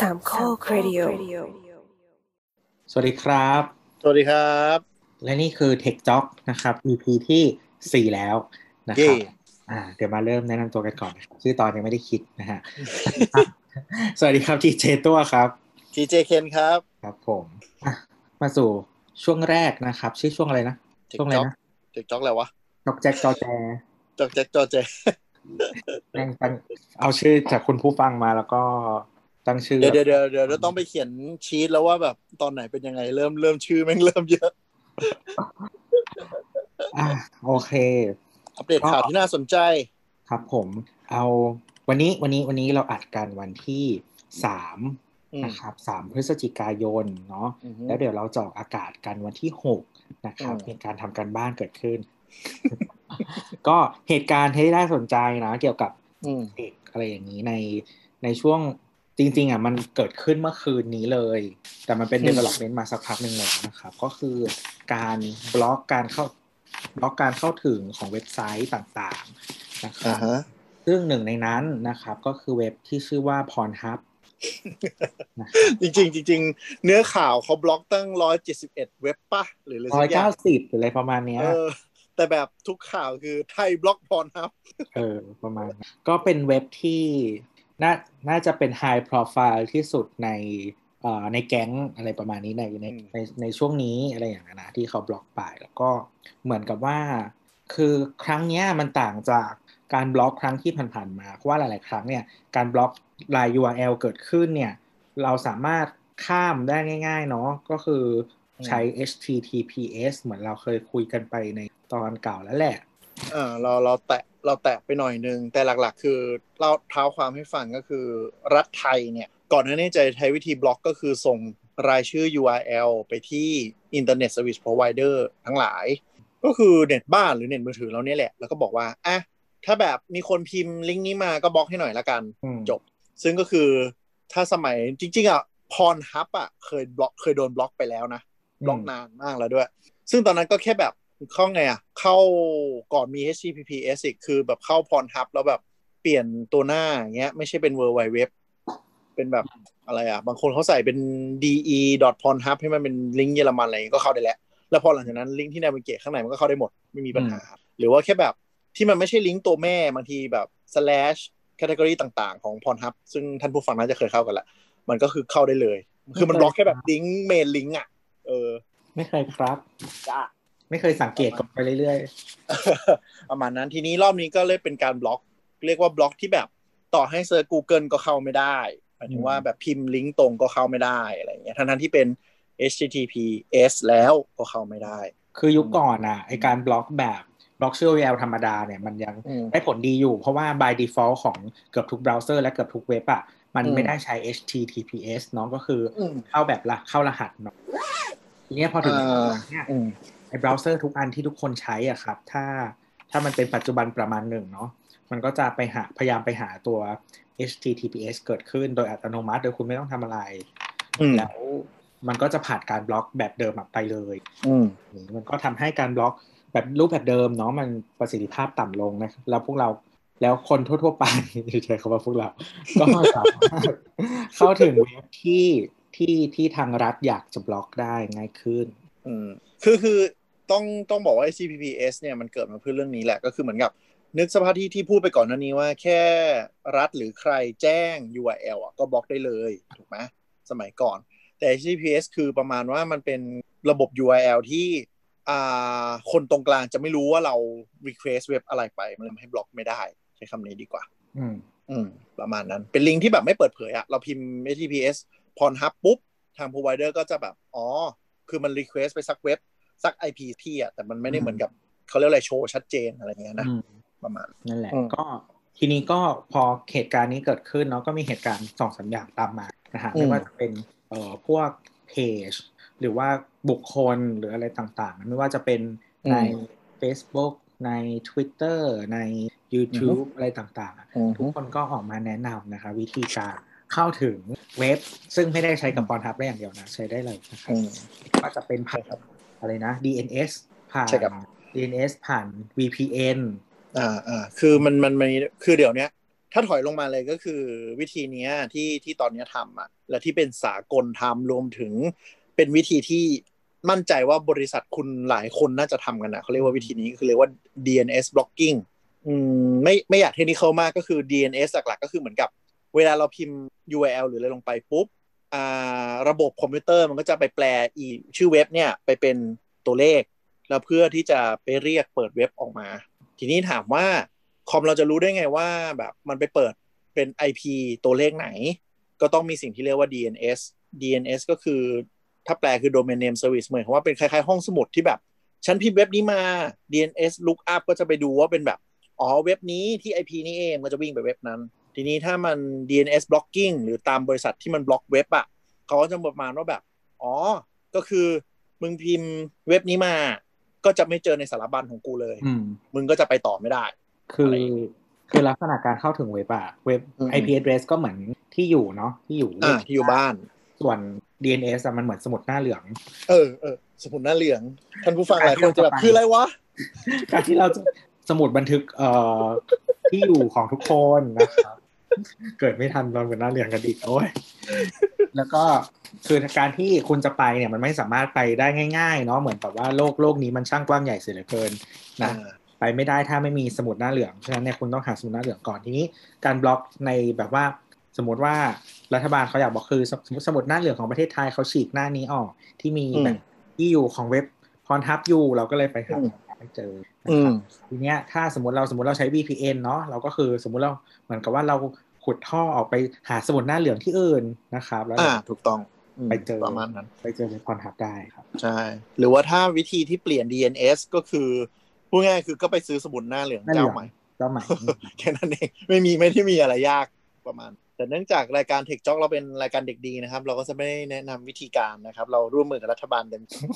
สามข้อครดิโอสวัสดีครับ สวัสดีครับ และนี่คือ Tech Jock นะครับ EP ที่4แล้วนะคเย่รับอ่าเดี๋ยวมาเริ่มแนะนำตัวกันก่อนนะครับชื่อตอนยังไม่ได้คิดนะฮะสวัสดีครับทีเจตัวครับทีเจเคนครับ ครับผมอะมาสู่ช่วงแรกนะครับ ชื่อช่วงอะไรนะ ช่วงอะไรนะเด็กจ็อกอะไรวะจอกแจ็คจอแจจอกแจ็คจอเจแม่งตั้งเอาชื่อจากคุณผู้ฟังมาแล้วก็ ตั้งชื่อเดี๋ยวเดี๋ยวเดี๋ยวเดี๋ยวเราต้องไปเขียนชีตแล้วว่าแบบตอนไหนเป็นยังไง เริ่มเริ่มชื่อแม่งเริ่มเยอะอะโอเค อัปเดตข่าวที่น่าสนใจ ครับผมเอาวันนี้วันนี้วันนี้เราอัดกันวันที่สามอืมนะครับสามพฤศจิกายนเนาะอือฮึแล้วเดี๋ยวเราจะออกอากาศกันวันที่หกนะครับอืมมีการทำการบ้านเกิดขึ้น ก็เหตุการณ์ที่ได้สนใจนะ เกี่ยวกับอืมเด็กอะไรอย่างนี้ในในช่วง จริง ๆอะมันเกิดขึ้นเมื่อคืนนี้เลย แต่มันเป็น development มาสักพักหนึ่งแล้วนะครับ ก็คือการบล็อกการเข้าบล็อกการเข้าถึงของเว็บไซต์ต่างๆนะครัอ่าบฮะซึ่งหนึ่งในนั้นนะครับก็คือเว็บที่ชื่อว่า Pornhub นะจริงๆจริงๆเนื้อข่าวเขาบล็อกตั้งร้อยเจ็ดสิบเอ็ดเว็บป่ะหรืออะไรร้สัอยกอย่าเก้างสิบหรืออะไรประมาณเนี้ยเออแต่แบบทุกข่าวคือไทยบล็อกพรครับ เออประมาณนั้นก็เป็นเว็บที่ น่าน่าจะเป็น High Profile ที่สุดในเอ่อในแก๊งอะไรประมาณนี้ในในอืมในในช่วงนี้อะไรอย่างนั้นนะที่เขาบล็อกไปแล้วก็เหมือนกับว่า คือครั้งเนี้ยมันต่างจากการบล็อกครั้งที่ผ่านๆมาเพราะว่าหลาย ๆ ครั้งเนี่ยการบล็อกลาย URL เกิดขึ้นเนี่ยเราสามารถข้ามได้ง่าย ๆ เนาะก็คือใช้ HTTPS เหมือนเราเคยคุยกันไปในตอนเก่าแล้วแหละ อ่าเราเราแตะเราแตะไปหน่อยนึง แต่หลักๆ คือเราเท้าความให้ฟังก็คือรัฐไทยเนี่ยก่อนหน้านี้จะใช้วิธีบล็อกก็คือส่งรายชื่อ URL ไปที่ Internet Service Provider ทั้งหลาย ก็คือเน็ตบ้านหรือเน็ตมือถือเราเนี่ยแหละ แล้วก็บอกว่าอะถ้าแบบมีคนพิมพ์ลิงก์นี้มาก็บล็อกให้หน่อยละกันอืมจบ ซึ่งก็คือถ้าสมัยจริง ๆ อะพรฮับอะเคยบล็อกเคยโดนบล็อกไปแล้วนะ บล็อกนานมากแล้วด้วย ซึ่งตอนนั้นก็แค่แบบ เข้าไงอะ เข้าก่อนมี HTTPS อีกคือแบบเข้าพรฮับแล้วแบบเปลี่ยนตัวหน้าอย่างเงี้ย ไม่ใช่เป็น World Wide Web เป็นแบบอะไรอะ บางคนเขาใส่เป็น de pornhub ให้มันเป็นลิงก์เยอรมันอะไรอย่างเงี้ยก็เข้าได้แล้ว แล้วพอหลังจากนั้นลิงก์ที่นาวิเกตข้างในมันก็เข้าได้หมดไม่มีปัญหา หรือว่าแค่แบบที่มันไม่ใช่ลิงก์ตัวแม่บางทีแบบ slash category ต่างๆ ของ pornhub ซึ่งท่านผู้ฟังน่าจะเคยเข้ากันละมันก็คือเข้าได้เลย คือมันบล็อกแค่แบบลิงก์ main link อะ เออ ไม่เคยครับจ้า ไม่เคยสังเกตกันไปเรื่อยประมาณนั้นทีนี้รอบนี้ก็เลยเป็นการบล็อก เรียกว่าบล็อกที่แบบต่อให้ search Google ก็เข้าไม่ได้หมายถึงว่าแบบพิมพ์ลิงก์ตรงก็เข้าไม่ได้อะไรอย่างเงี้ยทั้งๆที่เป็น HTTPS แล้วก็เข้าไม่ได้ๆคือยุคก่อนอะไอ้การบล็อกแบบบล็อกชื่อ URL ธรรมดาเนี่ยมันยังอืมได้ผลดีอยู่ เพราะว่า by default ของเกือบทุกเบราว์เซอร์และเกือบทุกเว็บอะมันอืมไม่ได้ใช้ HTTPS เนาะก็คืออมเข้าแบบละเข้ารหัสเนาะทีเนี้ยพอถึงอ่าเนี่ยอืม ไอ้เบราว์เซอร์ทุกอันที่ทุกคนใช้อะครับ ถ้าถ้ามันเป็นปัจจุบันประมาณหนึ่งเนาะมันก็จะไปหาพยายามไปหาตัว HTTPS เกิดขึ้นโดยอัตโนมัติ โดยคุณไม่ต้องทำอะไรอืมแล้วมันก็จะผ่านการบล็อกแบบเดิมออกไปเลยอืมนี่มันก็ทำให้การบล็อกแบบรูปแบบเดิมเนาะมันประสิทธิภาพต่ำลงนะแล้วพวกเราแล้วคนทั่ว ๆ ไปใช้คำว่าพวกเรา ก็สามารถเข้าถึงเว็บที่ที่ที่ทางรัฐอยากจะบล็อกได้ง่ายขึ้น อืมคือคือต้องต้องบอกว่า HTTPS เนี่ยมันเกิดมาเพื่อเรื่องนี้แหละก็คือเหมือนกับ นึกสภาพที่ที่พูดไปก่อนหน้านี้ว่า แค่รัฐหรือใครแจ้ง URL อะก็บล็อกได้เลยถูกไหมสมัยก่อน แต่ HTTPS คือประมาณว่ามันเป็นระบบ URL ที่อ่าคนตรงกลางจะไม่รู้ว่าเรา request เว็บอะไรไป มันเลยทำให้บล็อกไม่ได้ ใช้คำนี้ดีกว่า อืมอืมประมาณนั้น เป็นลิงก์ที่แบบไม่เปิดเผยอะเราพิมพ์ HTTPS Pornhub ปุ๊บ ทาง provider ก็จะแบบ อ๋อ คือมัน request ไปสักเว็บสัก IP ที่อะแต่มันไม่ได้เหมือนกับเขาเรียกอะไรโชว์ชัดเจนอะไรเงี้ยนะอืมประมาณนั่นแหละอืมก็ทีนี้ก็พอเหตุการณ์นี้เกิดขึ้นเนาะก็มีเหตุการณ์สองสามอย่างตามมานะฮะอืมไม่ว่าจะเป็นเอ่อพวกเพจหรือว่าบุคคลหรืออะไรต่างๆ ไม่ว่าจะเป็นใน Facebook ใน Twitter ใน YouTube อะไรต่างๆอะอืมทุกคนก็ออกมาแนะนำนะคะ วิธีการ เข้าถึงเว็บ ซึ่งไม่ได้ใช้กับ p o r n h u b ได้อย่างเดียวนะ ใช้ได้เลยนะครับอืมก็จะเป็นผ่านอะไรนะ DNS ผ่านใช่ครับ DNS ผ่าน VPN อ่าอ่าคือมันมันมันคือเดี๋ยวเนี้ยถ้าถอยลงมาเลยก็คือวิธีเนี้ยที่ที่ตอนเนี้ยทำอะและที่เป็นสากลทำรวมถึงเป็นวิธีที่มั่นใจว่าบริษัทคุณหลายคนน่าจะทำกันนะเขาเรียกว่าวิธีนี้คือเรียกว่า DNS blocking อืมไม่ไม่อยากเทคนิคเข้ามากก็คือ DNS หลักๆก็คือเหมือนกับ เวลาเราพิมพ์ URL หรืออะไรลงไปปุ๊บระบบคอมพิวเตอร์มันก็จะไปแปลอีชื่อเว็บเนี่ยไปเป็นตัวเลข แล้วเพื่อที่จะไปเรียกเปิดเว็บออกมา ทีนี้ถามว่าคอมเราจะรู้ได้ไงว่าแบบมันไปเปิดเป็น IP ตัวเลขไหน ก็ต้องมีสิ่งที่เรียกว่า DNS DNS ก็คือถ้าแปลคือ Domain Name Service เหมือนว่าเป็นคล้ายๆห้องสมุดที่แบบฉันพิมพ์เว็บนี้มา DNS lookup ก็จะไปดูว่าเป็นแบบ อ๋อเว็บนี้ที่ IP นี้เองก็จะวิ่งไปเว็บนั้น ทีนี้ถ้ามัน DNS blocking หรือตามบริษัทที่มันบล็อกเว็บอะเขาก็จะประมาณว่าแบบ อ๋อ ก็คือมึงพิมพ์เว็บนี้มา ก็จะไม่เจอในสารบัญของกูเลยอืมมึงก็จะไปต่อไม่ได้ คืออะไรคือลักษณะการเข้าถึงเว็บอะเว็บอืม IP address ก็เหมือนที่อยู่เนาะที่อยู่อ่าที่อยู่บ้าน ส่วน DNS อะมันเหมือนสมุดหน้าเหลือง เออเออสมุดหน้าเหลืองท่านผู้ฟังหลายคนจะแบบคืออะไรวะการที่เราจะสมุดบันทึกเอ่อที่อยู่ของทุกคนนะครับ เกิดไม่ทันตอนเป็นหน้าเหลืองกันอีกโอ้ยแล้วก็คือการที่คุณจะไปเนี่ยมันไม่สามารถไปได้ง่ายๆเนาะเหมือนแบบว่าโลกโลกนี้มันช่างกว้างใหญ่เสียเหลือเกินนะไปไม่ได้ถ้าไม่มีสมุดหน้าเหลืองฉะนั้นเนี่ยคุณต้องหาสมุดหน้าเหลืองก่อนทีนี้ การบล็อกในแบบว่าสมมติว่ารัฐบาลเขาอยากบอกคือสสมมติสมุดหน้าเหลืองของประเทศไทยเขาฉีกหน้านี้ออก ที่มีอืมแบบที่อยู่ของเว็บพรทับอยู่เราก็เลยไปหาอืมไม่เจอนะอืครัมบทีเนี้ยถ้าสมมติเราสมมติเราใช้ VPN เนาะเราก็คือสมมุติเราเหมือนกับว่าเรา ขุดท่อออกไปหาสมุดหน้าเหลืองที่อื่นนะครับ แล้วอ่าถูกต้องมไปเจอประมาณนั้น ไปเจอในพรทับได้ครับ ใช่ หรือว่าถ้าวิธีที่เปลี่ยน DNS ก็คือพูดง่ายๆคือก็ไปซื้อสมุดหน้าเหลืองหน้าเหลืเจ้าองใหม่เจ้าใหม่แค่นั้นเองไม่มีไม่ที่มีอะไรยากประมาณ แต่เนื่องจากรายการเทคจ็อกเราเป็นรายการเด็กดีนะครับ เราก็จะไม่แนะนำวิธีการนะครับ เราร่วมมือกับรัฐบาลเต็มที่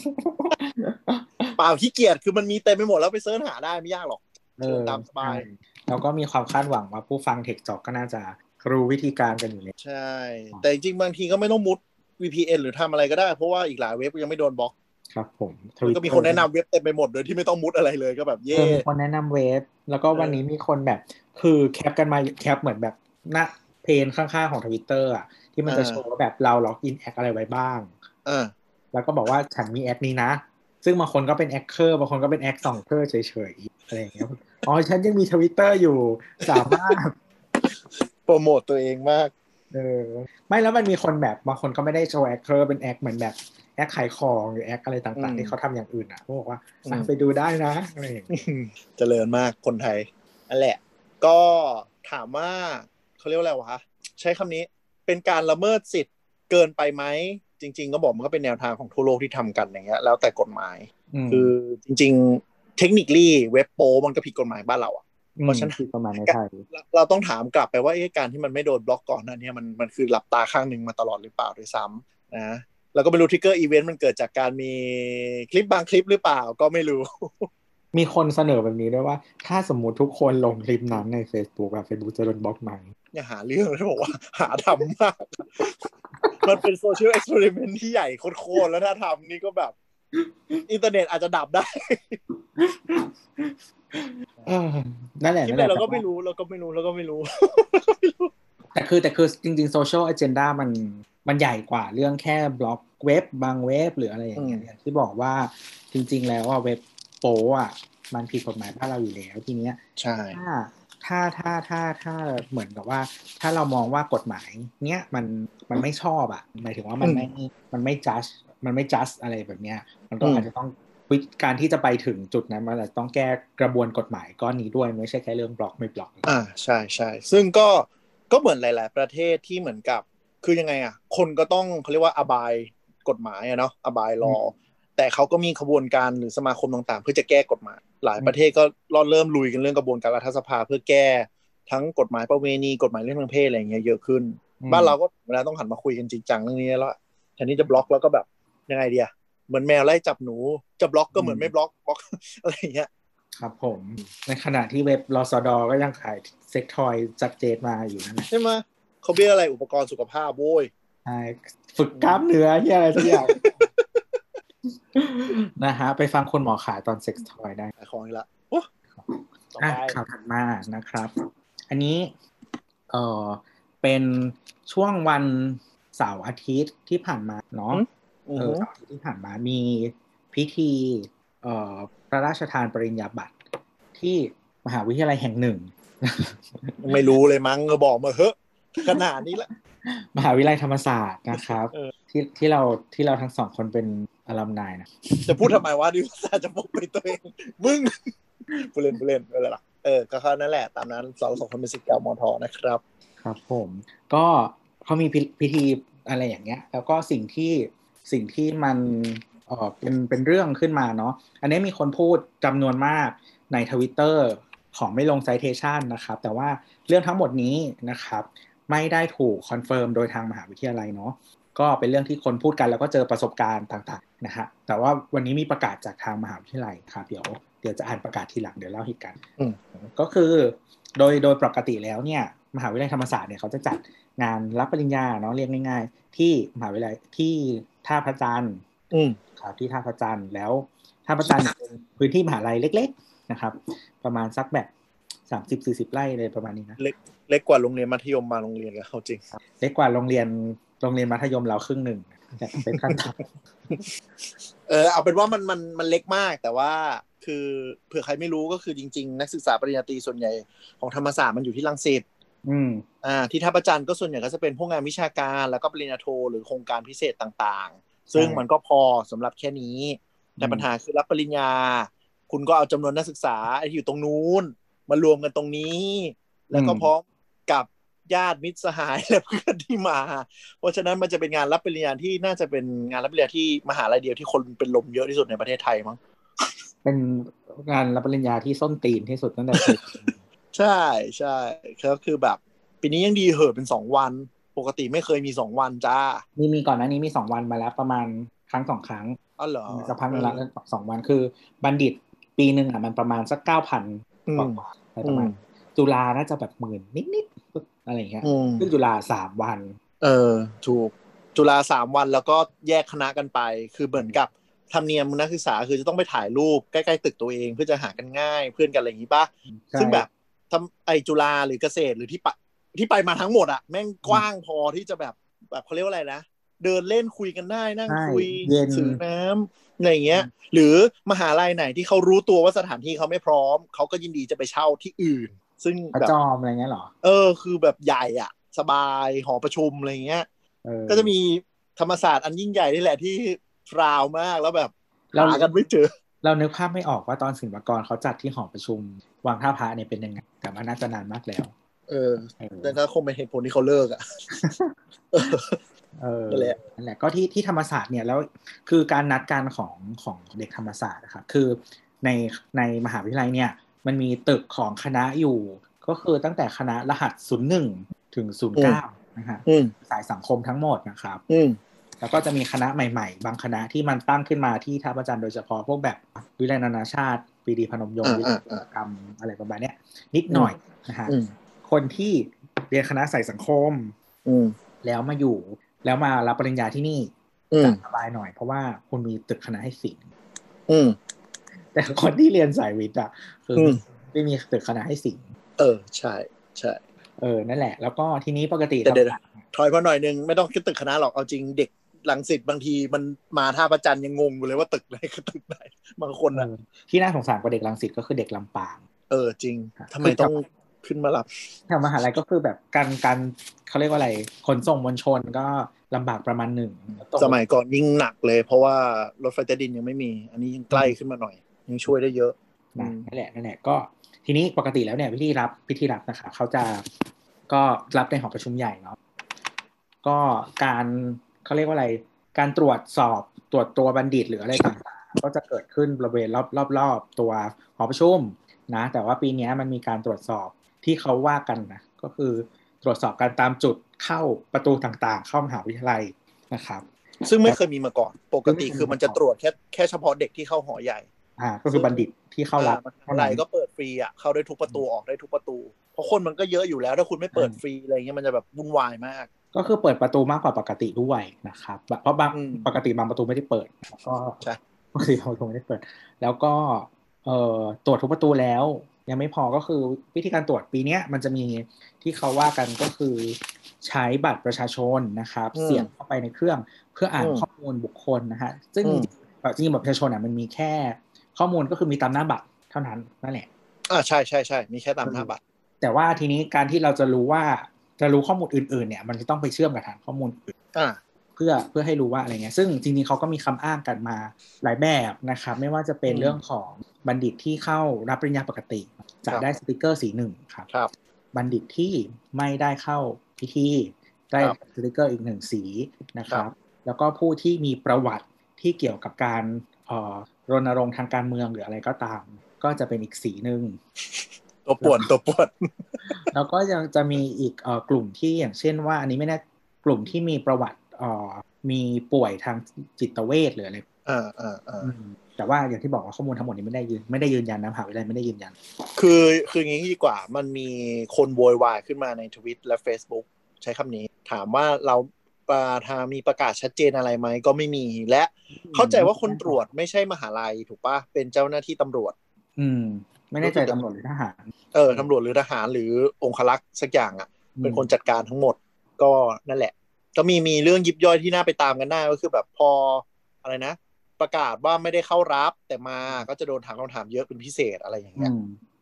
เปล่าขี้เกียจคือมันมีเต็มไปหมดแล้วไป search หาได้ไม่ยากหรอก เออเชิญตามสบายใช่แล้วก็มีความคาดหวังว่าผู้ฟังเทคจอกก็น่าจะรู้วิธีการกันอยู่แล้วใช่ แต่จริงๆบางทีก็ไม่ต้องมุด VPN หรือทำอะไรก็ได้ เพราะว่าอีกหลายเว็บยังไม่โดนบล็อก ครับ ผมมันก็มีคนแนะนำเว็บเต็มไปหมดโดยที่ไม่ต้องมุดอะไรเลยก็แบบเอเย่อะมีคนแนะนำเว็บ แล้วก็วันนี้มีคนแบบ คือ cap กันมา cap เหมือนแบบหน้า pane ข้างๆของทวิตเตอร์อะที่มันจะโชว์ว่าแบบเรา login แอคอะไรไว้บ้าง เออ แล้วก็บอกว่าฉันมีแอคนี้นะ ซึ่งบางคนก็เป็นแอคเคอร์บางคนก็เป็นแอคส่องเคอร์เฉยๆอะไรอย่างเงี้ยอ๋อฉันยังมีทวิตเตอร์อยู่สามารถโปรโมตตัวเองมากเออไม่แล้วมันมีคนแบบบางคนก็ไม่ได้โชว์แอคเคอร์เป็นแอคเหมือนแบบแอคขายของหรือแอคอะไรต่างอืมๆที่เขาทำอย่างอื่นอะเขาบอกว่าอืมอะไปดูได้นะอะไรอย่างเงี้ยเจริญมากคนไทยนั่นแหละ ก็ถามว่าเขาเรียกว่าอะไรวะใช้คำนี้เป็นการละเมิดสิทธิ์เกินไปไหม จริง ๆ ก็บอกมันก็เป็นแนวทางของทั่วโลกที่ทำกันอย่างเงี้ย แล้วแต่กฎหมายมคือจริง ๆ เทคนิคลี่เว็บโปมันก็ผิดกฎหมายบ้านเราอะเพราะฉะนั้นอืมประมาณในไทยเราเราต้องถามกลับไปว่าเอ๊ะการที่มันไม่โดนบล็อกก่อนหนั้นเนี่ยมันมันคือหลับตาข้างหนึ่งมาตลอดหรือเปล่าด้วยซ้ำนะแล้วก็ไม่รู้ trigger event มันเกิดจากการมีคลิปบางคลิปหรือเปล่าก็ไม่รู้ มีคนเสนอแบบนี้ด้วยว่า ถ้าสมมุติทุกคนลงคลิปนั้นใน Facebook อะ Facebook จะโดนบล็อกไหมอย่าหาเรื่องเลยบอกว่า หาทำมาก มันเป็น social experiment ที่ใหญ่โคตรๆแล้วถ้าทำนี่ก็แบบ อินเทอร์เน็ตอาจจะดับได้เออนั่นแหละคลิปนั่นไหแหนละเราก็ไม่รู้เราก็ไม่รู้เราก็ไม่รู้ แต่คือแต่คือจริงๆโซเชียลอ g e n d a มันมันใหญ่กว่าเรื่องแค่บล็อกเว็บบางเว็บหรืออะไรอย่างเงี้ยอืมอย่างที่บอกว่าจริง ๆ แล้วว่าเว็บโปอะมันผิดกฎหมายบ้านเราอยู่แล้วทีเนี้ยใช่ ถ้าถ้าถ้าถ้าถ้าเหมือนกับว่า ถ้าเรามองว่ากฎหมาย เนี้ยมันมันไม่ชอบอะหมายถึงว่ามันไม่มันไม่ just มันไม่ just อะไรแบบเนี้ย มันก็อาจจะต้องวิธีการที่จะไปถึงจุดนั้นมันอาจจะต้องแก้กระบวนกฎหมายก้อนนี้ด้วยไม่ใช่แค่เรื่องบล็อกไม่บล็อก อ่าใช่ใช่ซึ่งก็ก็เหมือนหลาย ๆ ประเทศที่เหมือนกับ คือยังไงอะ คนก็ต้องเขาเรียกว่าอบายกฎหมายอะเนาะอบายรอ แต่เขาก็มีขบวนการหรือสมาคมต่างๆ เพื่อจะแก้กฎหมาย หลายประเทศก็เริ่มลุยกันเรื่องกระบวนการรัฐสภาเพื่อแก้ทั้งกฎหมายประเวณีกฎหมายเรื่องทางเพศอะไรอย่างเงี้ยเยอะขึ้นอืมบ้านเราก็เวลาต้องหันมาคุยกันจริงจังเรื่องนี้แล้วแทนที่จะบล็อกแล้วก็แบบยังไงเดียเหมือนแมวไล่จับหนู จะบล็อกก็เหมือนไม่บล็อกบล็อกอะไรอย่างเงี้ยครับผมในขณะที่เว็บรอสดอก็ยังขาย sex toy จัดเจนมาอยู่นั่นแหละใช่ไหมเขาเรียกอะไรอุปกรณ์สุขภาพโว้ยใช่ฝึกกล้ามเนื้อที่อะไรสักอย่าง นะฮะ ไปฟังคนหมอขายตอน sex toy ได้ขายของอีกละโอ้ต่ออะไปข่าวถัดมานะครับ อันนี้เออเป็นช่วงวันเสาร์อาทิตย์ที่ผ่านมาเนาะอือเอฮึอเสาร์อาทิตย์ที่ผ่านมามีพิธีเอ่อพระราชทานปริญญาบัตรที่มหาวิทยาลัยแห่งหนึ่ง ไม่รู้เลยมั้งเออบอกมาเฮ้อะขนาดนี้ละ มหาวิทยาลัยธรรมศาสตร์นะครับเออที่ที่เราที่เราทั้งสองคนเป็น อลัมนายนะ จะพูดทำไมวะดิวซาจะปกปิดตัวเอง มึงผู้เล่นผู้เล่นอะไรล่ะเออก็เขานั่นแหละ ตามนั้นเราสองคนเป็นสิทธิ์เก่ามอทอนะครับ ครับผม ก็เขามีพิพิธีอะไรอย่างเงี้ย แล้วก็สิ่งที่สิ่งที่มันเออเป็นเป็นเรื่องขึ้นมาเนาะอันนี้มีคนพูดจำนวนมากในทวิตเตอร์ขอไม่ลง citation นะครับ แต่ว่าเรื่องทั้งหมดนี้นะครับ ไม่ได้ถูก confirm โดยทางมหาวิทยาลัยเนาะ ก็เป็นเรื่องที่คนพูดกันแล้วก็เจอประสบการณ์ต่างๆนะฮะแต่ว่าวันนี้มีประกาศจากทางมหาวิทยาลัยครับเดี๋ยวเดี๋ยวจะอ่านประกาศทีหลังเดี๋ยวเล่าเหตุการณ์อืมก็คือโดยโดยปกติแล้วเนี่ยมหาวิทยาลัยธรรมศาสตร์เนี่ยเขาจะจัดงานรับปริญญาเนาะเรียกง่าย ๆ ที่มหาวิทยาลัยที่ท่าพระจันทร์อืมครับที่ท่าพระจันทร์แล้วท่าพระจันทร์เนี่ยเป็นพื้นที่มหาลัยเล็ก ๆนะครับ ประมาณสักแบบสามสิบสี่สิบไร่เลยประมาณนี้นะเล็กกว่าโรงเรียนมัธยมมาโรงเรียนเลยเขาจริงเล็กกว่าโรงเรียน โรงเรียนมัธยมเราครึ่งหนึ่งแต่เป็นขั้นต่ำเออเอาเป็นว่ามันมันมันเล็กมาก แต่ว่าคือเผื่อใครไม่รู้ก็คือจริง ๆ นักศึกษาปริญญาตรีส่วนใหญ่ของธรรมศาสตร์มันอยู่ที่รังสิตอืมอ่าที่ท่าประจันทร์ก็ส่วนใหญ่ก็จะเป็นพวกงานวิชาการแล้วก็ปริญญาโทหรือโครงการพิเศษต่างๆ ซึ่งใช่มันก็พอสำหรับแค่นี้ แต่อืมปัญหาคือรับปริญญา คุณก็เอาจำนวนนักศึกษาที่อยู่ตรงนู้นมารวมกันตรงนี้ แล้วก็พร้อมกับ ญาติมิตรสหายและเพื่อนที่มา เพราะฉะนั้นมันจะเป็นงานรับปริญญาที่น่าจะเป็นงานรับปริญญาที่มหาลัยเดียวที่คนเป็นลมเยอะที่สุดในประเทศไทยมั้งเป็นงานรับปริญญาที่ส้นตีนที่สุดตั้งแต่เคยใช่ใช่ก็คือแบบปีนี้ยังดีเหอะเป็นสองวันปกติไม่เคยมีสองวันจ้า มีมีก่อนหน้านี้มีสองวันมาแล้วประมาณครั้งสองครั้งอ๋อเหรอสักพักหนึงละสองวันคือ บัณฑิตปีหนึ่งอะมันประมาณสักเก้าพันอืกมว่าๆอะไรประมาณอืมจุฬาน่าจะแบบหมื่นนิดๆ อะไรอย่างเงี้ยอืมซึ่งจุฬาสามวัน เออ ถูกจุฬาสามวันแล้วก็แยกคณะกันไป คือเหมือนกับธรรมเนียมนักศึกษาคือจะต้องไปถ่ายรูปใกล้ๆตึกตัวเองเพื่อจะหากันง่ายเพื่อนกันอะไรอย่างนี้ปะใช่ซึ่งแบบทำไอจุฬาหรือเกษตรหรือที่ปะที่ไปมาทั้งหมดอะแม่งกว้างพอที่จะแบบแบบเขาเรียกว่าอะไรนะเดินเล่นคุยกันได้นั่งใช่คุยเย็นถือน้ำอะไรอย่างเงี้ย หรือมหาลัยไหนที่เขารู้ตัวว่าสถานที่เขาไม่พร้อมเขาก็ยินดีจะไปเช่าที่อื่น ซึ่งพระแบบจอมอะไรเงี้ยเหรอ เออ คือแบบใหญ่อะสบายหอประชุมอะไรเงี้ยเออก็จะมีธรรมศาสตร์อันยิ่งใหญ่นี่แหละที่พราวมากแล้วแบบเราหากันไม่เจอ เรานึกภาพไม่ออกว่าตอนศิลปากรเขาจัดที่หอประชุมวังท่าพระเนี่ยเป็นยังไงแต่ว่าน่าจะนานมากแล้วเออเออนั่นก็คงเป็นเหตุผลที่เขาเลิกอะเออนั่นแหละนั่นแหละก็ที่ที่ธรรมศาสตร์เนี่ยแล้วคือการนัดการของของเด็กธรรมศาสตร์นะครับคือในในมหาวิทยาลัยเนี่ย มันมีตึกของคณะอยู่ ก็คือตั้งแต่คณะรหัส01ถึง09นะฮะอืมสายสังคมทั้งหมดนะครับอืมแล้วก็จะมีคณะใหม่ๆ บางคณะที่มันตั้งขึ้นมาที่ท่าประจันทร์โดยเฉพาะพวกแบบวิทยาลัยนานาชาติปรีดีพนมยงค์อ่าวิทยาอ่าลัยกรรมอะไรประมาณเนี้ยนิดหน่อยนะฮะอืมคนที่เรียนคณะสายสังคมอืมแล้วมาอยู่ แล้วมารับปริญญาที่นี่อืมจะสบายหน่อยเพราะว่าคุณมีตึกคณะให้สิงอืม แต่คนที่เรียนสายวิทย์อะคืออมไม่มีตึกคณะให้สิงเออ ใช่ใช่เออนั่นแหละ แล้วก็ทีนี้ปกติแต่เดี๋ยวธรรมศาสตร์ถอยมาหน่อยนึงไม่ต้องคิดตึกคณะหรอกเอาจริงเด็กลังสิตบางทีมันมาท่าประจันทร์ยังงงอยู่เลยว่าตึกไหนคือตึกไหนบางคนเออะอที่น่าสงสารกว่าเด็กรังสิตก็คือเด็กลำปาง เออจริงครับทำไมต้องขึ้นมารับแถวมหาลัยก็คือแบบการการเขาเรียกว่าอะไรขนส่งมวลชนก็ลำบากประมาณหนึ่งสมัยก่อนยิ่งหนักเลย เพราะว่ารถไฟใต้ดินยังไม่มี อันนี้ยังใกล้ขึ้นมาหน่อย ยังช่วยได้เยอะนะอืมนั่นแหละนั่นแหละก็ทีนี้ปกติแล้วเนี่ยพิธีรับพิธีรับนะคะเขาจะก็รับในหอประชุมใหญ่เนาะก็การเขาเรียกว่าอะไร การตรวจสอบตรวจตัวบัณฑิตหรืออะไรต่างๆ ก็จะเกิดขึ้นบริเวณรอบรอบรอบตัวหอประชุมนะ แต่ว่าปีเนี้ยมันมีการตรวจสอบที่เขาว่ากันนะก็คือตรวจสอบการตามจุดเข้าประตูต่างๆ เข้ามหาวิทยาลัยนะครับ ซึ่งไม่เคยมีมาก่อน ปกติซึ่งไม่เคยมีคือมันจะตรวจแค่แค่เฉพาะเด็กที่เข้าหอใหญ่ อ่า ก็คือบัณฑิตที่เข้ารับอ่มหาลัยก็เปิดฟรีอะเข้าได้ทุกประตูออกได้ทุกประตู เพราะคนมันก็เยอะอยู่แล้ว ถ้าคุณไม่เปิดฟรีอะไรเงี้ยมันจะแบบวุ่นวายมาก ก็คือเปิดประตูมากกว่าปกติด้วยนะครับเพราะบางอืมปกติบางประตูไม่ได้เปิด ก็ใช่ปกติบางประตูไม่ได้เปิด แล้วก็เอ่อตรวจทุกประตูแล้ว ยังไม่พอก็คือวิธีการตรวจปีนี้มันจะมีที่เขาว่ากันก็คือใช้บัตรประชาชนนะครับ เสียบเข้าไปในเครื่องเพื่ออ่านข้อมูลบุคคลนะฮะซึ่งจริงๆบัตรประชาชนอะมันมีแค่ ข้อมูลก็คือมีตามหน้าบัตรเท่านั้นนั่นแหละอ่าใช่ใช่ใช่มีแค่ตามหน้าบัตร แต่ว่าทีนี้การที่เราจะรู้ว่าจะรู้ข้อมูลอื่นๆเนี่ย มันจะต้องไปเชื่อมกับฐานข้อมูลอื่นอ่าเพื่อเพื่อให้รู้ว่าอะไรเงี้ย ซึ่งจริงๆเขาก็มีคำอ้างกันมาหลายแบบนะครับ ไม่ว่าจะเป็นเรื่องของบัณฑิตที่เข้ารับปริญญาปกติ จะได้สติกเกอร์สีหนึ่งครับครับ บัณฑิตที่ไม่ได้เข้าพิธีได้สติกเกอร์อีกหนึ่งสีนะครับ แล้วก็ผู้ที่มีประวัติที่เกี่ยวกับการ รณรงค์ทางการเมืองหรืออะไรก็ตาม ก็จะเป็นอีกสีหนึ่งตัวป่วนตัวป่วนแล้วก็ยังจะมีอีกกลุ่มที่อย่างเช่นว่า อันนี้ไม่แน่กลุ่มที่มีประวัติมีป่วยทางจิตเวชหรืออะไรอ่าอ่าอ่าแต่ว่าอย่างที่บอกว่าข้อมูลทั้งหมดนี้ไม่ได้ยืนไม่ได้ยืนยันนะมหาวิทยาลัยไม่ได้ยืนยัน คือคืออย่างนี้ดีกว่ามันมีคนโวยวายขึ้นมาในทวิตและ Facebook ใช้คำนี้ ถามว่าเรา ทางมีประกาศชัดเจนอะไรไหมก็ไม่มี และเข้าใจว่าคนตรวจไม่ใช่มหาลัยถูกปะเป็นเจ้าหน้าที่ตำรวจ อืม ไม่แน่ใจตำรวจหรือทหาร เออตำรวจหรือทหารหรือองคลักษ์สักอย่างอะ เป็นคนจัดการทั้งหมด ก็นั่นแหละ ก็มีมีเรื่องยิบย่อยที่น่าไปตามกันได้ก็คือแบบพออะไรนะ ประกาศว่าไม่ได้เข้ารับแต่มาก็จะโดนถามคำถามเยอะเป็นพิเศษอะไรอย่างเงี้ย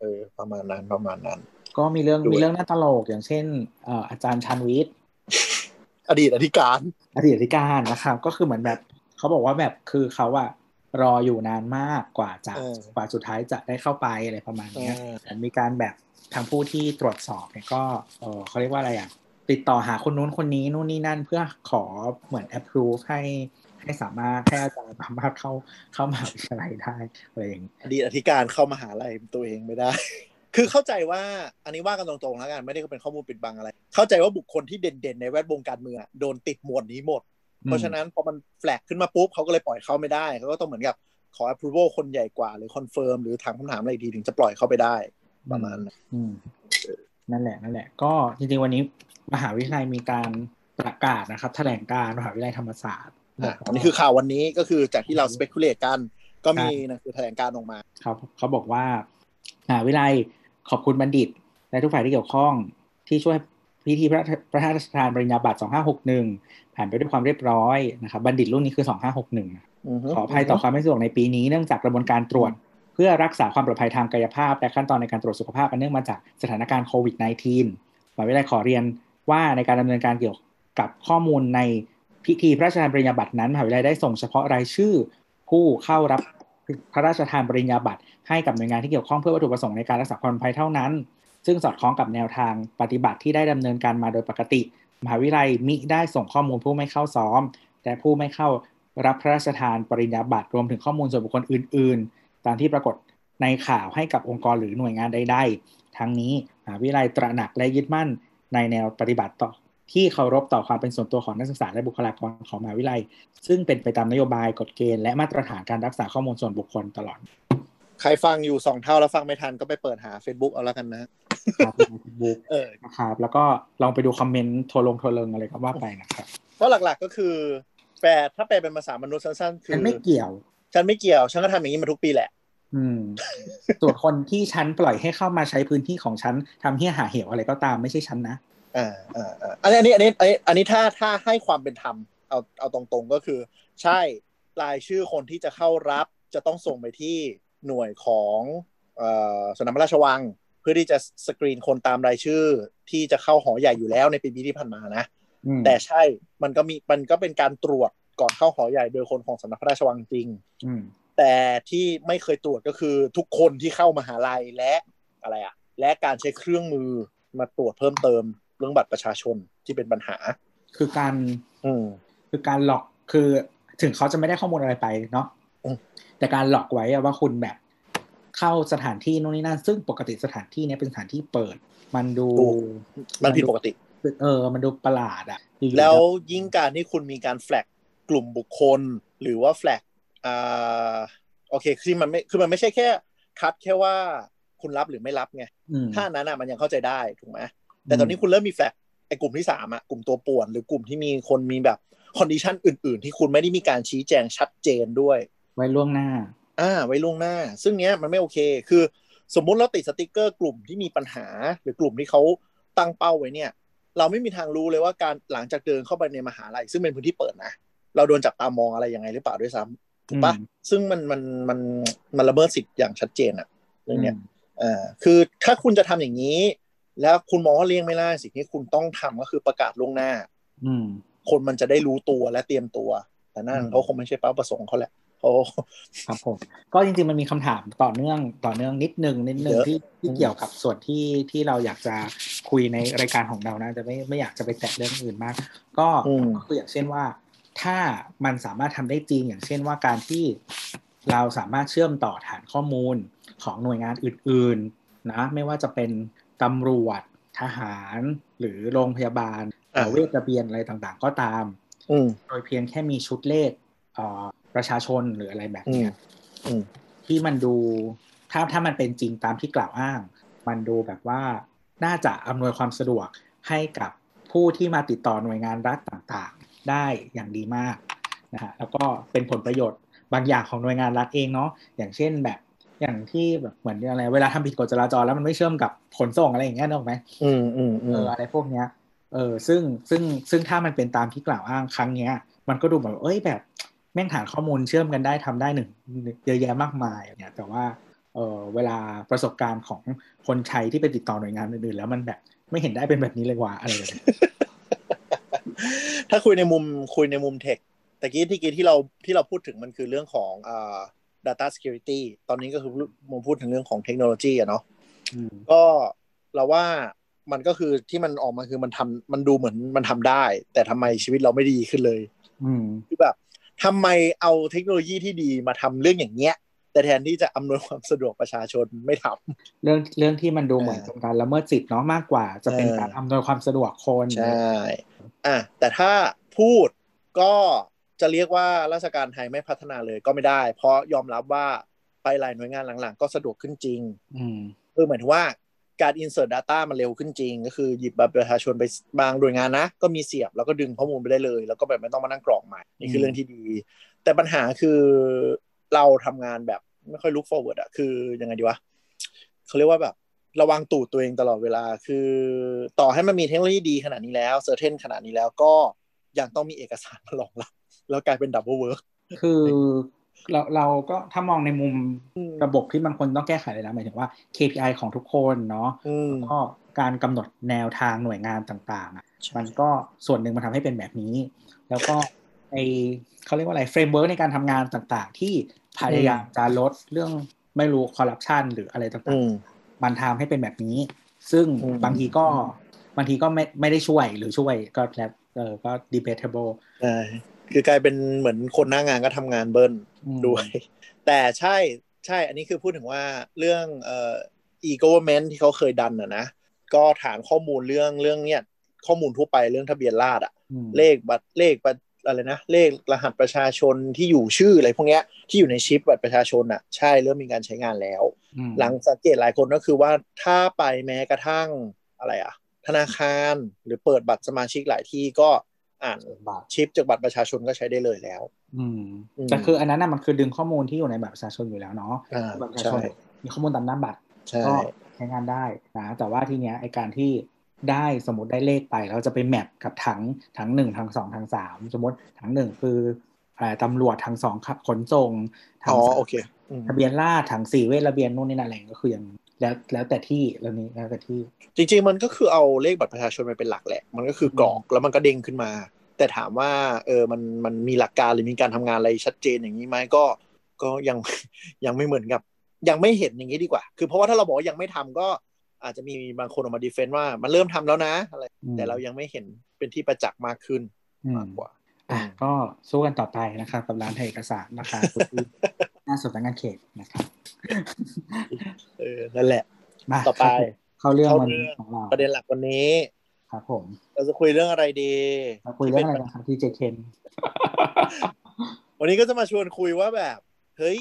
เออ ประมาณนั้นประมาณนั้น ก็มีเรื่องมีเรื่องน่าตลกอย่างเช่นเอ่ออาจารย์ชันวิทย์ อดีตอธิการ อดีตอธิการนะครับ ก็คือเหมือนแบบเขาบอกว่าแบบคือเขาอะรออยู่นานมากกว่าจะกว่าสุดท้ายจะได้เข้าไปอะไรประมาณนี้มีการแบบทางผู้ที่ตรวจสอบเนี่ยก็เออเขาเรียกว่าอะไรอะติดต่อหาคนนู้นคนนี้นู่นนี่นั่นเพื่อขอเหมือน approve ให้ให้สามารถให้อาจารย์สามารถเข้าเข้ามหาวิทยาลัยได้อะไรอย่างอดีตอธิการเข้ามหาลัยตัวเองไม่ได้ คือเข้าใจว่าอันนี้ว่ากันตรงๆแล้วกันไม่ได้เป็นข้อมูลปิดบังอะไร เข้าใจว่าบุคคลที่เด่นๆในแวดวงการเมืองโดนติดหมวดนี้หมด เพราะฉะนั้นพอมัน flag ขึ้นมาปุ๊บเขาก็เลยปล่อยเข้าไม่ได้เขาก็ต้องเหมือนกับขอ approval คนใหญ่กว่าหรือ confirm หรือถามคำถามอะไรดีถึงจะปล่อยเข้าไปได้ประมาณนั้นนั่นแหละนั่นแหละ ก็จริงๆวันนี้มหาวิทยาลัยมีการประกาศนะครับ แถลงการณ์มหาวิทยาลัยธรรมศาสตร์อันนี้คือข่าววันนี้ก็คือจากที่เรา speculate กัน ก็มีนะคือแถลงการณ์ออกมาครับเขาบอกว่ามหาวิทยาลัย ขอบคุณบัณฑิต และทุกฝ่ายที่เกี่ยวข้องที่ช่วยพิธีพระพระราชทานปริญญาบัตร2561 ผ่านไปด้วยความเรียบร้อยนะครับบัณฑิตรุ่นนี้คือ 2561 ขออภัยต่อความไม่สะดวกในปีนี้เนื่องจากกระบวนการตรวจ เพื่อรักษาความปลอดภัยทางกายภาพ และขั้นตอนในการตรวจสุขภาพอันเนื่องมาจากสถานการณ์โควิด -19 หมายวิทยาลัยขอเรียนว่าในการดำเนินการเกี่ยวกับข้อมูลในพิธีพระราชทานปริญญาบัตรนั้นมหาวิทยาลัยได้ส่งเฉพาะรายชื่อ ผู้เข้ารับพระราชทานปริญญาบัตร ให้กับหน่วยงานที่เกี่ยวข้องเพื่อวัตถุประสงค์ในการรักษาความปลอดภัยเท่านั้น ซึ่งสอดคล้องกับแนวทางปฏิบัติที่ได้ดำเนินการมาโดยปกติ มหาวิทยาลัยมิได้ส่งข้อมูลผู้ไม่เข้าซ้อม แต่ผู้ไม่เข้ารับพระราชทานปริญญาบัตรรวมถึงข้อมูลส่วนบุคคลอื่น ๆ ตามที่ปรากฏในข่าวให้กับองค์กรหรือหน่วยงานใดๆ ทั้งนี้มหาวิทยาลัยตระหนักและยึดมั่นในแนวปฏิบัติต่อที่เคารพต่อความเป็นส่วนตัวของนักศึกษาและบุคลากรของมหาวิทยาลัย ซึ่งเป็นไปตามนโยบายกฎเกณฑ์และมาตรฐานการรักษาข้อมูลส่วนบุคคลตลอด ใครฟังอยู่สองเท่าแล้วฟังไม่ทันก็ไปเปิดหา Facebook เอาแล้วกันนะครับบุ๊กเออนะครับ แล้วก็ลองไปดูคอมเมนต์โทรลงโทรเลงอะไรก็ว่าไปนะครับเพราะหลักๆก็คือ แปลถ้าแปลเป็นภาษามนุษย์สั้นๆ คือฉันไม่เกี่ยว ฉันไม่เกี่ยว ฉันก็ทำอย่างนี้มาทุกปีแหละ อืม ส่วนคนที่ฉันปล่อยให้เข้ามาใช้พื้นที่ของฉันทำเฮี้ยหาเหวอะไรก็ตามไม่ใช่ฉันนะอ่าอ่าอันนี้อันนี้อันนี้อันนี้ถ้าถ้าให้ความเป็นธรรมเอาเอาตรงๆก็คือ ใช่รายชื่อคนที่จะเข้ารับจะต้องส่งไปที่ หน่วยของสนามพระราชวัง เพื่อที่จะสกรีนคนตามรายชื่อ ที่จะเข้าหอใหญ่อยู่แล้วในปีที่ผ่านมานะ แต่ใช่มันก็มีมันก็เป็นการตรวจก่อนเข้าหอใหญ่โดยคนของสำนักพระราชวังจริงแต่ที่ไม่เคยตรวจก็คือทุกคนที่เข้ามาหาลัยและอะไรอะและการใช้เครื่องมือมาตรวจเพิ่มเติมเรื่องบัตรประชาชนที่เป็นปัญหา คือการอืคือการหลอกคือถึงเขาจะไม่ได้ข้อมูลอะไรไปเนาะ แต่การหลอกไว้ว่าคุณแบบเข้าสถานที่โน่นนี่นั่นซึ่งปกติสถานที่นี้เป็นสถานที่เปิด มันดูมันผิดปกติ เออ มันดูประหลาดอะแล้วยิ่งการที่คุณมีการแฟลกกลุ่มบุคคล หรือว่าแฟลกอ่าโอเคคือมันไม่คือมันไม่ใช่แค่ คัดแค่ว่าคุณรับหรือไม่รับไงถ้านั้นอะมันยังเข้าใจได้ถูกไหมแต่ตอนนี้คุณเริ่มมี flag ไอ้กลุ่มที่สามอะกลุ่มตัวป่วน หรือกลุ่มที่มีคนมีแบบ condition อื่น ๆ ที่คุณไม่ได้มีการชี้แจงชัดเจนด้วย ไว้ล่วงหน้า อ่า ไว้ล่วงหน้า ซึ่งเนี้ยมันไม่โอเค คือ สมมุติเราติดสติกเกอร์กลุ่มที่มีปัญหา หรือกลุ่มที่เขาตั้งเป้าไว้เนี่ย เราไม่มีทางรู้เลยว่าการหลังจากเดินเข้าไปในมหาลัยซึ่งเป็นพื้นที่เปิดนะเราโดนจับตามองอะไรยังไงหรือเปล่าด้วยซ้ำถูกปะซึ่งมันมันมันมันละเมิดสิทธิ์อย่างชัดเจนอะเรื่องเนี้ยอ่าคือถ้าคุณจะทำอย่างนี้ แล้วคุณมองว่าเลี่ยงไม่ได้สิ่งที่คุณต้องทำก็คือประกาศล่วงหน้า อืมคนมันจะได้รู้ตัวและเตรียมตัว แต่นั่นเขาคงไม่ใช่เป้าประสงค์เขาแหละ เขาครับผมก็จริงๆมันมีคำถามต่อเนื่องต่อเนื่องนิดนึงนิดนึงเยอะที่ที่เกี่ยวกับส่วนที่ที่เราอยากจะคุยในรายการของเรานะจะไม่ไม่อยากจะไปแตะเรื่องอื่นมาก ก็อืมก็คืออย่างเช่นว่า ถ้ามันสามารถทำได้จริง อย่างเช่นว่าการที่เราสามารถเชื่อมต่อฐานข้อมูลของหน่วยงานอื่น ๆ นะ ไม่ว่าจะเป็นตำรวจทหารหรือโรงพยาบาลอ่าเวชระเบียนอะไรต่างๆ ก็ตามอืมโดยเพียงแค่มีชุดเลขเอ่อ ประชาชนหรืออะไรแบบอืเนี้มยอืมที่มันดูถ้าถ้ามันเป็นจริงตามที่กล่าวอ้าง มันดูแบบว่าน่าจะอำนวยความสะดวกให้กับผู้ที่มาติดต่อหน่วยงานรัฐต่างๆ ได้อย่างดีมากนะฮะแล้วก็เป็นผลประโยชน์บางอย่างของหน่วยงานรัฐเองเนาะอย่างเช่นแบบอย่างที่แบบเหมือนอะไร เวลาทำผิดกฎจราจรแล้วมันไม่เชื่อมกับขนส่งอะไรอย่างเงี้ยนึกออกไหมอืมอืมอืเอมออะไรพวกเนี้ยเออซึ่งซึ่งซึ่งถ้ามันเป็นตามที่กล่าวอ้างครั้งเนี้ย มันก็ดูแบบเอ้ยแบบ แม่งฐานข้อมูลเชื่อมกันได้ทำได้หนึ่งเยอะแยะมากมายเนี่ยแต่ว่าเออเวลาประสบการณ์ของคนใช้ที่ไปติดต่อหน่วยงานอื่นๆแล้วมันแบบ ไม่เห็นได้เป็นแบบนี้เลยว่าอะไรแบบนี้ถ้าคุยในมุมคุยในมุมเทคแต่กี้ที่กี้ที่เราที่เราพูดถึงมันคือเรื่องของอ่า data security ตอนนี้ก็คือมุมพูดถึงเรื่องของเทคโนโลยีอะเนาะอืมก็เราว่ามันก็คือที่มันออกมาคือมันทำมันดูเหมือนมันทำได้ แต่ทำไมชีวิตเราไม่ดีขึ้นเลย อืมคือแบบ ทำไมเอาเทคโนโลยีที่ดีมาทำเรื่องอย่างเงี้ย แต่แทนที่จะอำนวยความสะดวกประชาชนไม่ทำเรื่องเรื่องที่มันดูเหมือนเออเป็นการละเมิดสิทธิ์เนาะมากกว่า จะเป็นเออการอำนวยความสะดวกคนใช่อะแต่ถ้าพูดก็จะเรียกว่าราชการไทยไม่พัฒนาเลยก็ไม่ได้ เพราะยอมรับว่าไปหลายหน่วยงานหลังๆ ก็สะดวกขึ้นจริง อืมคือหมายถึงว่า การ insert data มันเร็วขึ้นจริง ก็คือหยิบบัตรประชาชนไปบางหน่วยงานนะ ก็มีเสียบแล้วก็ดึงข้อมูลไปได้เลย แล้วก็แบบไม่ต้องมานั่งกรอกใหม่นี่คือเรื่องที่ดี แต่ปัญหาคือเราทำงานแบบไม่ค่อย look forward อะคือยังไงดีวะเขาเรียกว่าแบบระวังตูดตัวเองตลอดเวลา คือต่อให้มันมีเทคโนโลยีดีขนาดนี้แล้ว certain ขนาดนี้แล้วก็ยังต้องมีเอกสารมารองรับแล้วกลายเป็น double workคือ เราเราก็ถ้ามองในมุมระบบที่มันควรต้องแก้ไขเลยนะหมายถึงว่า KPI ของทุกคนเนาะอืมแล้วก็การกำหนดแนวทางหน่วยงานต่างๆอะมันก็ส่วนหนึ่งมันทำให้เป็นแบบนี้ แล้วก็ไอเขาเรียกว่าอะไร framework ในการทำงานต่างๆ ที่พยายามจะลดเรื่องไม่รู้คอร์รัปชันหรืออะไรต่างๆ อืมมันทำให้เป็นแบบนี้ ซึ่งอืมบางทีก็บางทีก็ไม่ไม่ได้ช่วยหรือช่วยก็แล้วเออก็ debatable ใช่ คือกลายเป็นเหมือนคนหน้างานก็ทำงานเบิ้ลอืมด้วย แต่ใช่ใช่อันนี้คือพูดถึงว่าเรื่องเอ่อ e-government ที่เขาเคยดันอะนะก็ฐานข้อมูลเรื่องเรื่องเนี้ยข้อมูลทั่วไปเรื่องทะเบียนราษฎร์อะอืมเลขบัตรเลขบัตรอะไรนะเลขรหัสประชาชนที่อยู่ชื่ออะไรพวกเนี้ยที่อยู่ในชิปบัตรประชาชนอะใช่เริ่มมีการใช้งานแล้วอืมหลังสังเกตหลายคนก็คือว่าถ้าไปแม้กระทั่งอะไรอะธนาคารหรือเปิดบัตรสมาชิกหลายที่ก็ อ่านบาทชิปจากบัตรประชาชนก็ใช้ได้เลยแล้วอืมอืมแต่คืออันนั้นน่ะมันคือดึงข้อมูลที่อยู่ในบัตรประชาชนอยู่แล้วเนาะอ่าบัตรประชาใช่ชนมีข้อมูลตามหน้าบัตรใช่ก็ใช้งานได้นะแต่ว่าทีเนี้ยไอการที่ได้สมมติได้เลขไปแล้วจะไปแมปกับถังถังหนึ่งถังสองถังสามสมมติถังหนึ่งคือเอ่อตำรวจถังสองขับขนส่งถัอ๋อสามโอเคอืมทะเบียนราษฎร์ถังสี่เวทระเบียนนู่นนี่นั่นอะไรก็คือยัง แล้วแล้วแต่ที่แล้วนี้แล้วแต่ที่ จริง ๆ มันก็คือเอาเลขบัตรประชาชนมาเป็นหลักแหละ มันก็คือกรอกแล้วมันก็เด้งขึ้นมา แต่ถามว่าเออมันมันมีหลักการหรือมีการทำงานอะไรชัดเจนอย่างนี้ไหมก็ก็ยังยังไม่เหมือนกับ ยังไม่เห็นอย่างนี้ดีกว่า คือเพราะว่าถ้าเราบอกว่ายังไม่ทำก็อาจจะมีบางคนออกมาดีเฟนต์ว่ามันเริ่มทำแล้วนะอะไรอืมแต่เรายังไม่เห็นเป็นที่ประจักษ์มากขึ้นอืมมากกว่าอะก็สู้กันต่อไปนะครับกับร้านไทยเอกสารนะคะคุณที่หน้าสำนักงานเขตนะครับ เออนั่นแหละ มาต่อไป เข้าเรื่องเข้าวันเรื่องของเราประเด็นหลักวันนี้ ครับผม เราจะคุยเรื่องอะไรดีมาคุยเรื่องอะไรนะครับที่เจเคนวันนี้ก็จะมาชวนคุยว่าแบบ เฮ้ย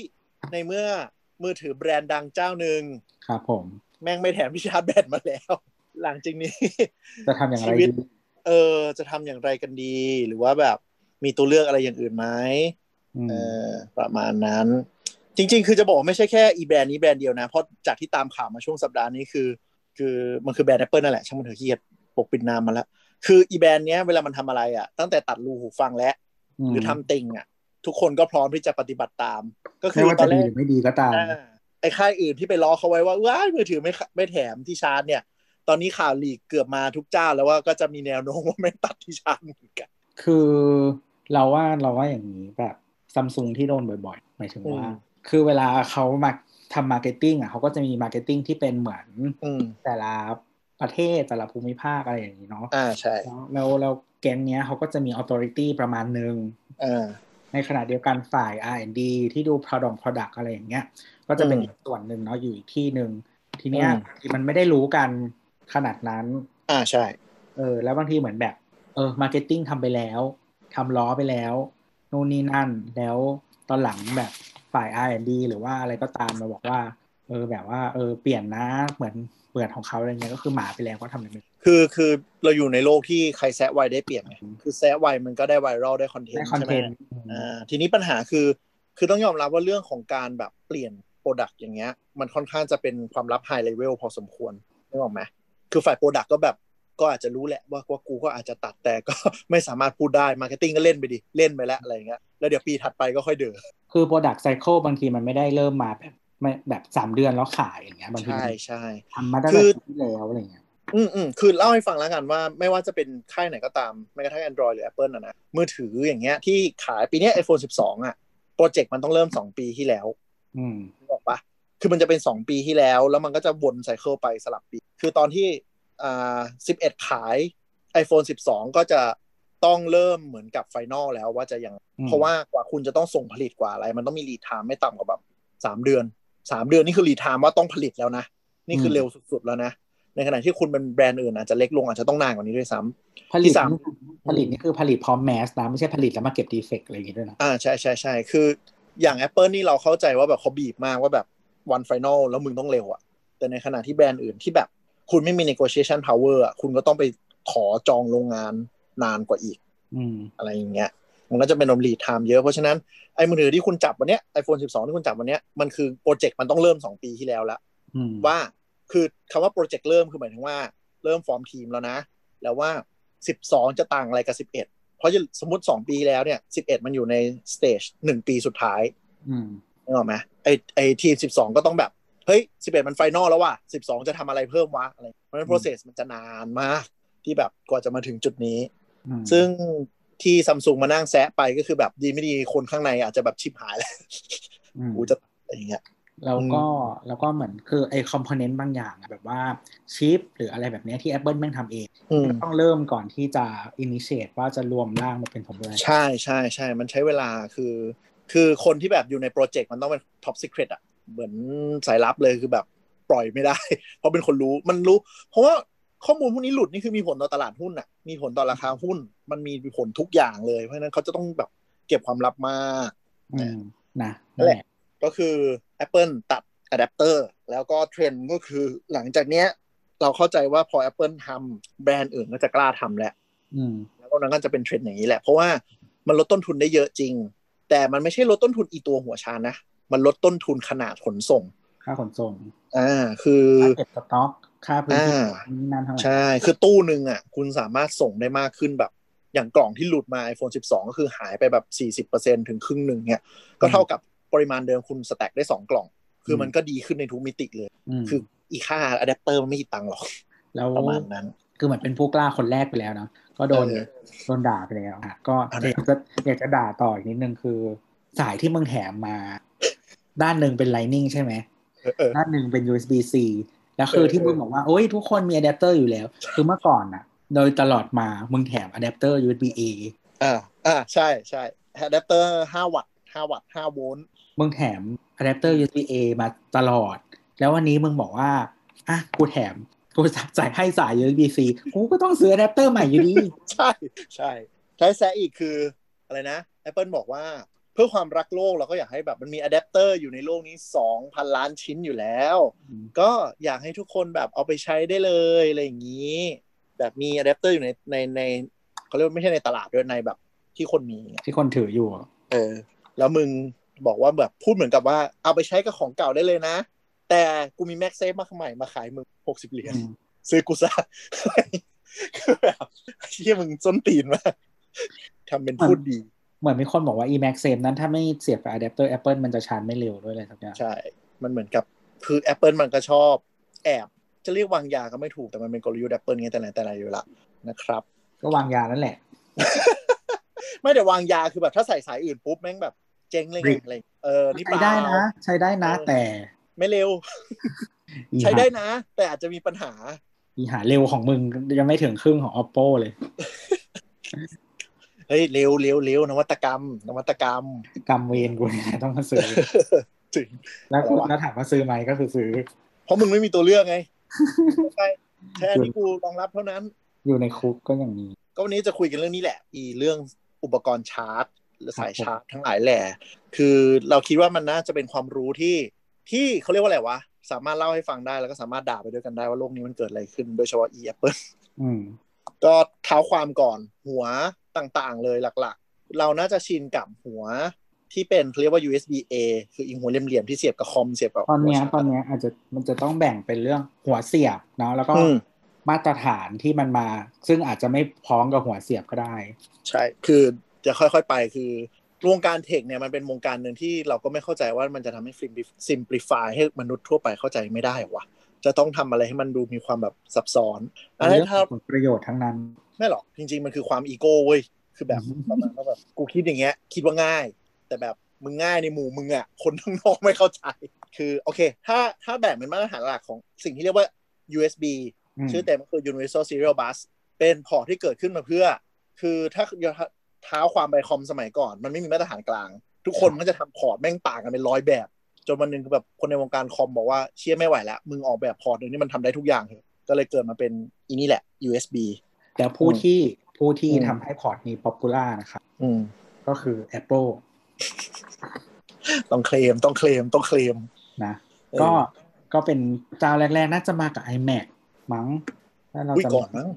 ในเมื่อมือถือแบรนด์ดังเจ้าหนึ่งครับผม แม่งไม่แถมที่ชาร์จแบตมาแล้ว หลังจากนี้ จะทำอย่างไรชีวิตดีเออ จะทำอย่างไรกันดี หรือว่าแบบมีตัวเลือกอะไรอย่างอื่นไหมอืมเออประมาณนั้น จริง ๆ คือจะบอกว่าไม่ใช่แค่อีแบรนด์นี้แบรนด์เดียวนะเพราะจากที่ตามข่าวมาช่วงสัปดาห์นี้คือ คือมันคือแบรนด์ Apple นั่นแหละช่างมันเถอะขี้เกียจปกปิดนามมาแล้วคืออีแบรนด์เนี้ยเวลามันทำอะไรอะตั้งแต่ตัดรูหูฟังและหรือทำติ่งอะ ทุกคนก็พร้อมที่จะปฏิบัติตาม ก็คืไม่อว่าตอจะนแรดีกหรือไม่ดีก็ตามอ่าไอ้ค่ายอื่นที่ไปล้อเขาไว้ว่าว้ายมือถือไม่ขไม่แถมที่ชาร์จเนี่ย ตอนนี้ข่าวลีกเกือบมาทุกเจ้าแล้วว่าก็จะมีแนวโน้มว่าไม่ตัดที่ชาร์จเหมือนกัน คือเราว่าเราว่าอย่างนี้แบบซัมซุงที่โดนบ่อยๆหมายถึงว่าอืม คือเวลาเขามาทำ marketing อะเขาก็จะมี marketing ที่เป็นเหมือนอืมแต่ละประเทศแต่ละภูมิภาคอะไรอย่างนี้เนาะอ่าใช่แล้วแล้วแล้วแก๊งเนี้ยเขาก็จะมี authority ประมาณหนึ่งอ่าในขณะเดียวกันฝ่าย R&D ที่ดู product product อะไรอย่างเงี้ย ก็จะเป็นอืมอีกส่วนหนึ่งเนาะอยู่อีกที่หนึ่งทีเนี้ยอืมมันไม่ได้รู้กันขนาดนั้น อ่าใช่ เออ แล้วบางทีเหมือนแบบ เออ marketing ทำไปแล้วทำล้อไปแล้ว นู่นนี่นั่นแล้วตอนหลังแบบ ฝ่าย R&D หรือว่าอะไรก็ตามมาบอกว่าเออแบบว่าเออเปลี่ยนนะเหมือนเปลี่ยนของเขาอะไรเงี้ยก็คือหมาไปแล้วก็ทำอะไรไม่ได้คือคือเราอยู่ในโลกที่ใครแซะไวได้เปรียบไงคือแซะไวมันก็ได้ viral ได้ content ได้ content ใช่ไหม อ่าทีนี้ปัญหาคือ คือต้องยอมรับว่าเรื่องของการแบบเปลี่ยนproduct อย่างเงี้ย มันค่อนข้างจะเป็นความลับไฮเลเวลพอสมควรนึกออกไหมคือฝ่าย product ก็แบบ ก็อาจจะรู้แหละว่าว่ากูก็อาจจะตัดแต่ก็ไม่สามารถพูดได้ marketing ก็เล่นไปดิ เล่นไปแล้วอะไรอย่างเงี้ยแล้วเดี๋ยวปีถัดไปก็ค่อยเดือคือ product cycle บางทีมันไม่ได้เริ่มมาแบบไม่แบบสามเดือนแล้วขายอย่างเงี้ยบางทีใช่มันใช่ทำมาตั้งคืแต่อปีที่แล้วอะไรเงี้ยอืมอืมคือเล่าให้ฟังแล้วกันว่าไม่ว่าจะเป็นค่ายไหนก็ตามแม้กระทั่ง Android หรือ Apple นะนะมือถืออย่างเงี้ยที่ขายปีเนี้ย iPhone 12 อะ project มันต้องเริ่ม 2 ปีที่แล้ว อืมนึกออกปะคือมันจะเป็น 2 ปีที่แล้ว แล้วมันก็จะวน cycle ไปสลับปี คือตอนที่ อ่า11ขาย iPhone 12 ก็จะต้องเริ่มเหมือนกับ final แล้วว่าจะยังอืมเพราะว่ากว่าคุณจะต้องส่งผลิตกว่าอะไร มันต้องมี lead time ไม่ต่ำกว่าแบบสามเดือนสามเดือนนี่คือ lead time ว่าต้องผลิตแล้วนะ นี่คือเร็วสุด ๆ แล้วนะ ในขณะที่คุณเป็นแบรนด์อื่นอาจจะเล็กลงอาจจะต้องนานกว่านี้ด้วยซ้ำผลิตที่สามนี่ผลิตนี่คือผลิตพร้อม mass นะ ไม่ใช่ผลิตแล้วมาเก็บ defect อะไรอย่างงี้ด้วยนะอ่าใช่ใช่ใช่คือ อย่าง Apple นี่เราเข้าใจว่าแบบเขาบีบมากว่าแบบวัน final แล้วมึงต้องเร็วอะแต่ในขณะที่แบรนด์อื่นที่แบบ คุณไม่มี negotiation power อะคุณก็ต้องไปขอจองโรงงานนานกว่าอีกอืมอะไรอย่างเงี้ย มันก็จะเป็น lead time เยอะ เพราะฉะนั้นไอ้มือถือที่คุณจับวันเนี้ย iPhone 12ที่คุณจับวันเนี้ยมันคือ project มันต้องเริ่ม2ปีที่แล้วแล้วอืมว่าคือคำว่า project เริ่มคือหมายถึงว่า เริ่มฟอร์มทีมแล้วนะ แล้วว่า12จะต่างอะไรกับ11เพราะสมมติ2ปีแล้วเนี่ย11มันอยู่ใน stage 1ปีสุดท้ายอืมนึกออกไหมไอไอทีม12ก็ต้องแบบ เฮ้ย11มัน final แล้วว่ะ12จะทำอะไรเพิ่มวะอะไรเพราะฉะนั้น process มันจะนานมากที่แบบกว่าจะมาถึงจุดนี้อืมซึ่งที่ซัมซุงมานั่งแซะไปก็คือแบบดีไม่ดีคนข้างในอาจจะแบบชิบหายแล้วอืมกูจะอะไรอย่างเงี้ยแล้วก็แล้วก็เหมือนคือไอ้ component บางอย่างอะแบบว่าชิปหรืออะไรแบบเนี้ยที่ Apple แม่งทำเองอืมต้องเริ่มก่อนที่จะ initiate ว่าจะรวมร่างมาเป็นของแบรนด์ใช่ใช่ใช่มันใช้เวลาคือ คือคนที่แบบอยู่ใน project มันต้องเป็นท็อปซิ c เ e ตอะ เหมือนสายลับเลยคือแบบปล่อยไม่ได้ เพราะเป็นคนรู้มันรู้ เพราะว่าข้อมูลพวกนี้หลุดนี่คือมีผลต่อตลาดหุ้นอะ มีผลต่อราคาหุ้น มันมีผลทุกอย่างเลย เพราะฉะนั้นเขาจะต้องแบบเก็บความลับมากอืมนะนั่นแหละก็คือ Apple ตัดอะแดปเตอร์แล้วก็เทรนด์ก็คือหลังจากเนี้ย เราเข้าใจว่าพอ Apple ทำแบรนด์อื่นก็จะกล้าทำแล้วอืมแล้วตรงนั้นก็จะเป็นเทรนด์อย่างนี้แหละ เพราะว่ามันลดต้นทุนได้เยอะจริง แต่มันไม่ใช่ลดต้นทุนอีตัวหัวชาร์จนะ มันลดต้นทุนขนาดขนส่ง ค่าขนส่ง อ่า คือค่าเก็บสต็อกค่าพื้นที่อ่านี่นั่นเท่าไหร่ใช่ คือตู้หนึ่งอะ คุณสามารถส่งได้มากขึ้นแบบ อย่างกล่องที่หลุดมา iPhone 12 ก็คือหายไปแบบ 40%ถึงครึ่งหนึ่งเนี่ย ก็เท่ากับปริมาณเดิมคุณสแต็กได้2กล่อง คือมันก็ดีขึ้นในทุกมิติเลยมคืออีค่าอะแดปเตอร์มันไม่กี่ตังค์หรอกแล้วประมาณนั้น คือเหมือนเป็นผู้กล้าคนแรกไปแล้วเนาะก็โดนเออโดนด่าไปแล้วอะก็เอาอนะยากจะอยากจะด่าต่ออีกนิดนึงคือ สายที่มึงแถมมา ด้านหนึ่งเป็น Lightning ใช่ไหมเออเออด้านหนึ่งเป็น USB-C แล้วคือเออที่มึงบอกว่าโอ้ยทุกคนมีอะแดปเตอร์อยู่แล้ว คือเมื่อก่อนอะโดยตลอดมามึงแถม adapter USB-A อ่าอ่าใช่ใช่อะแดปเตอร์5วัตต์5วัตต์5โวลต์มึงแถม adapter USB-A มาตลอด แล้ววันนี้มึงบอกว่าอะกูแถมกูจ่ายให้สาย USB-C กูก็ต้องซื้ออะแดปเตอร์ใหม่อยู่ดี ใช่ใช่ใช้แซะอีกคืออะไรนะ Apple บอกว่าเพื่อความรักโลกเราก็อยากให้แบบมันมีอะแดปเตอร์อยู่ในโลกนี้ 2,000 ล้านชิ้นอยู่แล้ว ก็อยากให้ทุกคนแบบเอาไปใช้ได้เลยอะไรอย่างนี้ แบบมีอะแดปเตอร์อยู่ในในในเขาเรียกว่าไม่ใช่ในตลาดด้วยในแบบ ที่คนมีไงที่คนถืออยู่ เออ แล้วมึงบอกว่าแบบพูดเหมือนกับว่า เอาไปใช้กับของเก่าได้เลยนะ แต่กูมี MagSafe มาใหม่มาขายมึงหกสิบเหรียญอืมซื้อกูซะคือแบบเชี่ยมึงส้นตีนมากทำเป็นพูดดี เหมือนมีคนบอกว่า ไอ้ MagSafe นั้นถ้าไม่เสียบกับ adapter Apple มันจะชาร์จไม่เร็วด้วยเลยสักอย่างใช่ มันเหมือนกับคือ Apple มันก็ชอบแอบจะเรียกวางยาก็ไม่ถูกแต่มันเป็นกลยุทธ์ Apple ไงแต่ไหนแต่ไหนอยู่ละนะครับ ก็วางยานั่นแหละ ไม่แต่วางยาคือแบบถ้าใส่สายอื่นปุ๊บแม่งแบบเจ๊งเลยไงริบอะไรเออนี่เปใช้ล่าได้นะใช้ได้นะเออแต่ไม่เร็วอีใช้หาได้นะ แต่อาจจะมีปัญหาอีหาเร็วของมึงยังไม่ถึงครึ่งของ Oppo เลย เฮ้ยเร็วเร็วเร็วนวัตกรรม นวัตกรรม กรรมเวรกูเนี่ยต้องมาซื้อจริงแล้วอะไรวะแล้วถามว่าซื้อไหมก็คือซื้อ เพราะมึงไม่มีตัวเลือกไงใช่แค่นี้กูรองรับเท่านั้น อยู่ในคุกก็อย่างนี้ ก็วันนี้จะคุยกันเรื่องนี้แหละ อีเรื่องอุปกรณ์ชาร์จหรือสายชาร์จทั้งหลายแหล่คือเราคิดว่ามันน่าจะเป็นความรู้ที่ที่เขาเรียกว่าอะไรวะ สามารถเล่าให้ฟังได้แล้วก็สามารถด่าไปด้วยกันได้ว่าโลกนี้มันเกิดอะไรขึ้น โดยเฉพาะ e Apple อืมก็เท้าความก่อนหัว ต่างๆ เลยหลักๆ เราน่าจะชินกับหัวที่เป็นเขาเรียกว่า USB A คืออีหัวเหลี่ยมๆที่เสียบกับคอมเสียบกับตอนเนี้ยหัวชาร์จตอนเนี้ยอาจจะมันจะต้องแบ่งเป็นเรื่องหัวเสียบเนาะแล้วก็อืมมาตรฐานที่มันมา ซึ่งอาจจะไม่พร้อมกับหัวเสียบก็ได้ ใช่คือจะค่อยๆไปคือวงการเทคเนี่ยมันเป็นวงการหนึ่งที่เราก็ไม่เข้าใจว่ามันจะทำให้ simplify ให้มนุษย์ทั่วไปเข้าใจไม่ได้วะจะต้องทำอะไรให้มันดูมีความแบบซับซ้อนอันเรื่นี้องถ้าผลประโยชน์ทั้งนั้น ไม่หรอกจริง ๆ มันคือความอีโก้เว้ยคือแบบอืมประมาณว่าแบบกูคิดอย่างเงี้ย คิดว่าง่าย แต่แบบมึงง่ายในหมู่มึงอะคนข้างนอกไม่เข้าใจ คือโอเค ถ้าถ้าแบ่งเป็นมาตรฐานหลักของสิ่งที่เรียกว่า USB มชื่อเต็มก็คือ Universal Serial Bus เป็นพอร์ตที่เกิดขึ้นมาเพื่อ คือถ้าเท้าความไบคอมสมัยก่อน มันไม่มีมาตรฐานกลาง ทุกคนมันจะทำพอร์ตแม่งต่างกันเป็นร้อยแบบ จนวันหนึ่งคือแบบคนในวงการคอมบอกว่าเชี่ยไม่ไหวแล้วมึงออกแบบพอร์ตเดี๋ยวนี้มันทำได้ทุกอย่างเถอะก็เลยเกิดมาเป็นอีนี่แหละ USB แล้วผู้ที่ผู้ที่อืมทำให้พอร์ตนี้ popular นะครับอืมก็คือ Apple ต้องเคลมต้องเคลมต้องเคลมนะเออก็ก็เป็นเจ้าแรกๆ น่าจะมากับ iMac มั้งถ้าเราอุ้ยจำก่อนมั้ง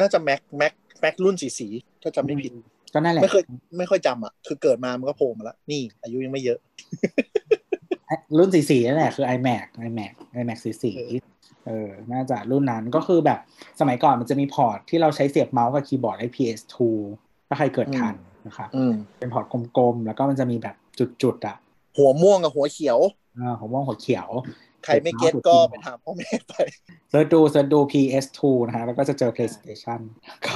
น่าจะ Mac Mac Mac รุ่นสีสีๆถ้าจำไม่ผิดก็นั่นแหละไม่เคยไม่ค่อยจำอะ คือเกิดมามันก็โผล่มาแล้ว นี่ อายุยังไม่เยอะ รุ่นสีสีนั่นแหละคือ iMac iMac iMac สีสี เออเออ น่าจะรุ่นนั้นก็คือแบบสมัยก่อนมันจะมีพอร์ตที่เราใช้เสียบเมาส์กับคีย์บอร์ดไอ้ PS2 ถ้าใครเกิดทันนะครับอืมเป็นพอร์ตกลมๆ แล้วก็มันจะมีแบบจุดๆอะ หัวม่วงกับหัวเขียวอ่าผมว่าหัวเขียว ใครไม่ get ก็ไปถามพ่อแม่ไป search ดู search ดู PS2 นะฮะ แล้วก็จะเจอ PlayStation ก็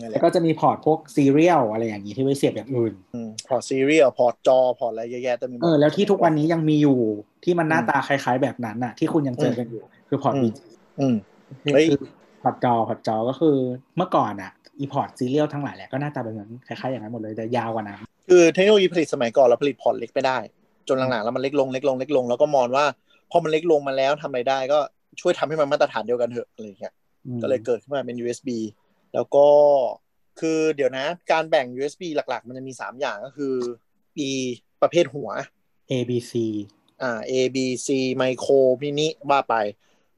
นั่นแหแล้ละวก็จะมีพอร์ตพวก serial อะไรอย่างนี้ที่ไว้เสียบอย่างอื่นอืมพอร์ต serial พอร์ตจอ พอร์ตอะไรเยอะแยะแต่มีหมดเออแล้วที่ทุกวันนี้ยังมีอยู่ที่มันหน้าตาคล้ายๆแบบนั้นน่ะ ที่คุณยังเจอกันอยู่ คือพอร์ตอืมบีอืมเฮ้ยคือพอร์ตจอพอร์ตจอก็คือเมื่อก่อนอะอีพอร์ต serial ทั้งหลายแหละก็หน้าตาเป็นเหมือนคล้ายๆอย่างนั้นหมดเลยแต่ยาวกว่านั้นคือเทคโนโลยีผลิตสมัยก่อนเราผลิตพอร์ตเล็กไม่ได้ จนหลังๆแล้วมันเล็กลงเล็กลงเล็กลงแล้วก็มองว่าพอมันเล็กลงมาแล้วทำอะไรได้ก็ช่วยทำให้มันมาตรฐานเดียวกันเถอะอะไรอย่างเงี้ยอืมก็เลยเกิดขึ้นมาเป็น USB แล้วก็คือเดี๋ยวนะ การแบ่ง USB หลักๆ มันจะมี 3 อย่างก็คือ E ประเภทหัว A B C อ่า A B C ไมโครมินิว่าไป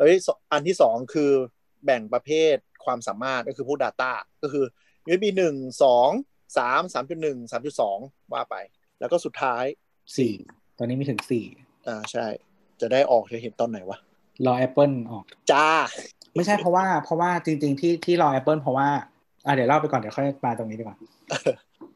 แล้วที่สองอันที่สองคือแบ่งประเภทความสามารถก็คือพวก Data ก็คือ USB หนึ่งสองสามสามจุดหนึ่งสามจุดสองว่าไป แล้วก็สุดท้ายสี่ตอนนี้มีถึงสี่อ่าใช่ จะได้ออกจะเห็นตอนไหนวะ รอ Apple ออกจ้า ไม่ใช่เพราะว่าเพราะว่าจริง ๆ ที่ที่รอ Apple เพราะว่าอะเดี๋ยวเล่าไปก่อน เดี๋ยวค่อยมาตรงนี้ดีกว่า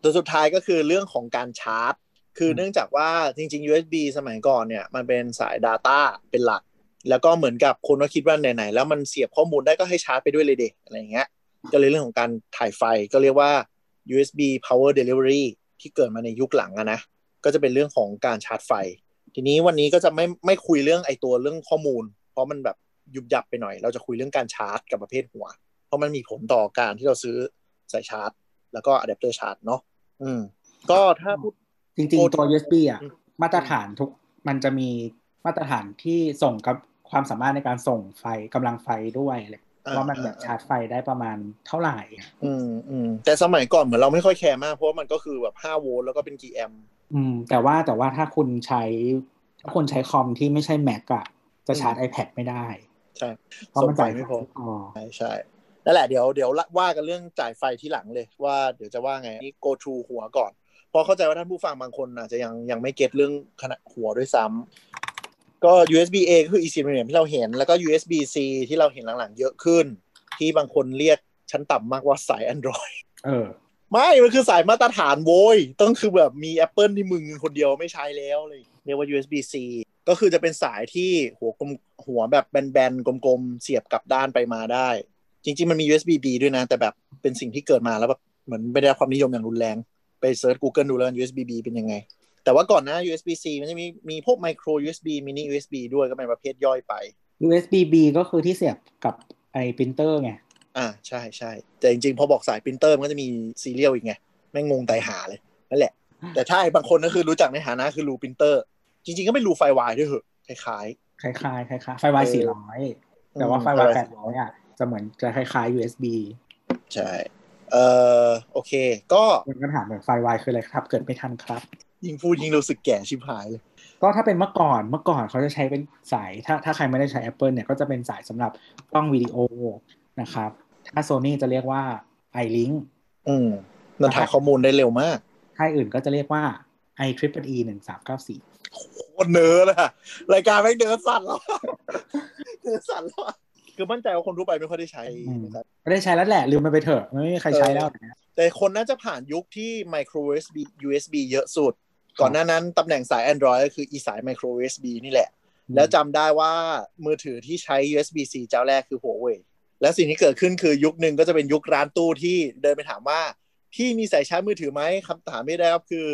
ตัวสุดท้ายก็คือเรื่องของการชาร์จ คือเนื่องจากว่าจริง ๆ USB สมัยก่อนเนี่ย มันเป็นสาย Data เป็นหลัก แล้วก็เหมือนกับคนก็คิดว่าไหนๆแล้วมันเสียบข้อมูลได้ก็ให้ชาร์จไปด้วยเลยเด็อะไรอย่างเงี้ย ก็เลยเรื่องของการถ่ายไฟก็เรียกว่า USB Power Delivery ที่เกิดมาในยุคหลังอะนะ ก็จะเป็นเรื่องของการชาร์จไฟ ทีนี้วันนี้ก็จะไม่ไม่คุยเรื่องไอตัวเรื่องข้อมูล เพราะมันแบบยุบยับไปหน่อย เราจะคุยเรื่องการชาร์จกับประเภทหัว เพราะมันมีผลต่อการที่เราซื้อสายชาร์จ แล้วก็อะแดปเตอร์ชาร์จเนาะอืม ก็ถ้าพูดจริงๆตัว USB อะอืมมาตรฐานทุกมันจะมีมาตรฐานที่ส่งกับ ความสามารถในการส่งไฟกำลังไฟด้วยเลยว่ามันแบบชาร์จไฟได้ประมาณเท่าไหร่ อืมอืมแต่สมัยก่อนเหมือนเราไม่ค่อยแคร์มาก เพราะว่ามันก็คือแบบ5โวลต์แล้วก็เป็นกี่แอมป์อืม แต่ว่าแต่ว่าถ้าคุณใช้ถ้าคุณใช้คอมที่ไม่ใช่ Mac อะจะชาร์จ iPad ไม่ได้ ใช่เพราะส่มันงไฟจ่ายไม่พออ๋อใช่ใช่นั่นแหละเดี๋ยวเดี๋ยวว่ากันเรื่องจ่ายไฟที่หลังเลยว่าเดี๋ยวจะว่าไงนี่ go to หัวก่อนพราะเข้าใจว่าท่านผู้ฟังบางคนอาจจะยังยังไม่ get เรื่องขนาดหัวด้วยซ้ำ ก็ USB A ก็คือ eSIM ที่เราเห็น แล้วก็ USB C ที่เราเห็นหลังๆ เยอะขึ้น ที่บางคนเรียกชั้นต่ำมากว่าสาย Android เออ ไม่ มันคือสายมาตรฐานโว้ย ต้องคือแบบมี Apple ที่มึงคนเดียวไม่ใช้แล้วเลย เรียกว่า USB C ก็คือจะเป็นสายที่หัวกลมหัวแบบแบนๆ กลมๆ เสียบกลับด้านไปมาได้ จริง ๆ มันมี USB B ด้วยนะ แต่แบบเป็นสิ่งที่เกิดมาแล้วแบบเหมือนไม่ได้รับความนิยมอย่างรุนแรง ไปเซิร์ช Google ดูแล้ว USB B เป็นยังไง แต่ว่าก่อนหน้า USB C มันจะมีมีพวก micro USB mini USB ด้วยก็เป็นประเภทย่อยไป USB B ก็คือที่เสียบกับไอ้ปรินเตอร์ไง อ่าใช่ใช่แต่จริงๆ พอบอกสายปรินเตอร์มันก็จะมี serial อีกไง แม่งงงตายห่าเลยนั่นแหละ แต่ถ้าไอ้บางคนก็คือรู้จักในฐานะคือรูปรินเตอร์ จริงๆ ก็ไม่รู FireWire ด้วยเหรอะคล้ายคล้ายๆคล้ายๆ FireWire สี่ร้อยแต่ว่า FireWire แปดร้อยอะจะเหมือนจะคล้ายๆ USB ๆใช่เอ่อโอเค ก็มันก็ถามเหมือนไฟวายคืออะไรครับ เกิดไม่ทันครับ ยิงพูดยิงรู้สึกแก่ชิบหายเลย ก็ถ้าเป็นเมื่อก่อนเมื่อก่อนเขาจะใช้เป็นสาย ถ้าถ้าใครไม่ได้ใช้ Apple เนี่ยก็จะเป็นสายสำหรับกล้องวิดีโอนะครับ ถ้า Sony จะเรียกว่า iLink อืมมันถ่ายข้อมูลได้เร็วมากค่ายอื่นก็จะเรียกว่า i t r i p l e หนึ่งสามเก้าสี่โคตรเนื้อเลยอะรายการแม่งเนื้อสั่นแล้วเนื้อสั่นแล้วอะคือมั่นใจว่าคนทั่วไปไม่ค่อยได้ใช้นะครับไม่ได้ใช้แล้วแหละ ลืมมันไปเถอะ ไม่มีใครใช้แล้วนะแต่คนน่าจะผ่านยุคที่ micro USB USB เยอะสุด ก่อนหน้านั้นตำแหน่งสาย Android ก็คืออีสาย micro USB นี่แหละ แล้วจำได้ว่ามือถือที่ใช้ USB-C เจ้าแรกคือหัวเว่ยและสิ่งที่เกิดขึ้นคือยุคหนึ่งก็จะเป็นยุคร้านตู้ที่เดินไปถามว่า พี่มีสายชาร์จมือถือไหมคำถามไม่ได้ครับคือ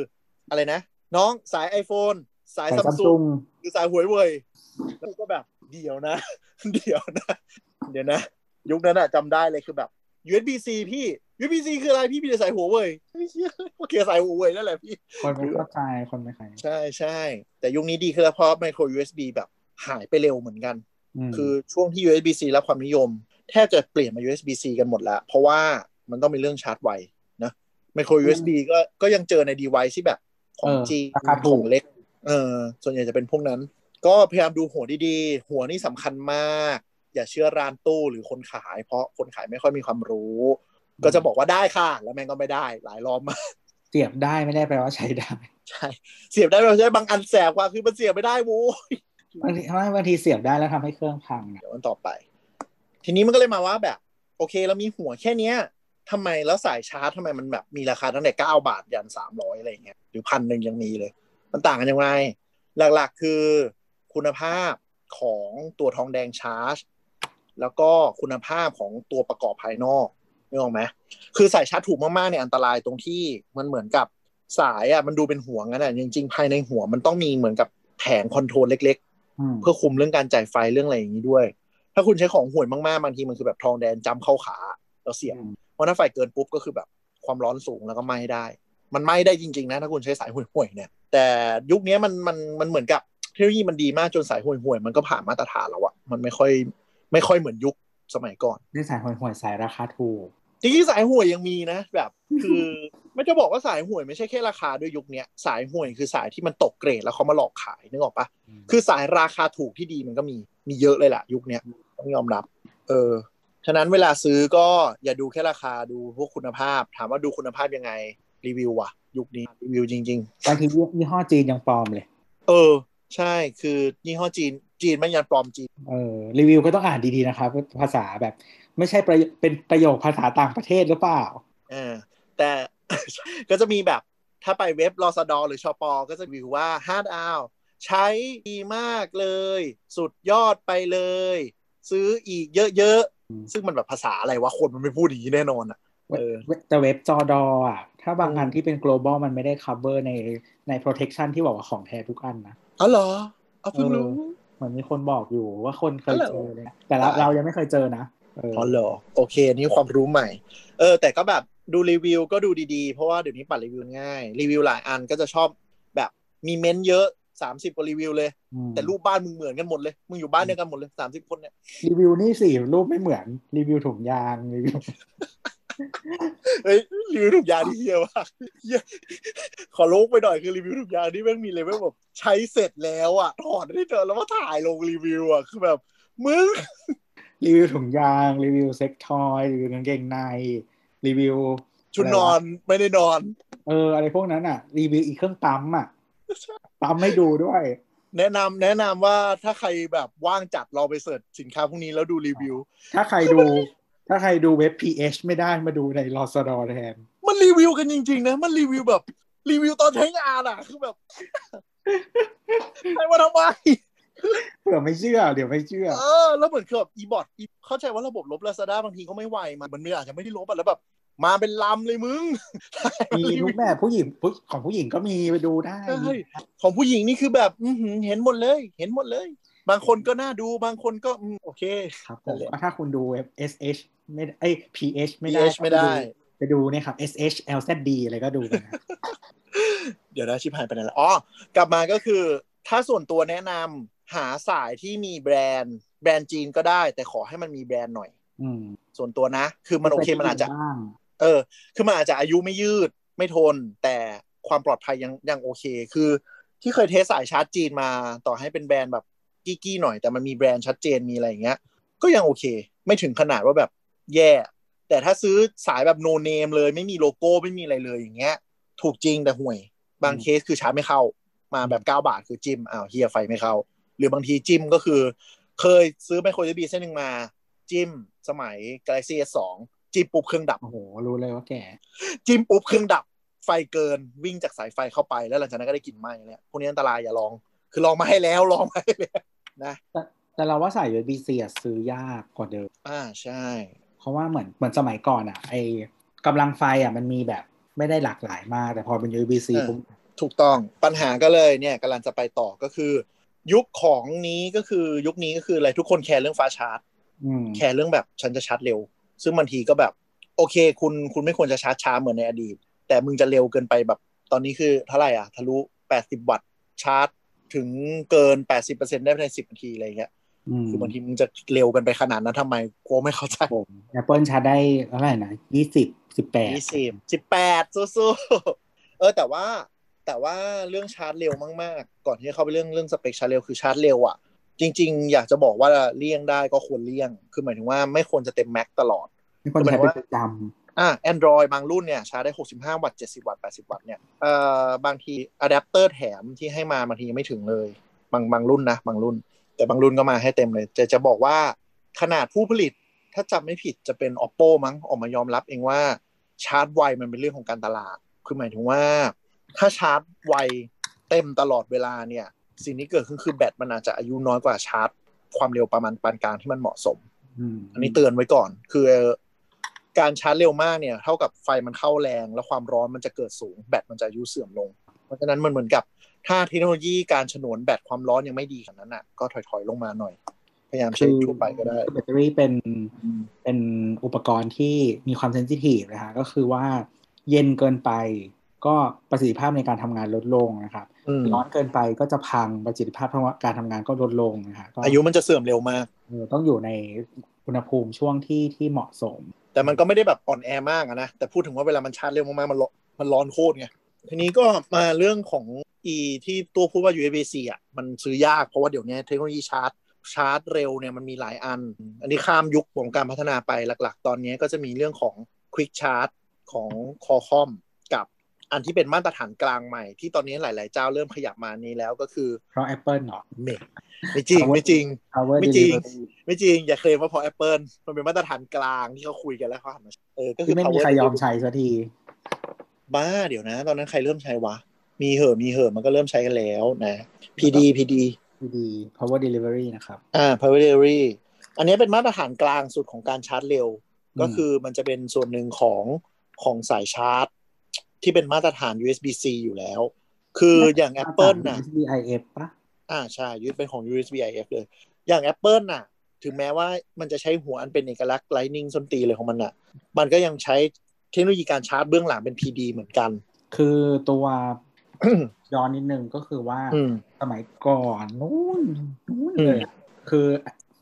อะไรนะ น้องสาย iPhone สายสายซัมซัมซุซุงงหรือสายหวยเว่ยแล้วก็แบบเดี๋ยวนะ เดี๋ยวนะ เดี๋ยวนะ ยุคนั้นอะจำได้เลยคือแบบ USB-C พี่ USB-C คืออะไรพี่มีแต่สายหัวเว่ยไม่เชื่อโอเคสายหัวเว่ยนั่นแหละพี่คนไม่เข้าใจคนไม่เข้าใจใช่ใช่แต่ยุคนี้ดีขึ้นแล้วเพราะ micro USB แบบหายไปเร็วเหมือนกันมคือช่วงที่ USB-C รับความนิยม แทบจะเปลี่ยนมา USB-C กันหมดแล้ว เพราะว่ามันต้องมีเรื่องชาร์จไวนะ micro USB ก็ก็ยังเจอใน device ที่แบบของเออจีนราคาถูขกองเล็กเออส่วนใหญ่จะเป็นพวกนั้น ก็พยายามดูหัวดีๆ หัวนี่สำคัญมาก อย่าเชื่อร้านตู้หรือคนขาย เพราะคนขายไม่ค่อยมีความรู้ ก็จะบอกว่าได้ค่ะ แล้วแม่งก็ไม่ได้ หลายรอบมากเสียบได้ไม่ได้แปลว่าใช้ได้ ใช่ เสียบได้ไม่ใช่บางอันแสบกว่าคือมันเสียบไม่ได้โว้ยบางทีไม่บางทีเสียบได้แล้วทำให้เครื่องพังอะเดี๋ยวมันต่อไป ทีนี้มันก็เลยมาว่าแบบ โอเคเรามีหัวแค่เนี้ยทำไมแล้วสายชาร์จทำไมมันแบบมีราคาตั้งแต่เก้าบาทยันสามร้อยอะไรอย่างเงี้ยหรือพันหนึ่งยังมีเลย มันต่างกันยังไง หลักๆคือคุณภาพของตัวทองแดงชาร์จ แล้วก็คุณภาพของตัวประกอบภายนอกนึกออกไหมคือสายชาร์จถูกมากๆเนี่ยอันตรายตรงที่มันเหมือนกับสายอะมันดูเป็นหัวงั้นอะจริงๆ ภายในหัวมันต้องมีเหมือนกับแผงคอนโทรลเล็กๆอืมเพื่อคุมเรื่องการจ่ายไฟเรื่องอะไรอย่างนี้ด้วย ถ้าคุณใช้ของห่วยมากๆบางทีมันคือแบบทองแดงจำเข้าขาแล้วเสียบเพราะถ้าไฟเกินปุ๊บก็คือแบบความร้อนสูงแล้วก็ไหม้ได้ มันไหม้ได้จริง ๆ นะ ถ้าคุณใช้สายห่วยๆเนี่ย แต่ยุคนี้มันมันมันเหมือนกับเทคโนโลยีมันดีมากจนสายห่วยๆมันก็ผ่านมาตรฐานแล้วอะมันไม่ค่อย ไม่ค่อยเหมือนยุคสมัยก่อนนี่สายห่วยๆสายราคาถูกจริงๆสายห่วยยังมีนะ แบบ คือไม่จะบอกว่าสายห่วยไม่ใช่แค่ราคาด้วยยุคเนี้ยสายห่วยคือสายที่มันตกเกรดแล้วเขามาหลอกขายนึกออกปะคือสายราคาถูกที่ดีมันก็มีมีเยอะเลยแหละยุคเนี้ยต้องยอมรับ เออฉะนั้นเวลาซื้อก็อย่าดูแค่ราคาดูพวกคุณภาพ ถามว่าดูคุณภาพยังไงรีวิวว่ะ ยุคนี้รีวิวจริงบางทียี่ห้อจีนยังปลอมเลยๆเออ ใช่คือยี่ห้อจีนจีนไม่ยันปลอมจีนเออรีวิวก็ต้องอ่านดีๆนะครับ ภาษาแบบ ไม่ใช่ประโยเป็นประโยคภาษาต่างประเทศหรือเปล่าเออแต่ก็จะมีแบบถ้าไปเว็บรอสดอหรือชอปอก็จะรีวิวว่าฮาร์ดอาว ใช้ดีมากเลย สุดยอดไปเลย ซื้ออีกเยอะอืมๆซึ่งมันแบบภาษาอะไรวะ คนมันไม่พูดอย่างนี้แน่นอนอะเออแต่เว็บจอดออะ ถ้าบางอืมอันที่เป็น global มันไม่ได้ cover ในใน protection ที่บอกว่าของแท้ทุกอันนะ อ๋อเหรอเอาเพิ่งรู้เหมือนมีคนบอกอยู่ว่าคนเคยอ๋อเหรอเจอเลยแต่เราตายเรายังไม่เคยเจอนะเอออ๋อเหรอโอเคอันนี่ความรู้ใหม่ เออ แต่ก็แบบดูรีวิวก็ดูดีๆ เพราะว่าเดี๋ยวนี้ปัดรีวิวง่ายรีวิวหลายอันก็จะชอบแบบมีเม้นต์เยอะสามสิบกว่ารีวิวเลยอืมแต่รูปบ้านมึงเหมือนกันหมดเลยมึงอยู่บ้านเดียวกันหมดเลยสามสิบคนเนี่ยรีวิวนี่สิรูปไม่เหมือนรีวิวถุงยางรีวิว เฮ้ยรีวิวถุงยางที่เฮียมากเหี้ยขอลงไปหน่อยคือรีวิวถุงยางที่แม่งมีเลยแม่งแบบใช้เสร็จแล้วอะถอดได้เจอแล้วมาถ่ายลงรีวิวอะคือแบบมึงรีวิวถุงยางรีวิว sex toy รีวิวกางเกงในรีวิวชุดนอนไม่ได้นอน เออ อะไรพวกนั้นอะ รีวิวอีกเครื่องปั๊มอะปั๊มให้ดูด้วย แนะนำแนะนำว่าถ้าใครแบบว่างจัดเราไป search สินค้าพวกนี้แล้วดูรีวิว ถ้าใครดู ถ้าใครดูเว็บ PH ไม่ได้มาดูในลอสดอแทน มันรีวิวกันจริง ๆ นะ มันรีวิวแบบ รีวิวตอนใช้งานอะ คือแบบใช้มาทำไมเผื่อไม่เชื่อ เดี๋ยวไม่เชื่อ เออ แล้วเหมือนคือแบบอีบอทเข้าใจว่าระบบลบลาซาด้าบางทีก็ไม่ไหวมันมันอาจจะไม่ได้ลบอะแล้วแบบ มาเป็นลำเลยมึง มีทุกแบบผู้หญิงผู้ของผู้หญิงก็มีไปดูได้ใช่ของผู้หญิงนี่คือแบบอือหือเห็นหมดเลย เห็นหมดเลย บางคนก็น่าดูบางคนก็อืมโอเคครับผนั่มนแหละว่าถ้าคุณดูเว็บ SH ไม่ไอย PH ไม่ได้ PH ไม่ได้ไปดูเนี่ยครับ SH LZD อะไรก็ดูกันนะเดี๋ยวนะชิบหายไปไหนแล้วอ๋อกลับมาก็คือ ถ้าส่วนตัวแนะนำหาสายที่มีแบรนด์ แบรนด์จีนก็ได้ แต่ขอให้มันมีแบรนด์หน่อยอืมส่วนตัวนะ คือมันโอเคมันอาจจะบ้างเออ คือมันอาจจะอายุไม่ยืดไม่ทน แต่ความปลอดภัยยังยังโอเค คือ ที่เคยเทสสายชาร์จจีนมา ต่อให้เป็นแบรนด์แบบ กี้ๆหน่อยแต่มันมีแบรนด์ชัดเจนมีอะไรอย่างเงี้ย ก็ยังโอเค ไม่ถึงขนาดว่าแบบแย่แต่ถ้าซื้อสายแบบโนเนมเลย ไม่มีโลโก้ไม่มีอะไรเลยอย่างเงี้ย ถูกจริงแต่ห่วย บางเคสคือชาร์จไม่เข้า มาแบบ9บาทคือจิ้มอ้าวเฮียไฟไม่เข้า หรือบางทีจิ้มก็คือ เคยซื้อไมโคร USB เส้นหนึ่งมา จิ้มสมัย Galaxy S2 จิ้มปุ๊บเครื่องดับโอ้โหรู้เลยว่าแก่จิ้มปุ๊บเครื่องดับไฟเกินวิ่งจากสายไฟเข้าไปแล้วหลังจากนั้นก็ได้กลิ่นไหม้เนี่ยพวกนี้อันตรายอย่าลอง คือลองมาให้แล้วลองมาให้แล้ว นะแต่แต่เราว่าสาย USB-C อะซื้อยากกว่าเดิม อ่าใช่ เพราะว่าเหมือนเหมือนสมัยก่อนอะไอกำลังไฟอะมันมีแบบไม่ได้หลากหลายมาก แต่พอเป็น USB-C ปุ๊บถูกต้องปัญหาก็เลยเนี่ยกำลังจะไปต่อก็คือ ยุคของนี้ก็คือยุคนี้ก็คืออะไรทุกคนแคร์เรื่องฟ้าชาร์จอืมแคร์เรื่องแบบฉันจะชาร์จเร็ว ซึ่งบางทีก็แบบ โอเค คุณคุณไม่ควรจะชาร์จช้าเหมือนในอดีต แต่มึงจะเร็วเกินไปแบบ ตอนนี้คือเท่าไหร่อะทะลุ80วัตต์ชาร์จ ถึงเกิน80%ได้ภายใน10นาทีอะไรเงี้ยอืมคือบางทีมึงจะเร็วกันไปขนาดนั้นทำไมกูไม่เข้าใจผม Apple ชาร์จได้เท่าไหร่นะยี่สิบสิบแปดยี่สิบสิบแปดสู้ๆเออแต่ว่าแต่ว่าเรื่องชาร์จเร็วมากๆ ก่อนที่จะเข้าไปเรื่องเรื่องสเปคชาร์จเร็วคือชาร์จเร็วอะ จริง ๆ อยากจะบอกว่าเลี่ยงได้ก็ควรเลี่ยง คือหมายถึงว่าไม่ควรจะเต็ม max ตลอดมีคนใช้เป็นประจ อ่า Android บางรุ่นเนี่ยชาร์จได้ 65 วัตต์ 70 วัตต์ 80 วัตต์เนี่ยเอ่อบางทีอะแดปเตอร์แถมที่ให้มาบางทียังไม่ถึงเลย บางบางรุ่นนะ บางรุ่น แต่บางรุ่นก็มาให้เต็มเลย จะจะบอกว่าขนาดผู้ผลิตถ้าจำไม่ผิดจะเป็น oppo มั้งออกมายอมรับเองว่าชาร์จไวมันเป็นเรื่องของการตลาด คือหมายถึงว่า ถ้าชาร์จไวเต็มตลอดเวลาเนี่ยสิ่งที่เกิดขึ้นคือแบตมันอาจจะอายุน้อยกว่าชาร์จ ความเร็วประมาณปานกลางที่มันเหมาะสมำอืมอันนี้เตือนไว้ก่อน คือ การชาร์จเร็วมากเนี่ยเท่ากับไฟมันเข้าแรง แล้วความร้อนมันจะเกิดสูงแบตมันจะอายุเสื่อมลง เพราะฉะนั้นมันเหมือนกับถ้าเทคโนโลยีการฉนวนแบตความร้อนยังไม่ดีขนาดนั้นอะก็ถอยๆลงมาหน่อย พยายามใช้ทั่วไปก็ได้แบตเตอรี่เป็นเป็นอุปกรณ์ที่มีความเซนซิทีฟนะฮะก็คือว่าเย็นเกินไปก็ประสิทธิภาพในการทำงานลดลงนะครับอืมร้อนเกินไปก็จะพังประสิทธิภาพการทำงานก็ลดลงนะฮะก็อายุมันจะเสื่อมเร็วมากเออต้องอยู่ใน อุณหภูมิช่วงที่ที่เหมาะสม แต่มันก็ไม่ได้แบบอ่อนแอมากนะ แต่พูดถึงว่าเวลามันชาร์จเร็วมากๆมันร้อนมันร้อนโคตรไงทีนี้ก็มาเรื่องของ e ที่ตัวพูดว่า USB-C อะมันซื้อยากเพราะว่าเดี๋ยวนี้เทคโนโลยีชาร์จชาร์จเร็วเนี่ยมันมีหลายอัน อันนี้ข้ามยุคของการพัฒนาไปหลักๆ ตอนนี้ก็จะมีเรื่องของ Quick Charge ของ Qualcomm กับอั นที่เป็นมาตรฐานกลางใหม่ ที่ตอนนี้หลาย ๆ เจ้าเริ่มขยับมานี้แล้วก็คือ เพราะ Apple เนาะเมกไม่จริงไม่จริง Power ไม่จริง Delivery ไม่จริง อย่าเคลมว่าเพราะ Apple มันเป็นมาตรฐานกลางที่เขาคุยกันแล้วเขาหันมาเออก็คืที่อไม่มี power ใครยอม delivery ใช้สักที บ้าเดี๋ยวนะ ตอนนั้นใครเริ่มใช้วะ มีเหอะมีเหอะมันก็เริ่มใช้กันแล้วนะ PD PD ดี Power Delivery นะครับอ่า Power Delivery อันนี้เป็นมาตรฐานกลางสุดของการชาร์จเร็วอืมก็คือมันจะเป็นส่วนหนึ่งของของสายชาร์จ ที่เป็นมาตรฐาน USB-C อยู่แล้ว คืออย่าง Apple น่ะ USB IF ปะอ่าใช่ยึดเป็นของ USB IF เลย อย่าง Apple น่ะ ถึงแม้ว่ามันจะใช้หัวอันเป็นเอกลักษณ์ Lightning ส้นตีนเลยของมันน่ะ มันก็ยังใช้เทคโนโลยีการชาร์จเบื้องหลังเป็น PD เหมือนกัน คือตัวย้อนนิดนึงก็คือว่าอืมสมัยก่อนนู้นนู้นเลยอะคือ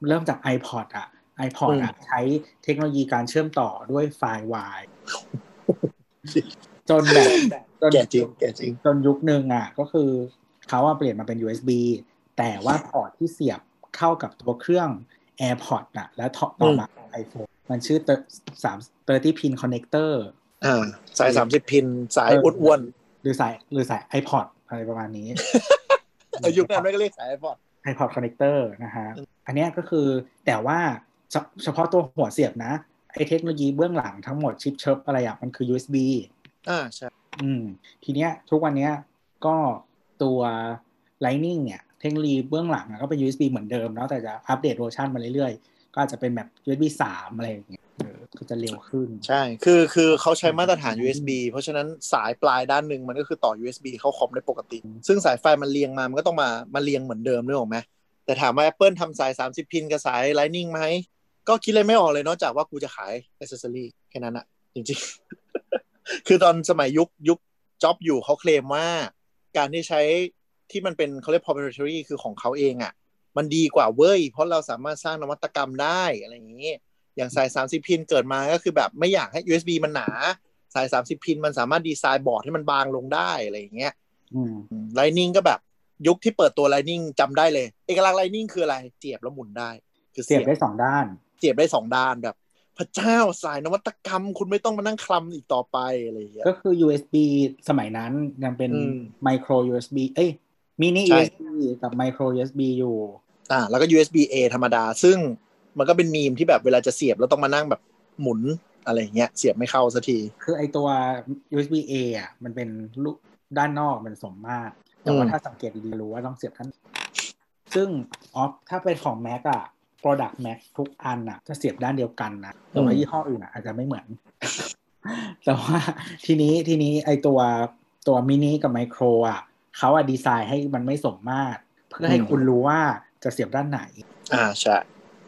เริ่มจาก iPod อะ iPod อะ ใช้เทคโนโลยีการเชื่อมต่อด้วยไฟล์ Y จนแบบจนแก่จริงแก่จริงจนยุคหนึ่งอะ ก็คือเขาว่าเปลี่ยนมาเป็น USB แต่ว่าพอร์ตที่เสียบเข้ากับตัวเครื่อง AirPod อะ แล้วต่อมา iPhone มันชื่อสาม30 pin connector อ่าสายสามสิบพิน สายอ้วนหรือสายหรือสาย iPod อะไรประมาณนี้ๆเออยุคนั้นไม่ก็เรียกสายไอพอด iPod connector นะฮะ อันเนี้ยก็คือแต่ว่าเฉเฉพาะตัวหัวเสียบนะ ไอเทคโนโลยีเบื้องหลังทั้งหมดชิปเชิปอะไรอะ มันคือ USB อ่าใช่อืม ทีเนี้ย ทุกวันเนี้ยก็ตัว Lightning เนี่ย เทคโนโลยีเบื้องหลังอะก็เป็น USB เหมือนเดิมเนาะแต่จะอัปเดตเวอร์ชันมาเรื่อยๆ ก็อาจจะเป็นแบบ USB 3อะไรอย่างเงี้ยเออก็จะเร็วขึ้น ใช่ คือคือเขาใช้มาตรฐาน USB เพราะฉะนั้นสายปลายด้านหนึ่งมันก็คือต่อ USB เข้าคอมได้ปกติ ซึ่งสายไฟมันเรียงมา มันก็ต้องมามาเรียงเหมือนเดิมนึกออกไหมแต่ถามว่า Apple ทำสาย 30 พินกับสาย Lightning ไหม ก็คิดอะไรไม่ออกเลยนอกจากว่ากูจะขายอ c เซ s ซอรี่แค่นั้นอะจริงๆ คือตอนสมัยยุคยุคจ็อบอยู่เขาเคลมว่า การที่ใช้ที่มันเป็นเขาเรียก proprietary คือของเขาเองอะมันดีกว่าเว้ย เพราะเราสามารถสร้างนวัตกรรมได้อะไรอย่างนี้ อย่างสาย 30 พินเกิดมาก็คือแบบไม่อยากให้ USB มันหนา สาย 30 พินมันสามารถดีไซน์บอร์ดให้มันบางลงได้อะไรอย่างเงี้ยอืมไลนิ่งก็แบบยุคที่เปิดตัวไลนิ่งจำได้เลย เอกลักษณ์ไลนิ่งคืออะไรเสียบแล้วหมุนได้ คือเสียบได้สองด้านเสียบได้สองด้านแบบ พระเจ้าสายนวัตกรรม คุณไม่ต้องมานั่งคลำอีกต่อไปอะไรอย่างเงี้ยก็คือ USB สมัยนั้นยังเป็นอืม micro USB เอ้ย mini ใช่ USB กับ micro USB อยู่ อ่า แล้วก็ USB A ธรรมดา ซึ่งมันก็เป็นมีมที่แบบเวลาจะเสียบแล้วต้องมานั่งแบบหมุนอะไรอย่างเงี้ยเสียบไม่เข้าสักที คือไอตัว USB A อะมันเป็นลูกด้านนอกมันสมมาตรแต่ว่าอืมถ้าสังเกตดีๆรู้ว่าต้องเสียบท่านซึ่งอ๋อถ้าเป็นของ Mac อะ Product Mac ทุกอันอะจะเสียบด้านเดียวกันนะแต่ว่ายี่ห้ออื่นอะอาจจะไม่เหมือน แต่ว่าทีนี้ทีนี้ไอตัวตัวมินิกับไมโครอะเขาอะดีไซน์ให้มันไม่สมมาตร เพื่อให้อืมคุณรู้ว่าจะเสียบด้านไหน อ่าใช่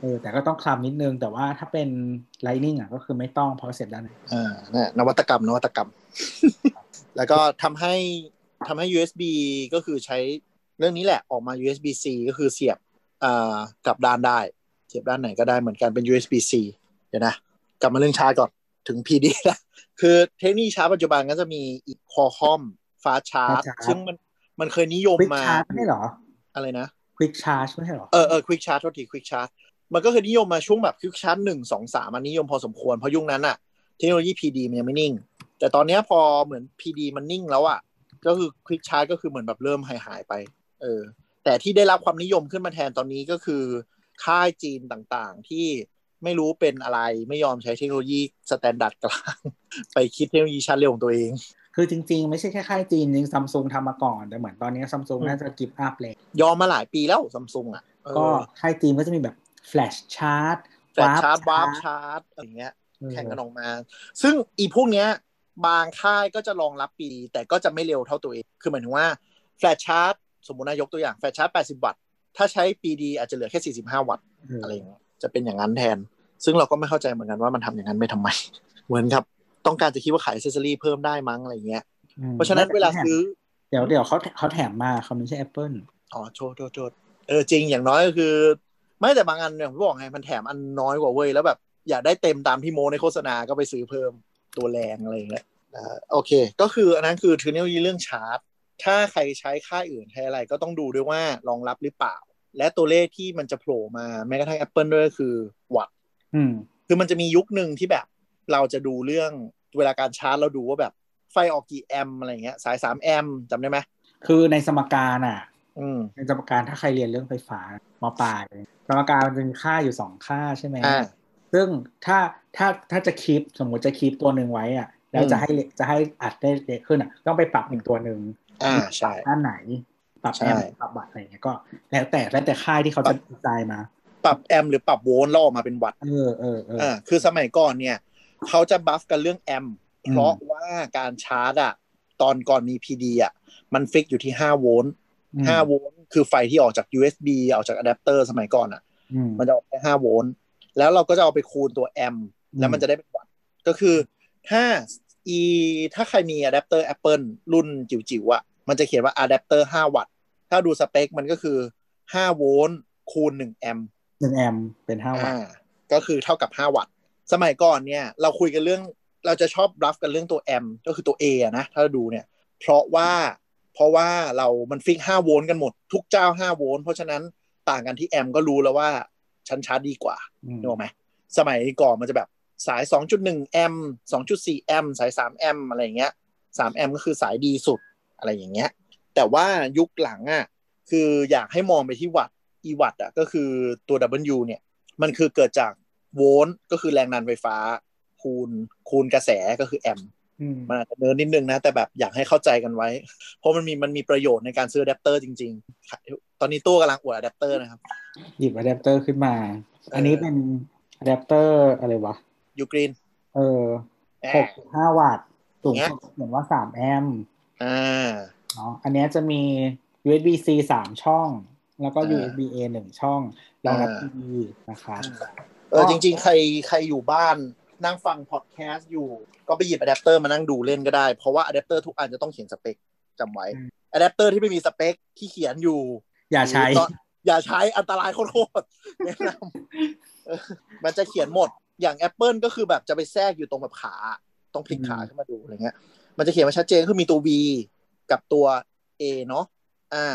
เออแต่ก็ต้องคลำนิดนึง แต่ว่าถ้าเป็น Lightning อะก็คือไม่ต้องเพราะเสียบด้านไหนอ่าเนี่ยนวัตกรรมนวัตกรรม แล้วก็ทำให้ทำให้ USB ก็คือใช้เรื่องนี้แหละออกมา USB C ก็คือเสียบอ่ากลับด้านได้ เสียบด้านไหนก็ได้เหมือนกันเป็น USB C เดี๋ยวนะ กลับมาเรื่องชาร์จก่อนถึง PD แล้วคือเทคโนโลยีชาร์จปัจจุบันก็จะมีอีกคอคอม fast charge Fast Charge ซึ่งมันมันเคยนิยม Quick มา Charge ไม่ใช่เหรอ อะไรนะ Quick Charge ไม่ใช่เหรอ เออเออ Quick Charge โทษที Quick Charge มันก็คือนิยมมาช่วงแบบ Quick Charge หนึ่งสองสามมันนิยมพอสมควร เพราะยุคนั้นอะเทคโนโลยี PD มันยังไม่นิ่ง แต่ตอนเนี้ยพอเหมือน PD มันนิ่งแล้วอะก็คือ Quick Charge ก็คือเหมือนแบบเริ่มหายหายๆไป เออ แต่ที่ได้รับความนิยมขึ้นมาแทนตอนนี้ก็คือ ค่ายจีนต่างๆ ที่ไม่รู้เป็นอะไรไม่ยอมใช้เทคโนโลยี standard กลาง ไปคิดเทคโนโลยีชาร์จเร็วของตัวเอง คือจริง ๆ ไม่ใช่แค่ค่ายจีนจริงซัมซุงทำมาก่อน แต่เหมือนตอนนี้ซัมซุงอืมน่าจะ give up เลยยอมมาหลายปีแล้วซัมซุงอะเออก็ค่ายจีนก็จะมีแบบ Flash Charge แฟลช Warp ชาร์จวาร์ป Charge ชาร์จอะไรเงี้ยเออแข่งกันออกมา ซึ่งอีพวกเนี้ยบางค่ายก็จะรองรับ PD แต่ก็จะไม่เร็วเท่าตัวเอง คือหมายถึงว่า Flash Charge สมมุตินายกตัวอย่าง Flash Charge 80 วัตต์ ถ้าใช้ PD อาจจะเหลือแค่ 45 วัตต์เออออะไรอย่างเงี้ยจะเป็นอย่างนั้นแทน ซึ่งเราก็ไม่เข้าใจเหมือนกันว่ามันทำอย่างนั้นไม่ทำไม เหมือนครับ ต้องการจะคิดว่าขายเซสซอรี่เพิ่มได้มั้งอะไรเงี้ยอืมเพราะฉะนั้นเวลาซื้อ เดี๋ยวเดี๋ยวเขาเขาแถมมาเขาไม่ใช่ Apple อ๋อโทษโทษโทษเออจริงอย่างน้อยก็คือ ไม่แต่บางอันเนี่ยผมบอกไงมันแถมอันน้อยกว่าเว้ยแล้วแบบอยากได้เต็มตามที่โมในโฆษณาก็ไปซื้อเพิ่มตัวแรงอะไรอย่างเงี้ยอ่าโอเค ก็คืออันนั้นคือเทคโนโลยีเรื่องชาร์จ ถ้าใครใช้ค่ายอื่นใช้อะไรก็ต้องดูด้วยว่ารองรับหรือเปล่า และตัวเลขที่มันจะโผล่มาแม้กระทั่ง Apple ด้วยก็คือวัตต์อืมคือมันจะมียุคหนึ่งที่แบบ เราจะดูเรื่องเวลาการชาร์จเราดูว่าแบบไฟออกกี่แอมป์อะไรเงี้ย สาย3แอมป์จำได้ไหมคือในสมการอะอืมในสมการถ้าใครเรียนเรื่องไฟฟ้ามปลายสมการมันจะมีค่าอยู่สองค่าใช่ไหมอ่าซึ่งถ้าถ้าถ้าจะคีปสมมติจะคีปตัวหนึ่งไว้อะ แล้วอืมจะให้จะให้อัดได้เล็กขึ้นอะ ต้องไปปรับอีกตัวหนึ่ง อ่าใช่ด้านไหน ปรับใช่แอมป์ปรับบัตรอะไรอย่างเงี้ยก็ แล้วแต่แล้วแต่ค่ายที่เขาจะดีไซน์มา ปรับแอมป์หรือปรับโวลต์แล้วออกมาเป็นวัตต์เออเออเอออ่าคือสมัยก่อนเนี่ย เขาจะบลัฟกันเรื่องแอมป์อืมเพราะว่าการชาร์จอะตอนก่อนมี PD อะมัน fix อยู่ที่5โวลต์อืม5โวลต์คือไฟที่ออกจาก USB ออกจากอะแดปเตอร์สมัยก่อนอะอืมมันจะออกแค่5โวลต์แล้วเราก็จะเอาไปคูณตัวแอมป์อืมแล้วมันจะได้เป็นวัตต์ก็คือถ้าอีถ้าใครมีอะแดปเตอร์ Apple รุ่นจิ๋วๆอะ มันจะเขียนว่าอะแดปเตอร์5วัตต์ ถ้าดูสเปคมันก็คือ5โวลต์คูณ1แอมป์หนึ่งแอมป์เป็นห้าวัตอ่าก็คือเท่ากับ5วัตต์ สมัยก่อนเนี่ยเราคุยกันเรื่องเราจะชอบบลัฟกันเรื่องตัวแอมป์ก็คือตัว A อะนะถ้าเราดูเนี่ย เพราะว่าเพราะว่าเรามัน fix 5โวลต์กันหมด ทุกเจ้า5โวลต์เพราะฉะนั้นต่างกันที่แอมป์ก็รู้แล้วว่าชั้นชาร์จดีกว่าอืมนึกออกไหมสมัยก่อนมันจะแบบสาย 2.1 แอมป์2.4 แอมป์สาย 3 แอมป์อะไรอย่างเงี้ย3แอมป์ก็คือสายดีสุด อะไรอย่างเงี้ย แต่ว่ายุคหลังอะคืออยากให้มองไปที่วัตต์ e วัตต์อะก็คือตัว W เนี่ย มันคือเกิดจากโวลต์ก็คือแรงดันไฟฟ้า คูณคูณกระแสก็คือแอมป์อืมมันอาจจะเนินนิดนึงนะ แต่แบบอยากให้เข้าใจกันไว้ เพราะมันมีมันมีประโยชน์ในการซื้ออะแดปเตอร์จริง ๆ ตอนนี้ตู้กำลังอวดอะแดปเตอร์นะครับ หยิบอะแดปเตอร์ขึ้นมา อันนี้เป็นอะแดปเตอร์อะไรวะ Ugreenเออหกสิบห้าวัตต์สูงสุดเห็นว่าสามแอมป์ อ่าเนาะอันเนี้ยจะมี USB-C สามช่อง แล้วก็อ่า USB-A หนึ่งช่องรองรับอ่าทีวีนะครับเออจริง ๆ ใครใครอยู่บ้านนั่งฟังพอดแคสต์อยู่ ก็ไปหยิบอะแดปเตอร์มานั่งดูเล่นก็ได้ เพราะว่าอะแดปเตอร์ทุกอันจะต้องเขียนสเปคจำไว้อะแดปเตอร์ที่ไม่มีสเปคที่เขียนอยู่ อย่าใช้หรือตอนอย่าใช้อันตรายโคตรๆแนะนำเออมันจะเขียนหมดอย่าง Apple ก็คือแบบจะไปแทรกอยู่ตรงแบบขา ต้องพลิกขาขึ้นมาดูอะไรเงี้ย มันจะเขียนมาชัดเจนคือมีตัว V กับตัว A เนาะอ่า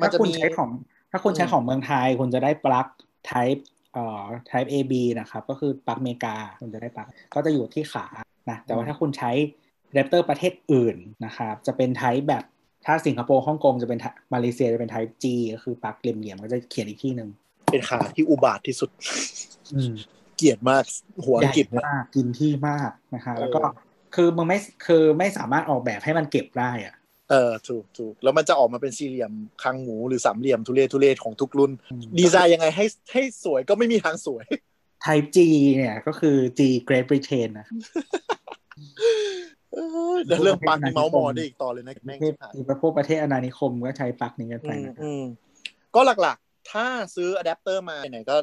มันถ้าจะคุณมีใช้ของ ถ้าคุณใช้อืมของเมืองไทยคุณจะได้ปลั๊ก type เอ่อ type AB นะครับ ก็คือปลั๊กอเมริกาคุณจะได้ปลั๊กก็จะอยู่ที่ขานะแต่ว่าถ้าคุณใช้อะแดปเตอร์ประเทศอื่นนะครับ จะเป็น type แบบถ้าสิงคโปร์ฮ่องกงจะเป็น type มาเลเซียจะเป็น type G ก็คือปลั๊กเหลี่ยมๆก็จะเขียนอีกที่หนึ่งเป็นขาที่อุบาทที่สุดอืมเกลียดมากหัวอัใหงญ่กฤษเนี่ยมากกินที่มากนะฮะเออแล้วก็ คือมึงไม่คือไม่สามารถออกแบบให้มันเก็บได้อะเออถูกถูกแล้วมันจะออกมาเป็นสี่เหลี่ยมคางหมูหรือสามเหลี่ยมทุเรศทุเรศของทุกรุ่น ดีไซน์ยังไงให้ให้สวยก็ไม่มีทางสวย Type G เนี่ยก็คือ G Great Britain นะเออเดี๋ยวเรื่องปลั๊กนี่เมาส์มอยได้อีกต่อเลยนะปแม่ระงเทศชิบหายพวกประเทศอาณานิคมก็ใช้ปลั๊กนี้กันไปอืมนะครับอืมก็หลักๆ ถ้าซื้ออะแดปเตอร์มาไหนๆก็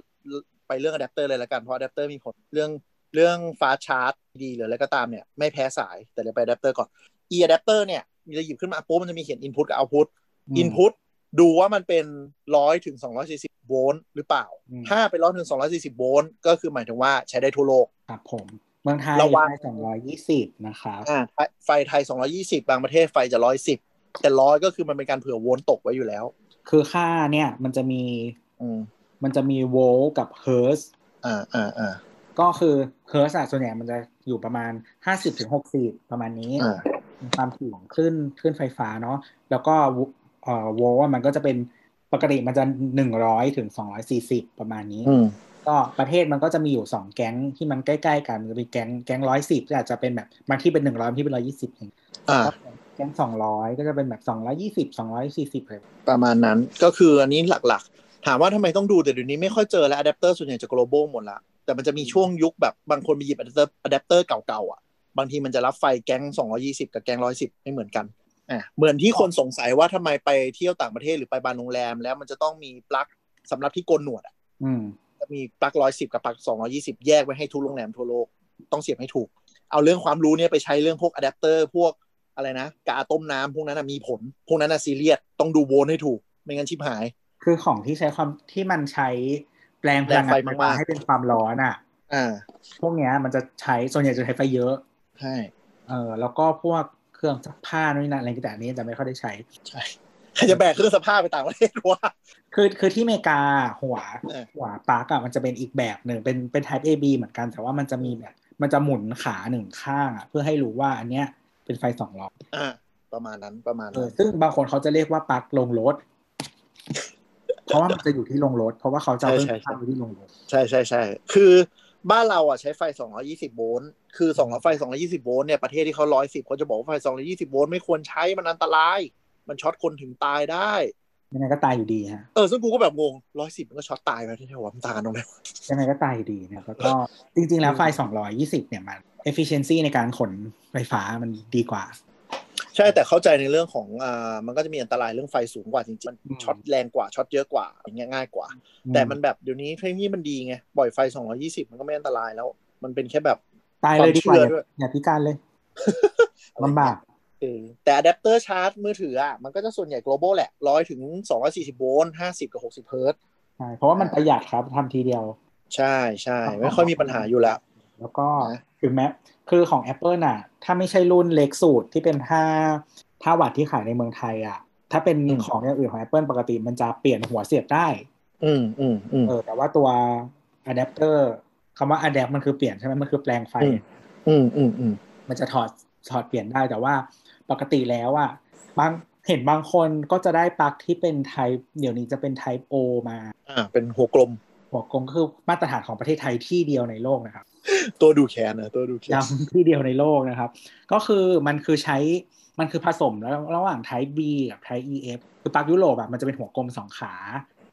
ไปเรื่องอะแดปเตอร์เลยละกัน เพราะอะแดปเตอร์มีผลเรื่อง เรื่อง fast charge ดีหรืออะไรก็ตามเนี่ยไม่แพ้สายแต่เดี๋ยวไปอะแดปเตอร์ก่อน e อะแดปเตอร์เนี่ยมันจะหยิบขึ้นมาปุ๊บมันจะมีเขียน input กับ output อืม input ดูว่ามันเป็นร้อยถึงสองร้อยสี่สิบโวลต์หรือเปล่าอืมถ้าเป็นร้อยถึงสองร้อยสี่สิบโวลต์ก็คือหมายถึงว่าใช้ได้ทั่วโลก ครับผม เมืองไทยระวังได้สองร้อยยี่สิบนะครับอ่าไฟไฟไทย220บางประเทศไฟจะ110แต่ร้อยก็คือมันเป็นการเผื่อโวลต์ตกไว้อยู่แล้ว คือค่าเนี่ยมันจะมีอืมมันจะมีโวลต์กับเฮิร์ตซ์อ่าอ่าอ่า ก็คือเฮิร์ตซ์อะส่วนใหญ่มันจะอยู่ประมาณห้าสิบถึงหกสิบประมาณนี้อ่ามีความถี่ของคลื่นคลื่นไฟฟ้าเนาะแล้วก็เอ่อโวลต์อะมันก็จะเป็นปกติมันจะหนึ่งร้อยถึงสองร้อยสี่สิบประมาณนี้อืมก็ประเทศมันก็จะมีอยู่สองแก๊งที่มันใกล้ๆกันมันจะมีแก๊งแก๊งร้อยสิบอาจจะเป็นแบบบางที่เป็นหนึ่งร้อยบางที่เป็นร้อยยี่สิบเองอ่าแก๊งสองร้อยก็จะเป็นแบบสองร้อยยี่สิบสองร้อยสี่สิบเลยประมาณนั้นก็คืออันนี้หลักๆ ถามว่าทำไมต้องดูแต่เดี๋ยวนี้ไม่ค่อยเจอแล้วอะแดปเตอร์ส่วนใหญ่จะ global หมดละ แต่มันจะมีช่วงยุคแบบบางคนไปหยิบอะแดปเตอร์อะแดปเตอร์เก่าๆอะบางทีมันจะรับไฟแก๊ง220กับแก๊ง110ไม่เหมือนกันอะเหมือนที่คนสงสัยว่าทำไมไปเที่ยวต่างประเทศหรือไปบางโรงแรม แล้วมันจะต้องมีปลั๊กสำหรับที่โกนหนวดอะอืมจะมีปลั๊กร้อยสิบกับปลั๊กสองร้อยี่สิบแยกไว้ให้ทุกโรงแรมทั่วโลกต้องเสียบให้ถูก เอาเรื่องความรู้เนี่ยไปใช้เรื่องพวกอะแดปเตอร์พวกอะไรนะกาต้มน้ำพวกนั้นนะมีผล พวกนั้นนะซีเรียสต้องดูโวลต์ให้ถูก ไม่งั้นชิบหาย คือของที่ใช้ความที่มันใช้ แปลงพลังงานแรงไฟไฟมากๆฟ้าให้เป็นความร้อนอะอ่าพวกเนี้ยมันจะใช้ส่วนใหญ่จะใช้ไฟเยอะใช่เออแล้วก็พวกเครื่องซักผ้านู่นนนั่นอะไรแต่อันนี้จะไม่ค่อยได้ใช้ใช่ใครจะแบกเครื่องสภาพไปต่างประเทศวะคือคือที่อเมริกาหัวเออหัวปลั๊กอะมันจะเป็นอีกแบบหนึ่งเป็นเป็น type AB เหมือนกัน แต่ว่ามันจะมีแบบมันจะหมุนขาหนึ่งข้างอะเพื่อให้รู้ว่าอันเนี้ยเป็นไฟสองล้ออ่าประมาณนั้นประมาณเออนั้นซึ่งบางคนเขาจะเรียกว่าปลั๊กลงรถ เพราะว่ามันจะอยู่ที่ลงรถ เพราะว่าเขาจะเอาเครื่องซักผ้าไว้ที่ลงรถใช่ใช่ใช่คือบ้านเราอะใช้ไฟ 220 โวลต์ คือสองไฟ 220 โวลต์เนี่ยประเทศที่เขา 110เขาจะบอกว่าไฟ 220 โวลต์ไม่ควรใช้มันอันตราย มันช็อตคนถึงตายได้ยังไงก็ตายอยู่ดีฮะ เออซึ่งกูก็แบบงง 110 มันก็ช็อตตายไปที่แถวมันต่างกันตรงไหนวะยังไงก็ตายอยู่ดีเนี่ยแล้วก็จริง ๆ แล้วไฟ 220 เนี่ยมัน efficiency ในการขนไฟฟ้ามันดีกว่า ใช่แต่เข้าใจในเรื่องของอ่ามันก็จะมีอันตรายเรื่องไฟสูงกว่าจริงๆมันอืมช็อตแรงกว่าช็อตเยอะกว่าอย่างเงี้ยง่ายกว่า แต่มันแบบเดี๋ยวนี้เทคโนโลยีมันดีไงปล่อยไฟ 220 มันก็ไม่อันตรายแล้ว มันเป็นแค่แบบตายเลยดีกว่าความเชื่อด้วยอย่าพิการเลยลำบากเออแต่อะแดปเตอร์ชาร์จมือถืออะมันก็จะส่วนใหญ่ global แหละร้อยถึง240โวลต์50กับ60เฮิร์ตซ์ใช่เพราะว่ามันประหยัดครับทำทีเดียว ใช่ใช่ไม่ค่อยมีปัญหาอยู่แล้ว แล้วก็นะถึงแม้คือของ Apple น่ะ ถ้าไม่ใช่รุ่นเล็กสุดที่เป็น5 5วัตต์ที่ขายในเมืองไทยอะ ถ้าเป็นของอย่างอื่นของ Apple ปกติมันจะเปลี่ยนหัวเสียบได้ อืมอืมอืมเออแต่ว่าตัวอะแดปเตอร์คำว่า adapt มันคือเปลี่ยนใช่ไหมมันคือแปลงไฟ อืมอืมอืมมันจะถอดถอดเปลี่ยนได้แต่ว่าปกติแล้วอะบางเห็นบางคนก็จะได้ปลั๊กที่เป็น type เดี๋ยวนี้จะเป็น type O มา อ่า เป็นหัวกลม หัวกลมก็คือมาตรฐานของประเทศไทยที่เดียวในโลกนะครับ ตัวดูแคนนะตัวดูแคนย้ำที่เดียวในโลกนะครับ ก็คือมันคือใช้มันคือผสมแล้วระหว่าง type B กับ type EF คือปลั๊กยุโรปอะมันจะเป็นหัวกลมสองขา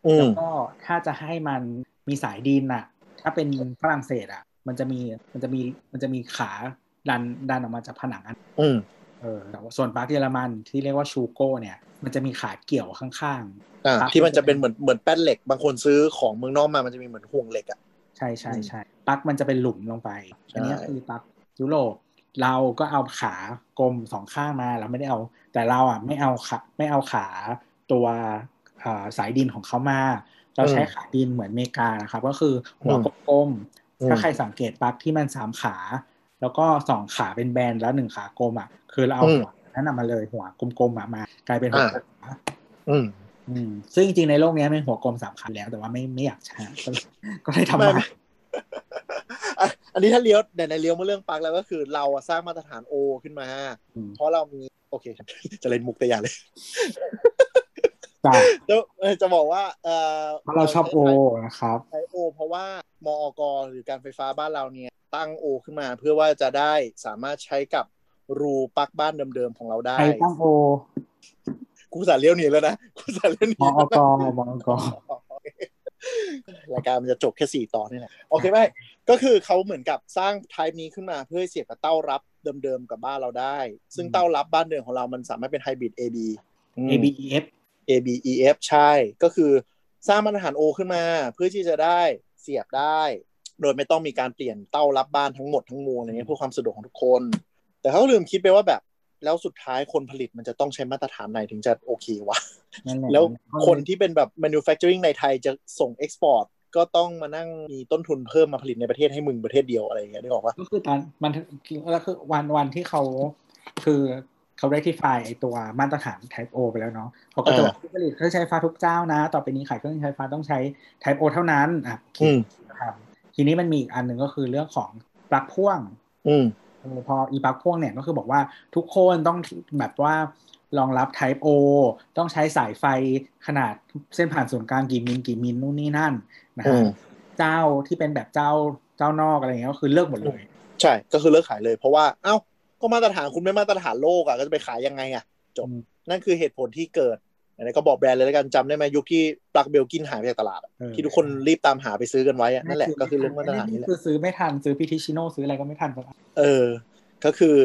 อืแล้วมก็ถ้าจะให้มันมีสายดินอะถ้าเป็นฝรั่งเศสอะมันจะมีมันจะมีมันจะมีขาดันดันออกมาจากผนังอันอืมเออแต่ว่าส่วนปลั๊กเยอรมันที่เรียกว่าชูโก้เนี่ย มันจะมีขาเกี่ยวข้างอ่าครับที่มันจะเป็นเหมือนเหมือนแป้นเหล็ก บางคนซื้อของเมืองนอกมามันจะมีเหมือนห่วงเหล็กอะๆใช่ใช่ใช่ปลั๊กมันจะเป็นหลุมลงไปใช่อันนี้คือปลั๊กยุโรปเราก็เอาขากลมสองข้างมาเราไม่ได้เอา แต่เราอะไม่เอาขาไม่เอาขาตัวอ่าสายดินของเขามา เราใช้ขาดินเหมือนอเมริกานะครับ ก็คือหัวกลมๆถ้าใครสังเกตปลั๊กที่มันสามขา แล้วก็สองขาเป็นแบนแล้วหนึ่งขากลมอะ คือเราเอาหัว นั้นนะมาเลยหัวกลมๆอะมากลายเป็นหัวกลมอืมอืมซึ่งจริงๆในโลกนี้มันหัวกลมสามขาแล้ว แต่ว่าไม่ไม่อยากใช้ก็เลยก็เลยทำไม่มาอะอันนี้ถ้าเลี้ยวในในเลี้ยวมาเรื่องปลั๊กแล้วก็คือเราอะสร้างมาตรฐานโอขึ้นมาอืมเพราะเรามีโอเค จะเล่นมุกแต่อย่าเลยจ้ะจะเอ่อจะบอกว่าเออเพราะเราชอบโอนะครับใช้โอ เพราะว่ามอกหรือการไฟฟ้าบ้านเราเนี่ย ตั้งโอขึ้นมาเพื่อว่าจะได้สามารถใช้กับ รูปลั๊กบ้านเดิมๆของเราได้ใครตั้งโอกูสาเลี้ยวหนีแล้วนะกูสาเลี้ยวหนีมอแล้วกนะมอกรายการมันจะจบแค่สี่ตอนนี่แหละโอเคไหมก็คือเขาเหมือนกับสร้างไทป์นี้ขึ้นมาเพื่อให้เสียบกับเต้ารับเดิมๆกับบ้านเราได้ ซึ่งเต้ารับบ้านเดิมของเรามันสามารถเป็นไฮบริด AB อืม A B E F A B E F ใช่ ก็คือสร้างมาตรฐาน O ขึ้นมา เพื่อที่จะได้เสียบได้ โดยไม่ต้องมีการเปลี่ยนเต้ารับบ้านทั้งหมดทั้งมวลอะไรเงี้ยเพื่อความสะดวกของทุกคน แต่เขาลืมคิดไปว่าแบบ แล้วสุดท้ายคนผลิตมันจะต้องใช้มาตรฐานไหนถึงจะโอเควะนั่นหะแล้วคนที่เป็นแบบ manufacturing ในไทยจะส่ง export ก็ต้องมานั่งมีต้นทุนเพิ่มมาผลิตในประเทศให้มึงประเทศเดียวอะไรอย่างเงี้ยนึกออกปะก็คือตอนมันแล้วคือวันวันที่เขาคือเขา rectify ไอตัวมาตรฐาน Type O ไปแล้วเนาะเขาก็จะบอกผู้ผลิตเครื่องใช้ไฟฟ้าทุกเจ้านะ ต่อไปนี้ขายเครื่องใช้ไฟฟ้าต้องใช้ Type O เท่านั้นอะโอเคอืมครับทีนี้มันมีอีกอันหนึ่งก็คือเรื่องของปลั๊กพ่วง อืมเออ พออีปลั๊กพ่วงเนี่ยก็คือบอกว่าทุกคนต้องแบบว่ารองรับ Type O ต้องใช้สายไฟขนาดเส้นผ่านศูนย์กลางกี่มิลกี่มิลนู่นนี่นั่นนะอืฮะมเจ้าที่เป็นแบบเจ้าเจ้านอกอะไรเงี้ยก็คือเลิกหมดเลย ใช่ก็คือเลิกขายเลยเพราะว่าเอ้าก็มาตรฐานคุณไม่มาตรฐานโลกอะก็จะไปขายยังไงอะจบอืมนั่นคือเหตุผลที่เกิด ไหนๆก็บอกแบรนด์เลยแล้วกันจำได้ไหมยุคที่ปลั๊กเบลกินหายไปจากตลาดอะเออที่ทุกคนรีบตามหาไปซื้อกันไว้อะนั่นแหละก็คือเรื่องมาตรฐานนี่แหละคือซื้อไม่ทันซื้อพิทิชิโนซื้ออะไรก็ไม่ทันสักอันเออ ก็คือ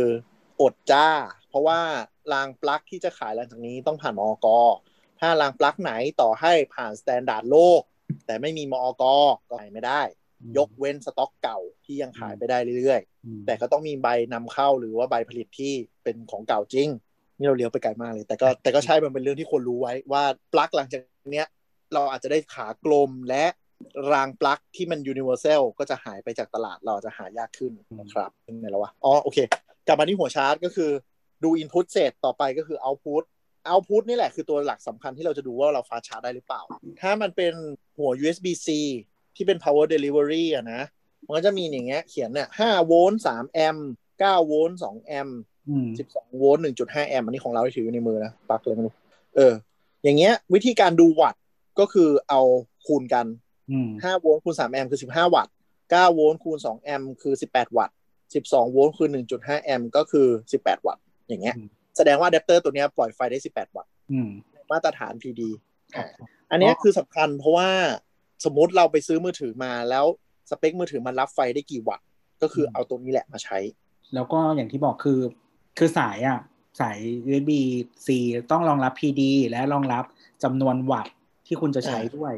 อดจ้า เพราะว่ารางปลั๊กที่จะขายหลังจากนี้ต้องผ่านมอกถ้ารางปลั๊กไหนต่อให้ผ่าน standard โลก แต่ไม่มีมอกก็ขายไม่ได้ ยกเว้นสต็อกเก่าที่ยังขายไปได้เรื่อยๆอืมแต่ก็ต้องมีใบนำเข้าหรือว่าใบผลิตที่เป็นของเก่าจริง นี่เราเลี้ยวไปไกลมากเลย แต่ก็แต่ก็ใช่มันเป็นเรื่องที่ควรรู้ไว้ว่าปลั๊กหลังจากเนี้ย เราอาจจะได้ขากลมและรางปลั๊กที่มัน universal ก็จะหายไปจากตลาดเราอาจจะหายากขึ้นนะครับเป็นไงแล้ววะอ๋อโอเค กลับมาที่หัวชาร์จก็คือดู input เสร็จต่อไปก็คือ output output นี่แหละคือตัวหลักสำคัญที่เราจะดูว่าเรา fast charge ได้หรือเปล่า ถ้ามันเป็นหัว USB C ที่เป็น power delivery อะนะ มันก็จะมีอย่างเงี้ยเขียนเนี่ย5โวลต์3แอมป์9โวลต์2แอมป์ อืม12โวลต์1.5แอมป์อันนี้ของเราที่ถืออยู่ในมือนะปลั๊กเลยไม่รู้เออ อย่างเงี้ย วิธีการดูวัตต์ก็คือเอาคูณกันอืม5โวลต์คูณ3แอมป์คือ15วัตต์9โวลต์คูณ2แอมป์คือ18วัตต์12โวลต์คูณ1.5แอมป์ก็คือ18วัตต์อย่างเงี้ยอืมแสดงว่าอะแดปเตอร์ตัวเนี้ยปล่อยไฟได้18วัตต์อืมมาตรฐาน PD อ่าอันเนี้ยคือสำคัญเพราะว่าสมมติเราไปซื้อมือถือมาแล้วสเปคมือถือมันรับไฟได้กี่วัตต์ก็คือเอาตัวนี้แหละมาใช้ แล้วก็อย่างที่บอกคือ คือสายอะสาย USB C ต้องรองรับ PD และรองรับจำนวนวัตต์ที่คุณจะใช้ด้วย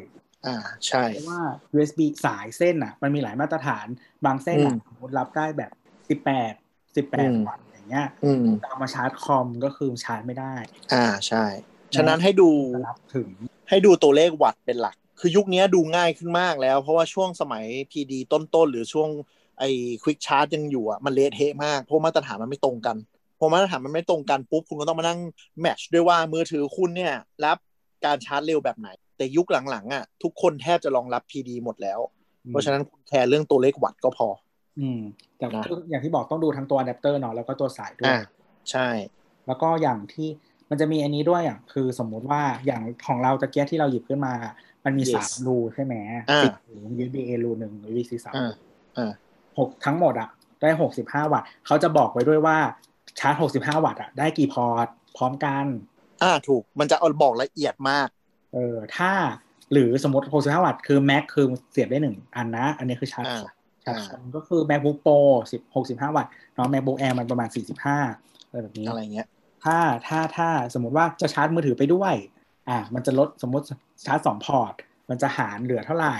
อ่าใช่เพราะว่า USB สายเส้นอะ มันมีหลายมาตรฐานบางเส้นอะอืมสมมติรับได้แบบ18 18วัตต์อย่างเงี้ยอืมเอามาชาร์จคอมก็คือชาร์จไม่ได้ อ่าใช่ ฉะนั้นให้ดูจะรับถึง ให้ดูตัวเลขวัตต์เป็นหลัก คือยุคนี้ดูง่ายขึ้นมากแล้ว เพราะว่าช่วงสมัย PD ต้นๆ หรือช่วงไอ้ Quick Charge ยังอยู่อะมันเละเทะมากเพราะมาตรฐานมันไม่ตรงกัน พอมาตรฐานมันไม่ตรงกันปุ๊บคุณก็ต้องมานั่ง match ด้วยว่ามือถือคุณเนี่ยรับการชาร์จเร็วแบบไหน แต่ยุคหลังๆอะทุกคนแทบจะรองรับ PD หมดแล้ว เพราะฉะนั้นคุณแคร์เรื่องตัวเลขวัตต์ก็พอ อืม แต่นะก็อย่างที่บอกต้องดูทั้งตัวอะแดปเตอร์เนาะแล้วก็ตัวสายด้วยอ่าใช่ แล้วก็อย่างที่มันจะมีอันนี้ด้วยอะคือสมมุติว่าอย่างของเราตะเกียบที่เราหยิบขึ้นมา มันมี Yes สามรูใช่ไหมอ่าสิบรู USB A รูหนึ่ง USB สามอ่าอ่าหกทั้งหมดอะได้หกสิบห้าวัตต์เขาจะบอกไว้ด้วยว่า ชาร์จหกสิบห้าวัตต์อะได้กี่พอร์ตพร้อมกัน อ่าถูกมันจะเอาบอกละเอียดมาก เออถ้าหรือสมมติ 65 วัตต์คือ Mac คือเสียบได้หนึ่งอันนะ อันนี้คือชาร์จอ่าชาร์จอ่าคอมก็คือ MacBook Pro 10 65 วัตต์เนาะ MacBook Air มันประมาณ 45อะไรแบบนี้อะไรเงี้ย ถ้าถ้าถ้าสมมติว่าจะชาร์จมือถือไปด้วย อ่า มันจะลดสมมติชาร์จสองพอร์ตมันจะหารเหลือเท่าไหร่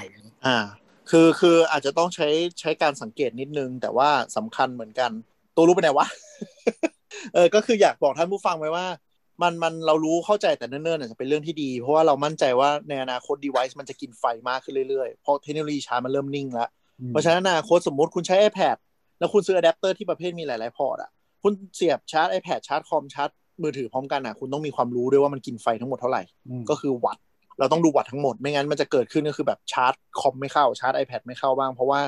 อ่าคือคืออาจจะต้องใช้ใช้การสังเกตนิดนึง แต่ว่าสำคัญเหมือนกัน ตัวรู้ไปไหนวะเออก็คืออยากบอกท่านผู้ฟังไว้ว่า มันมันเรารู้เข้าใจแต่เนิ่นๆอาจจะเป็นเรื่องที่ดี เพราะว่าเรามั่นใจว่าในอนาคต device มันจะกินไฟมากขึ้นเรื่อยๆเพราะเทคโนโลยีชาร์จมันเริ่มนิ่งแล้วเพราะฉะนั้นอนาคตสมมติคุณใช้ iPad แล้วคุณซื้ออะแดปเตอร์ที่ประเภทมีหลายๆพอร์ตอะคุณเสียบชาร์จ iPad ชาร์จคอมชาร์จมือถือพร้อมกันอะคุณต้องมีความรู้ด้วยว่ามันกินไฟทั้งหมดเท่าไหร่อืมก็คือวัตต์เราต้องดูวัตต์ทั้งหมดไม่งั้นมันจะเกิดขึ้นก็คือแบบชาร์จคอมไม่เข้าชาร์จ iPad ไม่เข้าบ้างเพราะว่า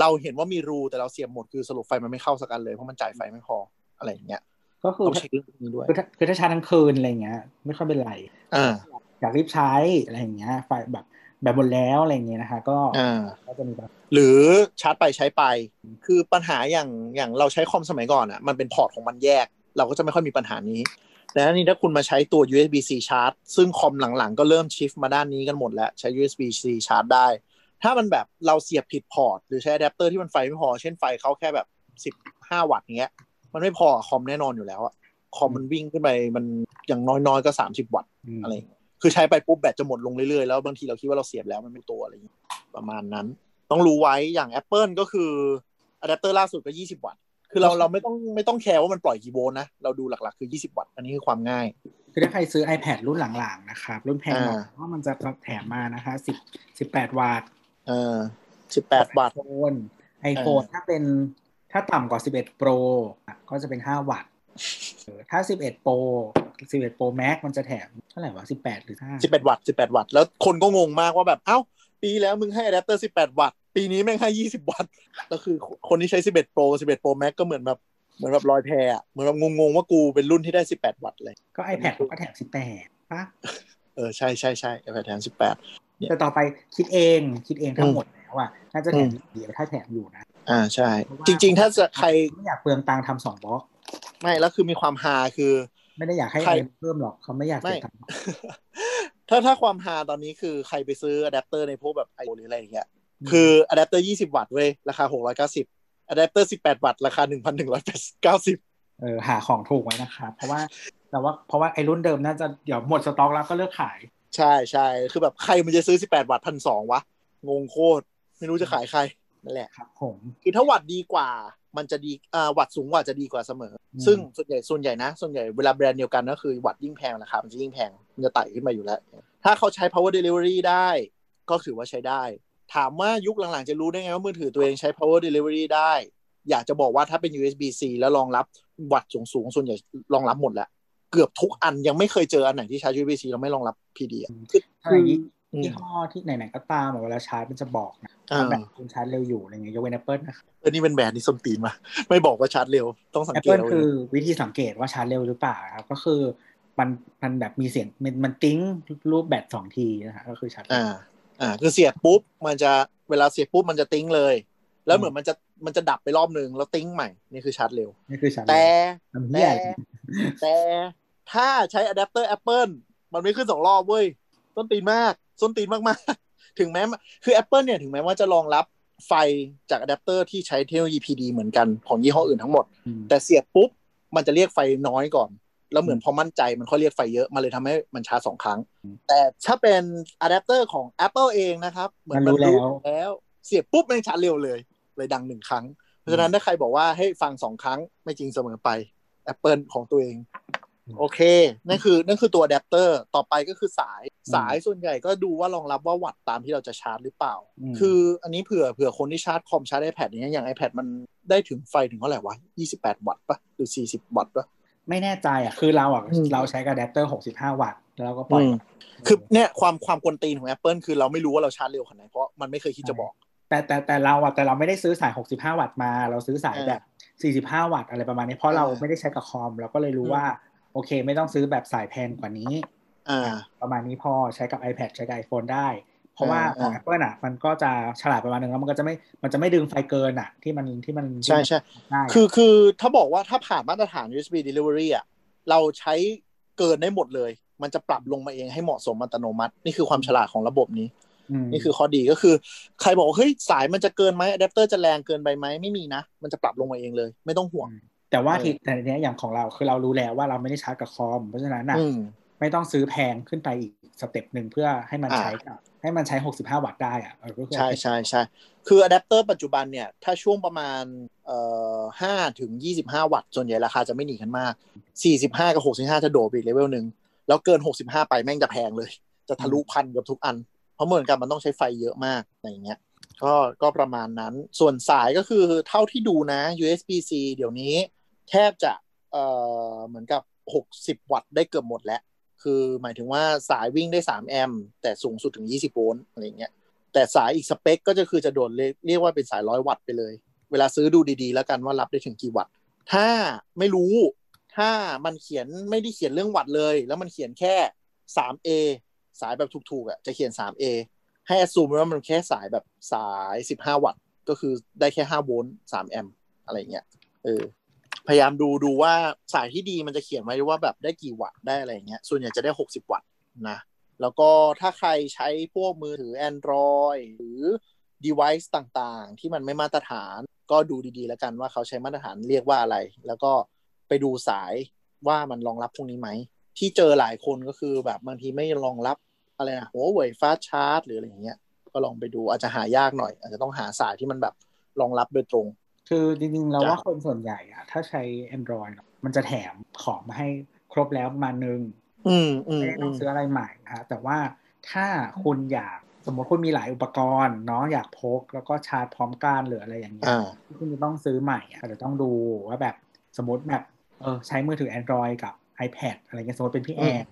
เราเห็นว่ามีรูแต่เราเสียบหมดคือสรุปไฟมันไม่เข้าสักอันเลยเพราะมันจ่ายไฟไม่พออะไรอย่างเงี้ยก็คือต้องเช็คเรื่องนี้ด้วยคือถ้าคือถ้าชาร์จทั้งคืนอะไรเงี้ย ไม่ค่อยเป็นไรอ่าอยากรีบใช้อะไรอย่างเงี้ย ไฟแบบแบบหมดแล้วอะไรอย่างเงี้ยนะคะ ก็อ่าก็จะมีแบบหรือชาร์จไปใช้ไป คือปัญหาอย่างอย่างเราใช้คอมสมัยก่อนอะมันเป็นพอร์ตของมันแยก เราก็จะไม่ค่อยมีปัญหานี้แต่อันนี้ถ้าคุณมาใช้ตัว USB-C ชาร์จซึ่งคอมหลังๆ ก็เริ่ม shift มาด้านนี้กันหมดแล้ว ใช้ USB-C ชาร์จได้ ถ้ามันแบบเราเสียบผิดพอร์ต หรือใช้อะแดปเตอร์ที่มันไฟไม่พอ เช่นไฟเขาแค่แบบ15วัตต์อย่างเงี้ย มันไม่พอคอมแน่นอนอยู่แล้วอะคอมมันวิ่งขึ้นไปมันอย่างน้อยๆก็30วัตต์มอะไรอย่างเงี้ยคือใช้ไปปุ๊บแบตจะหมดลงเรื่อยๆ แล้วบางทีเราคิดว่าเราเสียบแล้วมันไม่ตัวอะไรอย่างเงี้ยประมาณนั้น ต้องรู้ไว้อย่าง Apple ก็คืออะแดปเตอร์ล่าสุดก็20วัตต์คือเราเราไม่ต้องไม่ต้องแคร์ว่ามันปล่อยกี่โวลต์นะ เราดูหลักๆ คือ 20 วัตต์ อันนี้คือความง่าย คือถ้าใครซื้อ iPad รุ่นหลังๆนะครับ รุ่นแพงหน่อยอ่าเพราะมันจะแถมมานะคะ10 18 วัตต์ เออ18วัตต์โฟน iPhone ถ้าเป็นถ้าต่ำกว่า11 Pro อะก็จะเป็น5วัตต์เออถ้า11 Pro 11 Pro Max มันจะแถมเท่าไหร่วะ18หรือ5 11วัตต์18วัตต์แล้วคนก็งงมากว่าแบบเอ้า ปีแล้วมึงให้อะแดปเตอร์18วัตต์ปีนี้แม่งให้20วัตต์แล้วคือคนที่ใช้11 Pro 11 Pro Max ก็เหมือนแบบเหมือนแบบลอยแพอะเหมือนแบบงงๆว่ากูเป็นรุ่นที่ได้18วัตต์เลยก็ iPad ก็แถม18ป่ะเออใช่ใช่ใช่ iPad แทน18แต่ต่อไปคิดเองคิดเองทั้อืงมหมดแล้วอะน่าจะแถมอืมเดียวถ้าแถมอยู่นะอ่าใช่เพราะว่าจริง ๆ ถ้าจะใครไม่อยากเปลืองตังค์ทำสองบล็อกไม่แล้วคือมีความฮาคือ ไม่ได้อยากให้ใครอะไรเพิ่มหรอกเขาไม่อยากเสียตังค์ถ้าถ้าความฮาตอนนี้คือใครไปซื้ออะแดปเตอร์ในพวกแบบไอโอหรืออะไรอย่างเงี้ยคืออะแดปเตอร์20วัตต์เว้ยราคา690อะแดปเตอร์18วัตต์ราคา1,190เออหาของถูกไว้นะครับเพราะว่าแต่ว่าเพราะว่าไอ้รุ่นเดิมน่าจะเดี๋ยวหมดสต็อกแล้วก็เลิกขาย ใช่ใช่คือแบบใครมันจะซื้อ18วัตต์พันสองวะ งงโคตร ไม่รู้จะขายใครนั่นแหละครับผมคือถ้าวัตต์ดีกว่ามันจะดีอ่าวัตต์สูงกว่าจะดีกว่าเสมออืมซึ่งส่วนใหญ่ส่วนใหญ่นะ ส่วนใหญ่เวลาแบรนด์เดียวกันก็คือวัตต์ยิ่งแพงราคามันจะยิ่งแพง มันจะไต่ขึ้นมาอยู่แล้ว ถ้าเขาใช้ power delivery ได้ก็ถือว่าใช้ได้ ถามว่ายุคหลังๆจะรู้ได้ไงว่ามือถือตัวเองใช้ power delivery ได้ อยากจะบอกว่าถ้าเป็น USB-C แล้วรองรับวัตต์สูงๆส่วนใหญ่รองรับหมดแล้ว เกือบทุกอันยังไม่เคยเจออันไหนที่ใช้ USB-C แล้วไม่รองรับ PD อะคืออะไรอย่างนี้อืมยี่ห้อที่ไหนๆก็ตามอะเวลาชาร์จมันจะบอกนะอ่าว่าแบบคุณชาร์จเร็วอยู่อะไรเงี้ยยกเว้น Apple นะครับเออนี่เป็นแบรนด์ที่ส้นตีนมา ไม่บอกว่าชาร์จเร็วต้องสังเกต Apple เอาคืเอองวิธีสังเกตว่าชาร์จเร็วหรือเปล่าครับก็คือมันมันแบบมีเสียงมันมันติ้งรูปแบตสองทีนะฮะก็คือชาร์จเร็วอ่าอ่าคือเสียบปุ๊บมันจะเวลาเสียบปุ๊บมันจะติ้งเลย แล้วเหมือนมันจะมันจะดับไปรอบนึงแล้วติ้งใหม่นี่คือชาร์จเร็วนี่คือชาร์จแต่เร็วทำเหี้ยแต่อะไรแต่ ถ้าใช้อะแดปเตอร์ Apple มันไม่ขึ้นสองรอบเว้ยส้นตีนมากส้นตีนมากๆ ถึงแม้คือ Apple เนี่ยถึงแม้ว่าจะรองรับไฟจากอะแดปเตอร์ที่ใช้เทคโนโลยี PD เหมือนกันของยี่ห้ออื่นทั้งหมดอืมแต่เสียบปุ๊บ มันจะเรียกไฟน้อยก่อน แล้วเหมือนพอมั่นใจมันค่อยเรียกไฟเยอะ มันเลยทำให้มันชาร์จสองครั้งอืมแต่ถ้าเป็นอะแดปเตอร์ของ Apple เองนะครับ เหมือนมันรู้แล้วแล้วเสียบปุ๊บแม่งชาร์จเร็วเลย เลยดังหนึ่งครั้ง เพราะฉะนั้นถ้าใครบอกว่าให้ฟังสองครั้งไม่จริงเสมอไป Apple ของตัวเอง โอเค นั่นคือนั่นคือตัวอะแดปเตอร์ ต่อไปก็คือสาย สายส่วนใหญ่ก็ดูว่ารองรับว่าวัตต์ตามที่เราจะชาร์จหรือเปล่ามคืออันนี้เผื่อเผื่อคนที่ชาร์จคอมชาร์จ iPad อย่างเงี้ยอย่าง iPad มันได้ถึงไฟถึงเท่าไหร่วะ 28 วัตต์ปะหรือ 40 วัตต์ปะไม่แน่ใจอะ คือเราอะอืมเราใช้กับอะแดปเตอร์ 65 วัตต์แล้วเราก็ปล่อยอืมคือเนี่ยความความกวนตีนของ Apple คือเราไม่รู้ว่าเราชาร์จเร็วขนาดไหนเพราะมันไม่เคยคิดจะบอก แต่แต่แต่เราอะแต่เราไม่ได้ซื้อสาย 65 วัตต์มา เราซื้อสายแบบ 45 วัตต์อะไรประมาณนี้เพราะเราไม่ได้ใช้กับคอมเราก็เลยรู้ว่าโอเค ไม่ต้องซื้อแบบสายแพงกว่านี้อ่าประมาณนี้พอใช้กับ iPad ใช้กับ iPhone ได้ เพราะว่าของอ่า Apple อะ มันก็จะฉลาดประมาณนึงแล้วมันก็จะไม่มันจะไม่ดึงไฟเกินอะ ที่มันที่มันใช่ใช่ได้ะคือคือถ้าบอกว่าถ้าผ่านมาตรฐาน USB delivery อะเราใช้เกินได้หมดเลย มันจะปรับลงมาเองให้เหมาะสมอัตโนมัติ นี่คือความฉลาดของระบบนี้มนี่คือข้อดีก็คือ ใครบอกว่าเฮ้ยสายมันจะเกินไหมอะแดปเตอร์จะแรงเกินไปไหมไม่มีนะ มันจะปรับลงมาเองเลย ไม่ต้องห่วง แต่ว่าเออที่แต่เนี้ยอย่างของเราคือเรารู้แล้วว่าเราไม่ได้ชาร์จกับคอม เพราะฉะนั้นอะอืมไม่ต้องซื้อแพงขึ้นไปอีก step หนึ่งเพื่อให้มันอ่าใช้กับให้มันใช้ 65 วัตต์ได้อะเออก็คือใช่ใช่ใช่คืออะแดปเตอร์ปัจจุบันเนี่ยถ้าช่วงประมาณเอ่อห้าถึงยี่สิบห้าวัตต์ส่วนใหญ่ราคาจะไม่หนีกันมากสี่สิบห้ากับหกสิบห้าจะโดดไปอีกเลเวลหนึ่งแล้วเกินหกสิบห้าไปแม่งจะแพงเลย จะทะลุพันกับทุกอัน เพราะเหมือนกันมันต้องใช้ไฟเยอะมากอะไรอย่างเงี้ยก็ก็ประมาณนั้นส่วนสายก็คือเท่าที่ดูนะ USB-C เดี๋ยวนี้ แทบจะเอ่อเหมือนกับ 60 วัตต์ได้เกือบหมดแล้ว คือหมายถึงว่าสายวิ่งได้ 3 แอมป์แต่สูงสุดถึง 20 โวลต์อะไรอย่างเงี้ยแต่สายอีกสเปคก็จะคือจะโดดเรียกว่าเป็นสายร้อยวัตต์ไปเลย เวลาซื้อดูดีๆ แล้วกันว่ารับได้ถึงกี่วัตต์ถ้าไม่รู้ถ้ามันเขียนไม่ได้เขียนเรื่องวัตต์เลย แล้วมันเขียนแค่ 3A สายแบบถูกๆอะจะเขียน 3A ให้ assume ว่ามันแค่สายแบบสาย 15 วัตต์ก็คือได้แค่ 5 โวลต์3แอมป์อะไรอย่างเงี้ยเออ พยายามดูดูว่าสายที่ดีมันจะเขียนไว้ว่าแบบได้กี่วัตต์ได้อะไรเงี้ย ส่วนใหญ่จะได้ 60 วัตต์นะ แล้วก็ถ้าใครใช้พวกมือถือ Android หรือ device ต่างๆ ที่มันไม่มาตรฐานก็ดูดีๆ แล้วกันว่าเขาใช้มาตรฐานเรียกว่าอะไร แล้วก็ไปดูสายว่ามันรองรับพวกนี้ไหม ที่เจอหลายคนก็คือแบบบางทีไม่รองรับอะไรนะหัวเว่ยฟาชาร์จหรืออะไรอย่างเงี้ยก็ลองไปดูอาจจะหายากหน่อย อาจจะต้องหาสายที่มันแบบรองรับโดยตรง คือจริงๆเราจ้ะว่าคนส่วนใหญ่อะถ้าใช้ Android เนอะมันจะแถมของมาให้ครบแล้วประมาณนึงอืมอืมไม่ได้อืต้องมซื้ออะไรใหม่นะคะแต่ว่าถ้าคุณอยากสมมติคุณมีหลายอุปกรณ์เนาะอยากพก แล้วก็ชาร์จพร้อมกันหรืออะไรอย่างเงี้ยอ่าที่คุณจะต้องซื้อใหม่อะอาจจะต้องดูว่าแบบสมมติแบบเออใช้มือถือ Android กับ iPad อะไรเงี้ยสมมติเป็นพี่แออืมน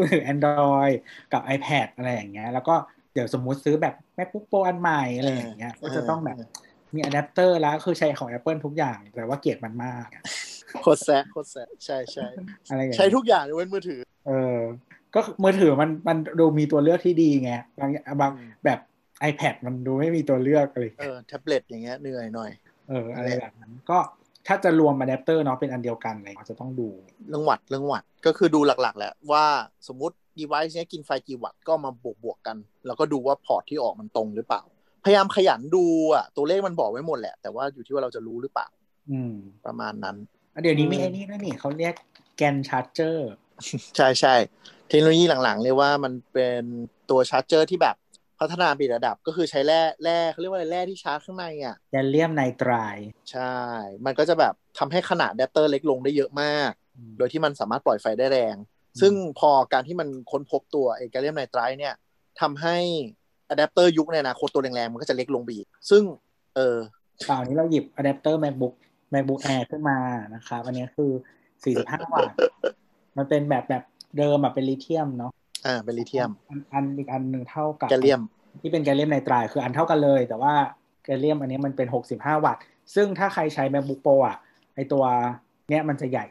มือถือ Android กับ iPad อะไรอย่างเงี้ย แล้วก็เดี๋ยวสมมุติซื้อแบบ MacBook Pro อันใหม่อะไรอย่างเงี้ยก็จะต้องแบบ มีอะแดปเตอร์แล้วคือใช้ของ Apple ทุกอย่าง แต่ว่าเกลียดมันมากอะโคตรแซะโคตรแซะใช่ใช่อะไรอย่างใช้เงี้ยทุกอย่างยกเว้นมือถือ เออ ก็มือถือมันมันดูมีตัวเลือกที่ดีไงบางบางอืมแบบ iPad มันดูไม่มีตัวเลือกอะไรอย่างเอเงี้ยอแท็บเล็ตอย่างเงี้ยเหนื่อยหน่อยเอออะไรแบบนั้นก็ถ้าจะรวมอะแดปเตอร์เนาะเป็นอันเดียวกันอะไรก็จะต้องดูเรื่องวัตต์เรื่องวัตต์ก็คือดูหลักๆ แหละว่าสมมติ device เนี้ยกินไฟกี่วัตต์ก็มาบวกบวกๆกัน แล้วก็ดูว่าพอร์ตที่ออกมันตรงหรือเปล่า พยายามขยันดูอะตัวเลขมันบอกไว้หมดแหละ แต่ว่าอยู่ที่ว่าเราจะรู้หรือเปล่าอืม ประมาณนั้นเดี๋ยวนี้มีอืมไอ้นี่ด้วยนี่เขาเรียก GaN charger ใช่ใช่เทคโนโลยีหลังๆเรียกว่ามันเป็นตัว charger ที่แบบพัฒนาไปอีกระดับก็คือใช้แร่แร่เขาเรียกว่าอะไรแร่ที่ชาร์จข้างในอะ gallium nitride ใช่ มันก็จะแบบทำให้ขนาดอะแดปเตอร์เล็กลงได้เยอะมาก โดยที่มันสามารถปล่อยไฟได้แรง ซึ่งพอการที่มันค้นพบตัวไอ้ gallium nitride เนี่ยทำให้ อะแดปเตอร์ยุคในอนาคตตัวแรงๆมันก็จะเล็กลงไปอีกซึ่ง เออเปล่านี้เราหยิบอะแดปเตอร์ MacBook MacBook Air ขึ้นมานะครับอันนี้คือ 45 วัตต์มันเป็นแบบแบบเดิมอะเป็นลิเธียมเนาะอ่าเป็นลิเธียมอันอันอีกอันหนึ่งเท่ากับแกลเลียม ที่เป็นแกลเลียมไนไตรด์คืออันเท่ากันเลย แต่ว่าแกลเลียมอันนี้มันเป็น 65 วัตต์ ซึ่งถ้าใครใช้ MacBook Pro อะไอตัวเนี้ยมันจะใหญ่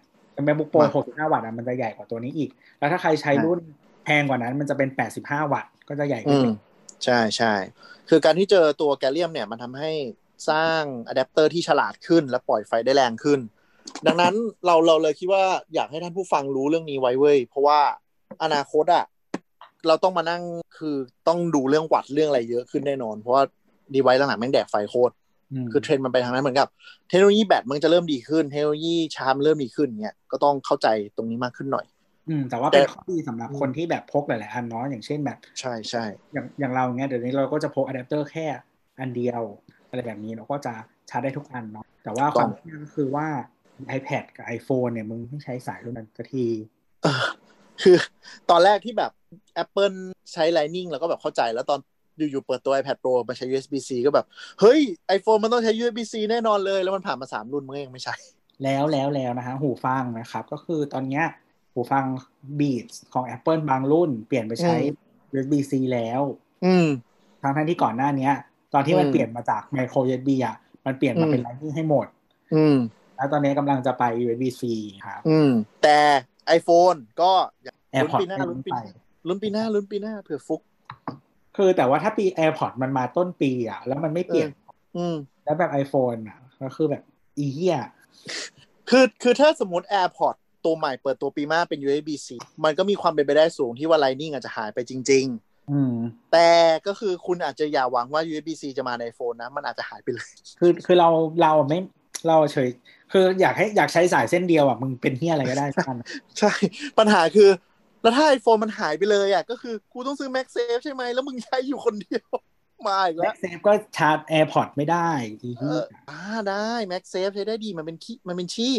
MacBook Pro มา65 วัตต์อะมันจะใหญ่กว่าตัวนี้อีก แล้วถ้าใครใช้รุ่นแพงกว่านั้นมันจะเป็น 85 วัตต์ก็จะใหญ่ขึ้น อืม ใช่ใช่คือการที่เจอตัว gallium เนี่ยมันทำให้สร้างอะแดปเตอร์ที่ฉลาดขึ้น และปล่อยไฟได้แรงขึ้น ดังนั้นเราเราเลยคิดว่าอยากให้ท่านผู้ฟังรู้เรื่องนี้ไว้เว้ย เพราะว่าอนาคตอะเราต้องมานั่งคือต้องดูเรื่องวัตต์เรื่องอะไรเยอะขึ้นแน่นอน เพราะว่า device หลังๆแม่งแดกไฟโคตรมคือเทรนด์มันไปทางนั้นเหมือนกับเทคโนโลยีแบตมันจะเริ่มดีขึ้น เทคโนโลยีชาร์จมันเริ่มดีขึ้นเงี้ยก็ต้องเข้าใจตรงนี้มากขึ้นหน่อย อืมแต่ว่าแต่เป็นข้อดีสำหรับคนที่แบบพกหลายๆอันเนาะอย่างเช่นแบบ ใช่ใช่อย่างอย่างเราเนี้ยเดี๋ยวนี้เราก็จะพกอะแดปเตอร์แค่อันเดียวอะไรแบบนี้เราก็จะชาร์จได้ทุกอันเนาะแต่ว่าความที่ก็คือว่า iPad กับ iPhone เนี่ยมึงไม่ใช้สายรุ่นนั้นสักทีเออคือตอนแรกที่แบบ Apple ใช้ Lightning แล้วก็แบบเข้าใจแล้วตอนอยู่ๆเปิดตัว iPad Pro มาใช้ USB-C ก็แบบ เฮ้ย iPhone มันต้องใช้ USB-C แน่นอนเลย แล้วมันผ่านมาสามรุ่นมันก็ยังไม่ใช่แล้วแล้วแล้วนะฮะ หูฟังนะครับ ก็คือตอนเนี้ย หูฟัง Beats ของ Apple บางรุ่น เปลี่ยนไปใช้อืม USB-C แล้ว อืมทั้งทั้งที่ก่อนหน้าเนี้ย ตอนที่มันอืมเปลี่ยนมาจากไมโคร USB อะมันเปลี่ยนมาเป็นอืม Lightning ให้หมด อืมแล้วตอนนี้กำลังจะไป USB-C ครับอืมแต่ iPhone ก็อย่างลุ้น AirPods ปีหน้าไม่ลุ้นปีไปหน้าลุ้นปีหน้าลุ้นปีหน้าเผื่อฟุก คือแต่ว่าถ้าปี AirPods มันมาต้นปีอะ แล้วมันไม่เปลี่ยน อืมแล้วแบบ iPhone อะ ก็คือแบบอีเหี้ยคือคือถ้าสมมติ AirPod ตัวใหม่เปิดตัวปีหน้าเป็น USB-C มันก็มีความเป็นไปได้สูงที่ว่า Lightning อาจจะหายไปจริงอืมๆแต่ก็คือคุณอาจจะอย่าหวังว่า USB-C จะมาใน iPhone นะ มันอาจจะหายไปเลย คือคือเราเราไม่เราเฉย คืออยากให้อยากใช้สายเส้นเดียวอะมึงเป็นเฮียอะไรก็ได้ทุกอันใช่ ปัญหาคือ แล้วถ้า iPhone มันหายไปเลยอะก็คือกูต้องซื้อ MagSafe ใช่ไหมแล้วมึงใช้อยู่คนเดียวมาอีกแม็แล้วกเซฟก็ชาร์จ AirPods ไม่ได้อีเอเหี้ยออ่าได้ MagSafe ใช้ได้ดีมันเป็นขี้มันเป็นชี่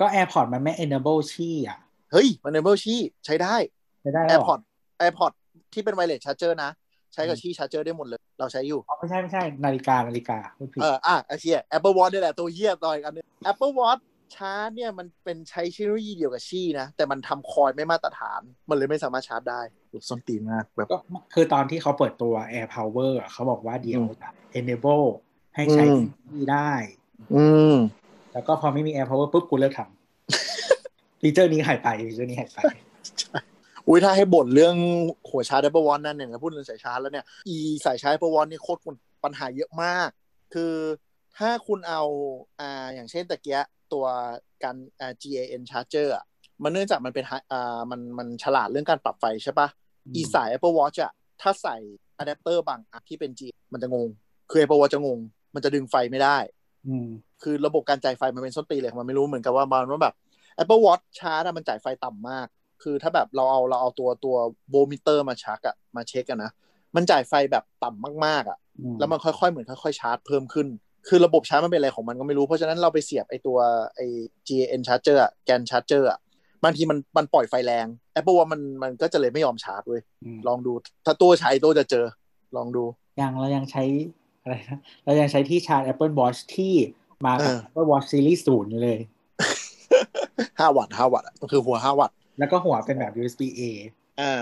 ก็ AirPods มันไม่ enable ชี่อะ เฮ้ย มัน enable ชี่ใช้ได้ไม่ได้หรอ AirPod AirPod ที่เป็น wireless charger นะ ใช้กับอืมชี่ charger ได้หมดเลย เราใช้อยู่อ๋อไม่ใช่ไม่ใช่นาฬิกานาฬิกาพูดผิดเอออะไอ้เชี่ย Apple Watch นี่แหละตัวเหี้ยต่ออีกอันนึง Apple Watch ชาร์จเนี่ยมันเป็นใช้เทคโนโลยีเดียวกับชี่นะ แต่มันทำคอยไม่มาตรฐาน มันเลยไม่สามารถชาร์จได้โอ้ส้นตีนมากแบบก็คือตอนที่เขาเปิดตัว AirPower อะเขาบอกว่าเดี๋ยวอืมจะ enable ให้ใช้อืมที่ได้ อืม แล้วก็พอไม่มี AirPower ปุ๊บกูเลิกทำฟีเจอร์นี้หายไปฟีเจอร์นี้หายไปอุ้ยถ้าให้บ่นเรื่องหัวชาร์จ Apple Watch นั่นเนี่ยนะพูดเรื่องสายชาร์จแล้วเนี่ยอีสายชาร์จ Apple Watch นี่โคตรปัญหาเยอะมาก คือถ้าคุณเอาอ่าอย่างเช่นตะเกียตัวการอ่า GaN charger อะมันเนื่องจากมันเป็น hi- อ่ามันมันฉลาดเรื่องการปรับไฟใช่ปะอีสาย Apple Watch อะถ้าใส่อะแดปเตอร์บางอันที่เป็น G มันจะงง คือ Apple Watch จะงง มันจะดึงไฟไม่ได้อืม คือระบบการจ่ายไฟมันเป็นส้นตีนเลยมันไม่รู้เหมือนกับว่ามันว่าแบบ Apple Watch ชาร์จอะมันจ่ายไฟต่ำมาก คือถ้าแบบเราเอาเราเอาตัวตัวโวลต์มิเตอร์มาชักอะมาเช็คอะนะมันจ่ายไฟแบบต่ำมากๆอะอืมแล้วมันค่อยๆเหมือนค่อยๆชาร์จเพิ่มขึ้น คือระบบชาร์จมันเป็นอะไรของมันก็ไม่รู้ เพราะฉะนั้นเราไปเสียบไอตัวไอ GAN charger อะแกน charger อะบางทีมันมันปล่อยไฟแรง Apple ว่ามันมันก็จะเลยไม่ยอมชาร์จเว้ยอืมลองดู ถ้าตัวใช้ตัวจะเจอ ลองดูยังเรายังใช้ อะไรนะเรายังใช้ที่ชาร์จ Apple Watch ที่มากับเออ Apple Watch Series ศูนย์อยู่เลยห้าวัตต์ห้าวัตต์อะมันคือหัวห้าวัตต์แล้วก็หัวเป็นแบบ USB A อ่า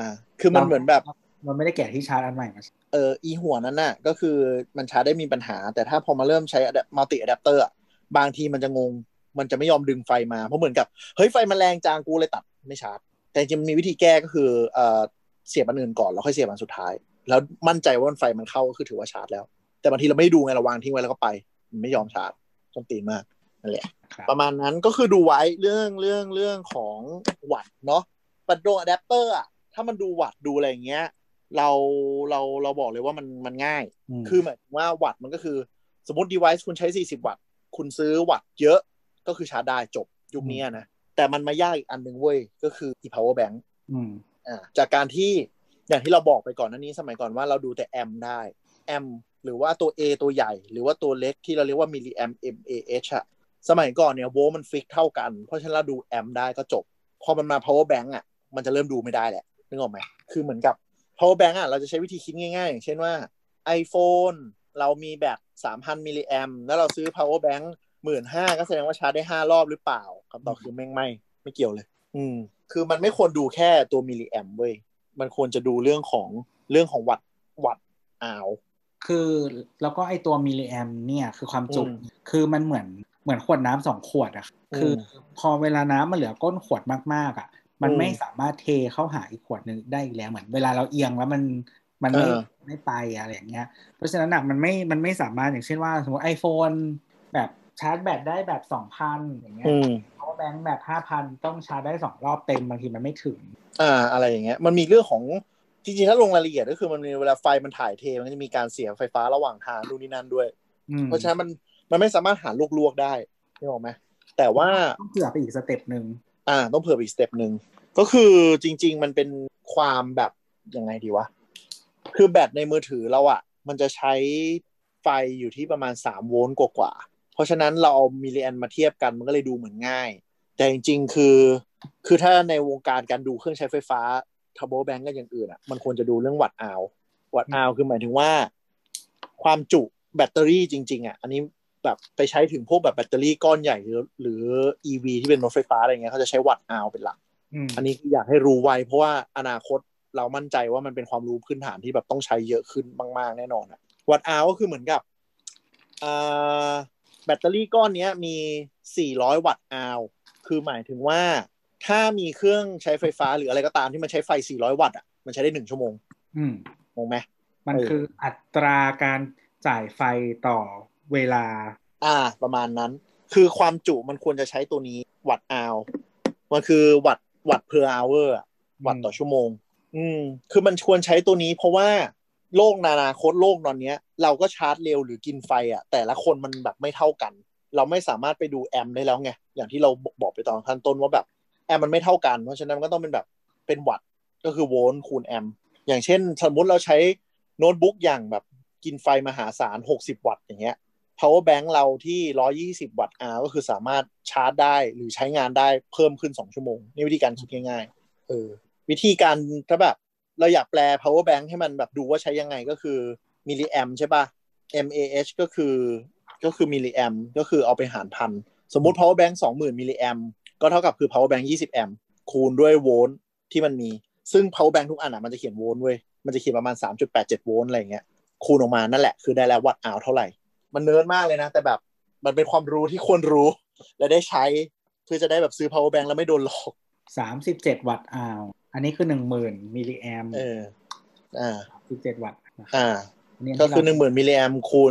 คือมันเหมือนแบบ มันไม่ได้แกะที่ชาร์จอันใหม่มาเอออีหัวนั้นน่ะ ก็คือมันชาร์จได้มีปัญหา แต่ถ้าพอมาเริ่มใช้ multi อะแดปเตอร์บางทีมันจะงง มันจะไม่ยอมดึงไฟมา เพราะเหมือนกับ เฮ้ยไฟมันแรงจังกูเลยตัดไม่ชาร์จ แต่จริงๆมันมีวิธีแก้ก็คือเอ่อเสียบอันอื่นก่อนแล้วค่อยเสียบอันสุดท้าย แล้วมั่นใจว่ามันไฟมันเข้าก็คือถือว่าชาร์จแล้ว แต่บางทีเราไม่ดูไงเราวางทิ้งไว้แล้วก็ไปมันไม่ยอมชาร์จส้นตีนมากนั่นแหละครับประมาณนั้นก็คือดูไว้เรื่องเรื่องเรื่องของวัตต์เนาะปัดโดอะแดปเตอร์อะถ้ามันดูวัตต์ดูอะไรอย่างเงี้ย เราเราเราบอกเลยว่ามันมันง่ายมคือหมายถึงว่าวัตต์มันก็คือ สมมติ device คุณใช้ 40 วัตต์คุณซื้อวัตต์เยอะก็คือชาร์จได้จบยุคนี้นะแต่มันมายากอีกอันหนึ่งเว้ย ก็คือ e power bank อืมอ่าจากการที่อย่างที่เราบอกไปก่อนหน้านี้สมัยก่อนว่าเราดูแต่แอมได้แอม หรือว่าตัว A ตัวใหญ่ หรือว่าตัวเล็กที่เราเรียกว่ามิลลิแอม mAh อะสมัยก่อนเนี่ยโวลต์มัน fix เท่ากัน เพราะฉะนั้นเราดูแอมได้ก็จบ พอมันมา power bank อะมันจะเริ่มดูไม่ได้แหละนึกออกไหมคือเหมือนกับ power bank อะเราจะใช้วิธีคิดง่ายๆ อย่างเช่นว่า iPhone เรามีแบต3,000มิลลิแอมแล้วเราซื้อ power bank หมื่นห้าก็แสดงว่าชาร์จได้ห้ารอบหรือเปล่าคำตอบคือแม่งไม่ไม่เกี่ยวเลย อืม คือมันไม่ควรดูแค่ตัวมิลลิแอมเว้ยมันควรจะดูเรื่องของเรื่องของวัตต์ watt hour คือแล้วก็ไอตัวมิลลิแอมเนี่ยคือความจุอืมคือมันเหมือนเหมือนขวดน้ำสองขวดอะอืมคือพอเวลาน้ำมันเหลือก้นขวดมากๆอะมันอืมไม่สามารถเทเข้าหาอีกขวดหนึ่งได้อีกแล้วเหมือนเวลาเราเอียงแล้วมันมันไม่เออไม่ไปอะไรอย่างเงี้ย เพราะฉะนั้นอะมันไม่มันไม่สามารถอย่างเช่นว่า สมมติ iPhone แบบชาร์จแบตได้แบบสองพันอย่างเงี้ยอืม power bank แบบห้าพันต้องชาร์จได้สองรอบเต็มบางทีมันไม่ถึง อ่าอะไรอย่างเงี้ย มันมีเรื่องของ จริงๆ ถ้าลงรายละเอียดก็คือมันมีเวลาไฟมันถ่ายเทมันก็จะมีการเสียไฟฟ้าระหว่างทางนู่นนี่นั่นด้วยอืมเพราะฉะนั้นมันมันไม่สามารถหาลวกๆได้นึกออกไหมแต่ว่าต้องเผื่อไปอีกสเต็ปหนึ่งอ่า ต้องเผื่อไปอีกสเต็ปหนึ่งก็คือจริง ๆ มันเป็นความแบบยังไงดีวะคือแบตในมือถือเราอะมันจะใช้ไฟอยู่ที่ประมาณ3โวลต์กว่าๆเพราะฉะนั้นเราเอามิลลิแอมมาเทียบกันมันก็เลยดูเหมือนง่าย แต่จริง ๆ คือ คือถ้าในวงการการดูเครื่องใช้ไฟฟ้า power bank หรืออย่างอื่นอะมันควรจะดูเรื่องวัตต์อาววัตต์อาวคือหมายถึงว่า ความจุแบตเตอรี่จริง ๆอะอันนี้แบบไปใช้ถึงพวกแบบแบตเตอรี่ก้อนใหญ่หรือ หรือ EV ที่เป็นรถไฟฟ้าอะไรเงี้ยเขาจะใช้ watt hour เป็นหลักอืมอันนี้คืออยากให้รู้ไว้ เพราะว่าอนาคตเรามั่นใจว่ามันเป็นความรู้พื้นฐานที่แบบต้องใช้เยอะขึ้นมาก ๆ แน่นอนอะ watt hour ก็คือเหมือนกับอ่าแบตเตอรี่ก้อนเนี้ยมี 400 วัตต์อาวคือหมายถึงว่า ถ้ามีเครื่องใช้ไฟฟ้าหรืออะไรก็ตามที่มันใช้ไฟ 400 วัตต์อะมันใช้ได้หนึ่งชั่วโมง อืมงงไหมมันเออคืออัตราการจ่ายไฟต่อเวลา อ่า ประมาณนั้น คือความจุมันควรจะใช้ตัวนี้วัตต์อาวมันคือวัตต์วัตต์ per hour อะวัตต์ต่อชั่วโมง อืม คือมันควรใช้ตัวนี้เพราะว่าโลกนานาคตโลกตอนเนี้ย เราก็ชาร์จเร็วหรือกินไฟอะ แต่ละคนมันแบบไม่เท่ากัน เราไม่สามารถไปดูแอมป์ได้แล้วไง อย่างที่เราบอกไปตอนขั้นต้นว่าแบบ แอมมันไม่เท่ากัน เพราะฉะนั้นมันก็ต้องเป็นแบบเป็นวัตต์ก็คือโวลต์คูณแอมป์อย่างเช่น สมมติเราใช้โน้ตบุ๊กอย่างแบบกินไฟมหาศาล 60 วัตต์อย่างเงี้ย power bank เราที่ 120 วัตต์ R ก็คือสามารถชาร์จได้หรือใช้งานได้เพิ่มขึ้น 2 ชั่วโมง นี่วิธีการคิดง่ายๆเออวิธีการถ้าแบบเราอยากแปล power bank ให้มันแบบดูว่าใช้ยังไงก็คือมิลลิแอมใช่ป่ะ mAh ก็คือก็คือมิลลิแอมก็คือเอาไปหารพัน สมมติ power bank 20,000มิลลิแอม ก็เท่ากับคือ power bank 20 แอมป์คูณด้วยโวลต์ที่มันมี ซึ่ง power bank ทุกอันอะมันจะเขียนโวลต์เว้ยมันจะเขียนประมาณ 3.87 โวลต์อะไรอย่างเงี้ยคูณออกมานั่นแหละคือได้แล้ว watt hour เท่าไหร่ มันเนิร์ดมากเลยนะ แต่แบบมันเป็นความรู้ที่ควรรู้ และได้ใช้เพื่อจะได้แบบซื้อ power bank แล้วไม่โดนหลอกสามสิบเจ็ด watt hour อันนี้คือหนึ่งหมื่นมิลลิแอมเอออ่าสิบเจ็ดวัตต์นะครับอ่าอันนี้ก็คือหนึ่งหมื่นมิลลิแอมคูณ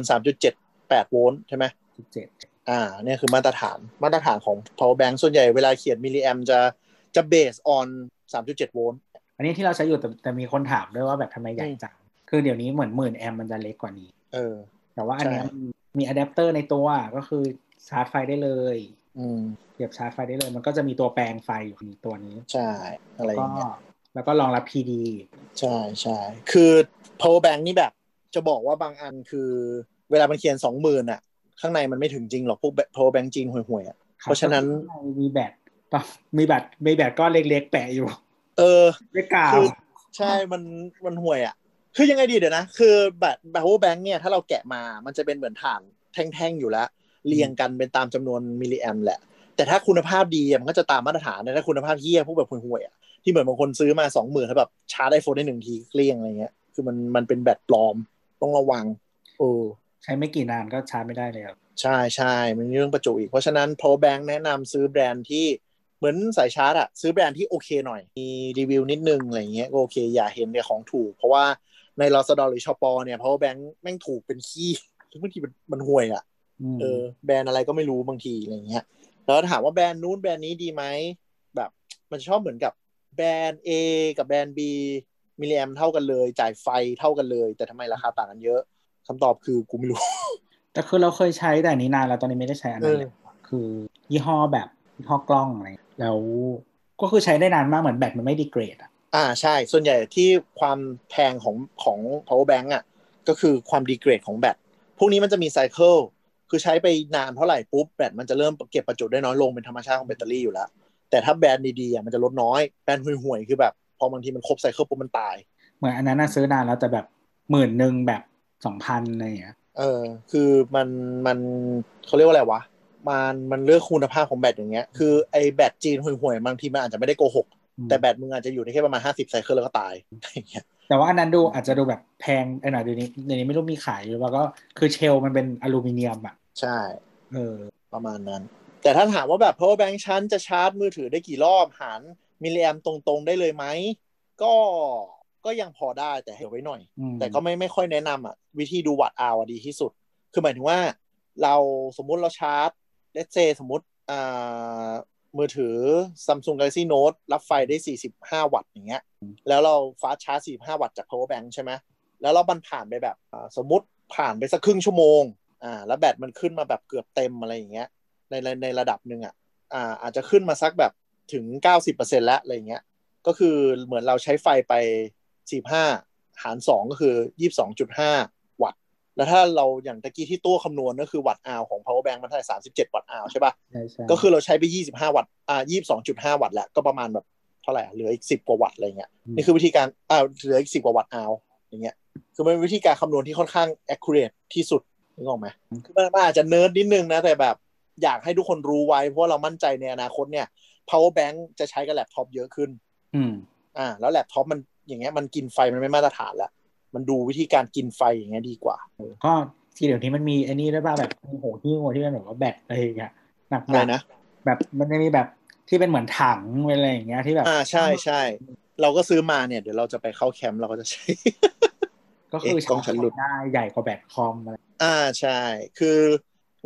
3.78โวลต์ใช่ไหมสิบเจ็ด อ่าเนี่ยคือมาตรฐานมาตรฐานของ power bank ส่วนใหญ่เวลาเขียนมิลลิแอมจะจะ base on 3.7 โวลต์อันนี้ที่เราใช้อยู่แต่แต่มีคนถามด้วยว่าแบบทำไมใหญ่อืมจัง คือเดี๋ยวนี้เหมือนหมื่นแอมมันจะเล็กกว่านี้ เออ แต่ว่าอันเนี้ยใช่มันมีอะแดปเตอร์ในตัวก็คือชาร์จไฟได้เลยอืมเสียบชาร์จไฟได้เลย มันก็จะมีตัวแปลงไฟอยู่ในตัวนี้ ใช่ อะไรอก็ย่างเงี้ยแล้วก็รองรับ PD ใช่ใช่คือ power bank นี่แบบ จะบอกว่าบางอันคือ เวลามันเขียนสองหมื่นอะ ข้างในมันไม่ถึงจริงหรอกพวก power bank จีนห่วยๆอะเพราะฉะนั้นก็คือมีแบตปะมีแบตมีแบตก้อนเล็กๆ แปะอยู่ เออด้วยกาวคือใช่มันมันห่วยอะ คือยังไงดีเดี๋ยวนะ คือแบต power bank เนี่ยถ้าเราแกะมามันจะเป็นเหมือนฐานแท่งๆอยู่แล้ว เรียงกันเป็นตามจำนวนมิลลิแอมแหละ แต่ถ้าคุณภาพดีอะมันก็จะตามมาตรฐานนะถ้าคุณภาพเฮี้ยพวกแบบห่วยๆอะที่เหมือนบางคนซื้อมาสองหมื่นแล้วแบบชาร์จไอโฟนได้หนึ่งทีเกลี้ยงอะไรเงี้ย คือมันมันเป็นแบตปลอมต้องระวังโอ้ ใช้ไม่กี่นานก็ชาร์จไม่ได้เลยครับ ใช่ใช่มันมีเรื่องประจุอีก เพราะฉะนั้น power bank แนะนำซื้อแบรนด์ที่เหมือนสายชาร์จอะซื้อแบรนด์ที่โอเคหน่อย มีรีวิวนิดนึงอะไรเงี้ยก็โอเค อย่าเห็นแก่ของถูก เพราะว่าใน l อ s ดอหรือชอปอเนี่ย power bank แม่งถูกเป็นขี้ซึ่งบางทีมันมันห่วยอะมเออแบรนด์อะไรก็ไม่รู้บางทีอะไรเงี้ยแล้วถามว่าแบรนด์นู้นแบรนด์นี้ดีไหมแบบมันชอบเหมือนกับแบรนด์ A กับแบรนด์ B มิลลิแอมเท่ากันเลย จ่ายไฟเท่ากันเลย แต่ทำไมราคาต่างกันเยอะ คำตอบคือกูไม่รู้ แต่คือเราเคยใช้แต่อันนี้นานแล้วตอนนี้ไม่ได้ใช้อันนั้นเลยคือยี่ห้อแบบยี่ห้อกล้องอะไรแล้วก็คือใช้ได้นานมากเหมือนแบตมันไม่ดีเกรดอะอ่าใช่ ส่วนใหญ่ที่ความแพงของของ power bank อะก็คือความดีเกรดของแบตพวกนี้มันจะมีไซเคิลคือใช้ไปนานเท่าไหร่ปุ๊บแบตมันจะเริ่มเก็บประจุได้น้อยลงเป็นธรรมชาติของแบตเตอรี่อยู่แล้ว แต่ถ้าแบรนด์ดีๆอะมันจะลดน้อยแบรนด์ห่วยๆคือแบบ พอบางทีมันครบไซเคิลปุ๊บมันตาย เหมือนอันนั้นน่ะซื้อนานแล้วแต่แบบหมื่นหนึ่งแบบ สองพันอะไรอย่างเงี้ยเออ คือมันมันเขาเรียกว่าอะไรวะ มันมันเลือกคุณภาพของแบตอย่างเงี้ย คือไอแบตจีนห่วยๆบางทีมันอาจจะไม่ได้โกหก แต่แบตมึงอาจจะอยู่ในแค่ประมาณห้าสิบไซเคิลแล้วก็ตายอย่างเงี้ยแต่ว่าอันนั้นดูอาจจะดูแบบแพงไอ้หน่อยเดี๋ยวนี้เดี๋ยวนี้ไม่รู้มีขายหรือเปล่าก็คือเชลมันเป็นอลูมิเนียมอะ ใช่ เออ ประมาณนั้น แต่ถ้าถามว่าแบบ power bank ชั้นจะชาร์จมือถือได้กี่รอบหารมิลลิแอมตรงๆได้เลยไหม ก็ ก็ยังพอได้แต่ให้ไว้หน่อยอืมแต่ก็ไม่ไม่ค่อยแนะนำอะวิธีดู watt hour ดีที่สุด คือหมายถึงว่า เราสมมุติเราชาร์จเลสเซสมมุติอ่ามือถือ Samsung Galaxy Note รับไฟได้ 45 วัตต์อย่างเงี้ย แล้วเรา fast charge 45 วัตต์จาก power bank ใช่ไหมแล้วเราบันผ่านไปแบบอ่าสมมุติผ่านไปสักครึ่งชั่วโมงอ่าแล้วแบตมันขึ้นมาแบบเกือบเต็มอะไรอย่างเงี้ยในในในระดับหนึ่งอะอ่าอาจจะขึ้นมาสักแบบถึง 90%แล้วอะไรอย่างเงี้ยก็คือเหมือนเราใช้ไฟไป 45หาร2ก็คือ22.5วัตต์ แล้วถ้าเราอย่างตะกี้ที่ตัวคำนวณก็คือวัตต์อาวของ power bank มันเท่าไหร่37วัตต์อาวใช่ปะใช่ใช่ก็คือเราใช้ไป25วัตต์อ่า22.5วัตต์แหละก็ประมาณแบบเท่าไหร่อะเหลืออีก10กว่าวัตต์อะไรเงี้ยนี่คือวิธีการอ่าเหลืออีก10กว่าวัตต์อาวอย่างเงี้ยคือมันเป็นวิธีการคำนวณที่ค่อนข้าง accurate ที่สุดนึกออกไหมคือมันมันอาจจะเนิร์ดนิดนึงนะแต่แบบอยากให้ทุกคนรู้ไว้ เพราะว่าเรามั่นใจในอนาคตเนี่ย power bank จะใช้กับแล็ปท็อปเยอะขึ้น อืม อ่า แล้วแล็ปท็อปมัน อย่างเงี้ยมันกินไฟมันไม่มาตรฐานแล้วมันดูวิธีการกินไฟอย่างเงี้ยดีกว่าก็ทีเดี๋ยวนี้มันมีไอ้นี่ด้วยป่ะแบบโอ้โหที่โง่ที่เป็นแบบว่าแบตอะไรอย่างเงี้ยหนักๆอะไรนะแบบมันจะมีแบบที่เป็นเหมือนถังเป็นอะไรอย่างเงี้ยที่แบบอ่าใช่ใช่เราก็ซื้อมาเนี่ยเดี๋ยวเราจะไปเข้าแคมป์เราก็จะใช้ ก็คือเอ๊ะกล้องฉันหลุดได้ใหญ่กว่าแบตคอมอะไรอ่าใช่ คือ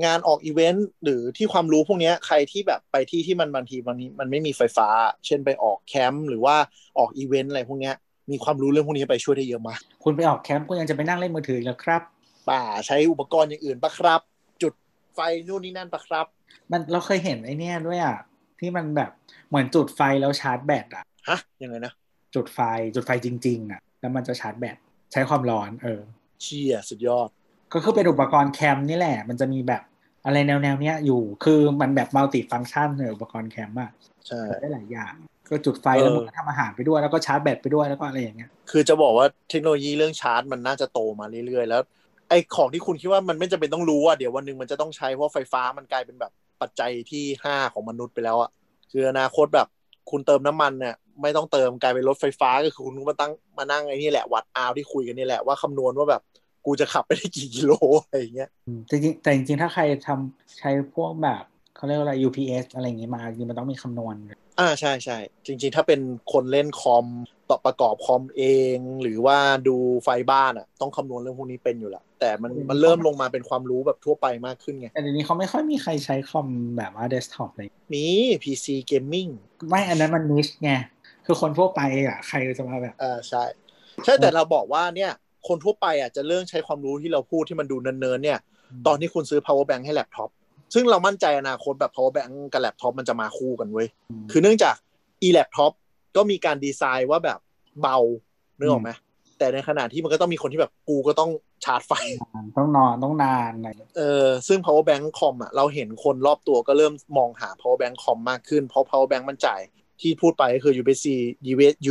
งานออกอีเวนต์หรือที่ความรู้พวกเนี้ยใครที่แบบไปที่ที่มันบางทีบางทีมันไม่มีไฟฟ้า เช่นไปออกแคมป์หรือว่าออกอีเวนต์อะไรพวกเนี้ย มีความรู้เรื่องพวกนี้ไปช่วยได้เยอะมากคุณไปออกแคมป์คุณยังจะไปนั่งเล่นมือถืออีกแล้วครับป่าใช้อุปกรณ์อย่างอื่นปะครับ จุดไฟนู่นนี่นั่นปะครับ มันเราเคยเห็นไอ้เนี่ยด้วยอะที่มันแบบเหมือนจุดไฟแล้วชาร์จแบตอะฮะยังไงนะจุดไฟจุดไฟจริง ๆ อะ แล้วมันจะชาร์จแบตใช้ความร้อน เออ เชี่ยสุดยอด ก็คือเป็นอุปกรณ์แคมป์นี่แหละ มันจะมีแบบอะไรแนวๆเนี้ยอยู่ คือมันแบบมัลติฟังก์ชันในอุปกรณ์แคมป์อะใช่ได้หลายอย่าง ก็จุดไฟแล้วเออมันก็ทำอาหารไปด้วยแล้วก็ชาร์จแบตไปด้วยแล้วก็อะไรอย่างเงี้ยคือจะบอกว่าเทคโนโลยีเรื่องชาร์จมันน่าจะโตมาเรื่อยๆ แล้วไอ้ของที่คุณคิดว่ามันไม่จำเป็นต้องรู้อะเดี๋ยววันหนึ่งมันจะต้องใช้เพราะไฟฟ้ามันกลายเป็นแบบปัจจัยที่ห้าของมนุษย์ไปแล้วอะคืออนาคตแบบคุณเติมน้ำมันเนี่ยไม่ต้องเติมกลายเป็นรถไฟฟ้าก็คือคุณมาตั้งมานั่งไอ้นี่แหละวัดอาวที่คุยกันนี่แหละว่าคำนวณว่าแบบกูจะขับไปได้กี่กิโลอะไรอย่างเงี้ยอืมจริงๆแต่จริงๆถ้าใครทำใช้พวกแบบ เขาเรียกว่าอะไร UPS อะไรอย่างงี้มาจริงๆมันต้องมีคำนวณ อ่าใช่ใช่จริง ๆ ถ้าเป็นคนเล่นคอมต่อประกอบคอมเอง หรือว่าดูไฟบ้านอะ ต้องคำนวณเรื่องพวกนี้เป็นอยู่แล้วแต่มันมันเริ่มลงมาเป็นความรู้แบบทั่วไปมากขึ้นไงแแต่เดี๋ยวนี้เขาไม่ค่อยมีใครใช้คอมแบบว่าเดสก์ท็อปเลยมี PC Gaming ไม่อันนั้นมัน niche ไงคือคนทั่วไปอะใครจะมาแบบอ่าใช่ใช่แต่เราบอกว่าเนี่ยคนทั่วไปอะจะเรื่องใช้ความรู้ที่เราพูดที่มันดูเนิร์ดๆเนี่ย ตอนที่คุณซื้อ power bank ให้แล็ปท็อป ซึ่งเรามั่นใจอนาคตแบบ power bank กับแล็ปท็อปมันจะมาคู่กันเว้ย คือเนื่องจาก อี laptop ก็มีการดีไซน์ว่าแบบเบาเนื้อออกไหมแต่ในขณะที่มันก็ต้องมีคนที่แบบกูก็ต้องชาร์จไฟ ต้องนอนต้องนานอะไรเออซึ่ง power bank คอมอะเราเห็นคนรอบตัวก็เริ่มมองหา power bank คอมมากขึ้น เพราะ power bank มันจ่ายที่พูดไปก็คือ USB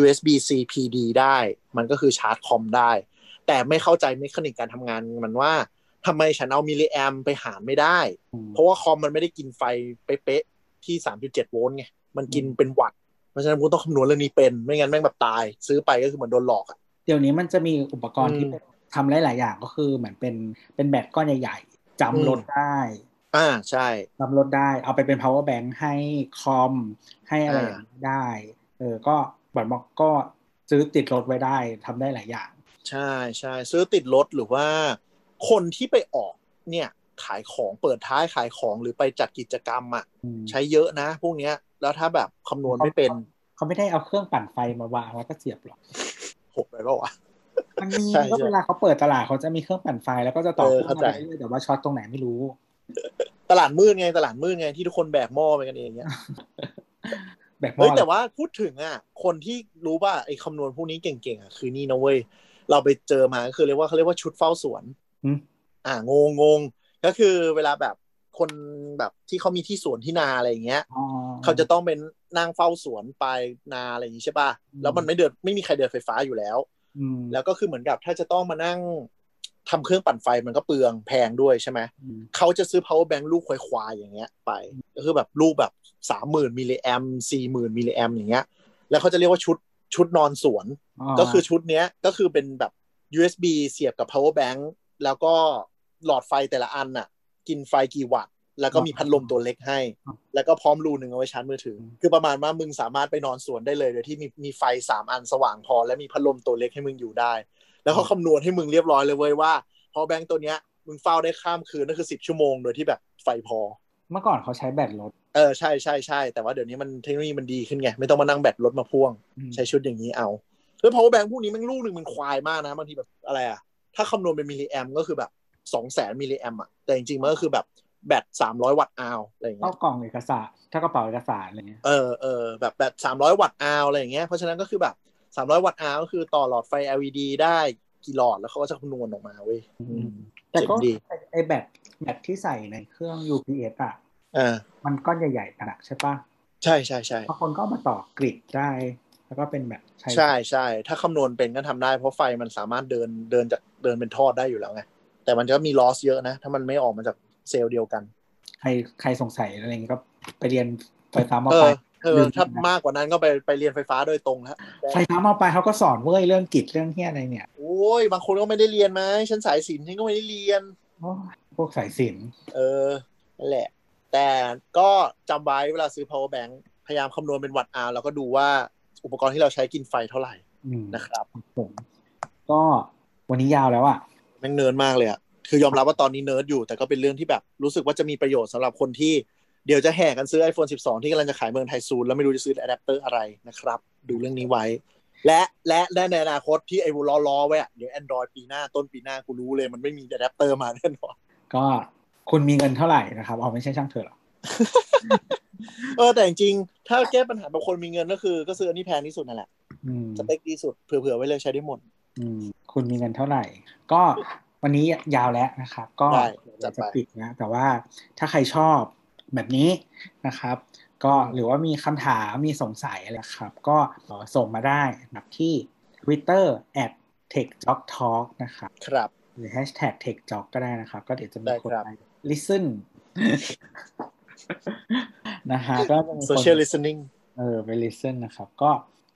USB C PD ได้ มันก็คือชาร์จคอมได้ แต่ไม่เข้าใจ mechanic การทำงานมันว่า ทำไมฉันเอามิลลิแอมป์ไปหารไม่ได้ เพราะว่าคอมมันไม่ได้กินไฟเป๊ะๆที่3.7โวลต์ไง มันกินเป็นวัตต์เพราะฉะนั้นคุณต้องคำนวณเรื่องนี้เป็น ไม่งั้นแม่งแบบตาย ซื้อไปก็คือเหมือนโดนหลอกอะเดี๋ยวนี้มันจะมีอุปกรณ์อืมที่เป็นทำหลาย ๆ อย่างก็คือเหมือนเป็นเป็นแบตก้อนใหญ่ ๆจำรถได้ อ่าใช่จำรถได้เอาไปเป็น power bank ให้คอมให้อะไรอย่างนี้ได้เออก็บัตรบอกก็ซื้อติดรถไว้ได้ทำได้หลายอย่าง ใช่ใช่ซื้อติดรถหรือว่า คนที่ไปออกเนี่ยขายของเปิดท้ายขายของหรือไปจัดกิจกรรมอะอืมใช้เยอะนะ พวกเนี้ย แล้วถ้าแบบคำนวณไม่เป็น เขาไม่ได้เอาเครื่องปั่นไฟมาวางแล้วก็เสียบหรอกหกไปเปล่าวะมันมีใช่ก็ใช่เวลาเขาเปิดตลาดเขาจะมีเครื่องปั่นไฟแล้วก็จะต่อเออเครื่องเข้าใจมาเรื่อยๆแต่ว่าช็อตตรงไหนไม่รู้ ตลาดมืดไงตลาดมืดไงที่ทุกคนแบกหม้อไปกันเองเนี้ยแบบหม้เฮ้ยอแต่ว่าพูดถึงอะ คนที่รู้ว่าไอ้คำนวณพวกนี้เก่งๆอะคือนี่นะเว้ยเราไปเจอมาก็คือเรียกว่าเขาเรียกว่าชุดเฝ้าสวนหืม อ่างงงงก็คือเวลาแบบคนแบบที่เขามีที่สวนที่นาอะไรอย่างเงี้ยอ๋อเขาจะต้องเป็นนั่งเฝ้าสวนไปนาอะไรอย่างงี้ใช่ป่ะอืมแล้วมันไม่เดินไม่มีใครเดินไฟฟ้าอยู่แล้วอืมแล้วก็คือเหมือนกับถ้าจะต้องมานั่งทำเครื่องปั่นไฟมันก็เปลืองแพงด้วยใช่ไหมอืมเขาจะซื้อ power bank ลูกควายๆอย่างเงี้ยไป ก็คือแบบลูกแบบสามหมื่นมิลลิแอมสี่หมื่นมิลลิแอมอย่างเงี้ย แล้วเขาจะเรียกว่าชุดชุดนอนสวน ก็คือชุดเนี้ยก็คือเป็นแบบ USB เสียบกับ power bank แล้วก็หลอดไฟแต่ละอันน่ะ กินไฟกี่วัตต์แล้วก็มีพัดลมตัวเล็กให้ แล้วก็พร้อมรูหนึ่งเอาไว้ชาร์จมือถือ คือประมาณว่ามึงสามารถไปนอนสวนได้เลย โดยที่มีมีไฟสามอันสว่างพอ และมีพัดลมตัวเล็กให้มึงอยู่ได้ แล้วเขาคำนวณให้มึงเรียบร้อยเลยเว้ยว่า power bank ตัวเนี้ยมึงเฝ้าได้ข้ามคืนนั่นคือสิบชั่วโมงโดยที่แบบไฟพอ เมื่อก่อนเขาใช้แบตรถ เออใช่ใช่ใช่แต่ว่าเดี๋ยวนี้มันเทคโนโลยีมันดีขึ้นไงไม่ต้องมานั่งแบตรถมาพ่วงอืมใช้ชุดอย่างนี้เอาแล้ว power bank พวกนี้มันลูกหนึ่งมันควายมากนะบางทีแบบอะไรอะ ถ้าคำนวณเป็นมิลลิแอมก็คือแบบสองแสนมิลลิแอมอะแต่จริงๆมันก็คือแบบแบตสามร้อยวัตต์อาวอะไรอย่างเข้าเงี้ยกล่องเอกสารถ้ากระเป๋าเอกสารอะไรเงี้ยเออเออแบบแบตสามร้อยวัตต์อาวอะไรอย่างเงี้ยเพราะฉะนั้นก็คือแบบสามร้อยวัตต์อาวก็คือต่อหลอดไฟ LED ได้กี่หลอดแล้วเขาก็จะคำนวณออกมาเว้ยอืมแต่ก็เจ๋งดีไอ้ไอแบตแบตที่ใส่ในเครื่อง UPS อะอ่ามันก้อนใหญ่ๆหนักใช่ปะใช่ใช่ใช่บางคนก็เอามาต่อกริดได้ แล้วก็เป็นแบบใช้ใช่ใช่ถ้าคำนวณเป็นก็ทำได้ เพราะไฟมันสามารถเดินเดินจากเดินเป็นทอดได้อยู่แล้วไงแต่มันก็มีลอสเยอะนะ ถ้ามันไม่ออกมาจากเซลล์เดียวกัน ใครใครสงสัยอะไรเงี้ยก็ไปเรียนไฟฟ้ามาเอไปอเออถ้ามากกว่านั้นก็ไปไปเรียนไฟฟ้าโดยตรงแล้วไฟฟ้ามาไปเขาก็สอนเว้ยเรื่องกิจเรื่องเฮียอะไรเนี่ยโอ้อ้ยบางคนก็ไม่ได้เรียนไหมฉันสายศิลป์ฉันก็ไม่ได้เรียนโอ้ยพวกสายสินเออนั่นแหละ แต่ก็จำไว้เวลาซื้อ power bank พยายามคำนวณเป็นวัตต์อาวร์แล้วก็ดูว่า อุปกรณ์ที่เราใช้กินไฟเท่าไหร่อืมนะครับผมก็วันนี้ยาวแล้วอะแม่งเนิร์ดมากเลยอะคือยอมรับว่าตอนนี้เนิร์ดอยู่ แต่ก็เป็นเรื่องที่แบบรู้สึกว่าจะมีประโยชน์สำหรับคนที่เดี๋ยวจะแห่กันซื้อ iPhone 12 ที่กำลังจะขายเมืองไทย soon แล้วไม่รู้จะซื้ออะแดปเตอร์อะไรนะครับ ดูเรื่องนี้ไว้ และและและในอนาคตที่ไอ้ล้อล้อๆไว้อะเดี๋ยว Android ปีหน้าต้นปีหน้ากูรู้เลย มันไม่มีอะแดปเตอร์มาแน่นอนก็คุณมีเงินเท่าไหร่นะครับเอาไม่ใช่ช่างเถอะหรอก เออแต่จริงๆถ้าแก้ปัญหาบางคนมีเงินก็คือ ก็ซื้ออันนี้แพงที่สุดนั่นแหละอืมสเปคดีสุดเผื่อๆไว้เลยใช้ได้หมดอืมคุณมีเงินเท่าไหร่ ก็วันนี้ยาวแล้วนะครับ ก็ได้เดี๋ยวจัจะดไปปิดนะแต่ว่าถ้าใครชอบแบบนี้นะครับ ก็หรือว่ามีคำถามมีสงสัยอะไรครับ ก็เอ่อส่งมาได้นะครับที่ Twitter at techjoktalk นะครับครับหรือ hashtag techjok ก็ได้นะครับ ก็เดี๋ยวจะมีได้คนครับไป listen นะฮะก็จะมีคน social listening เออไป listen นะครับ ก็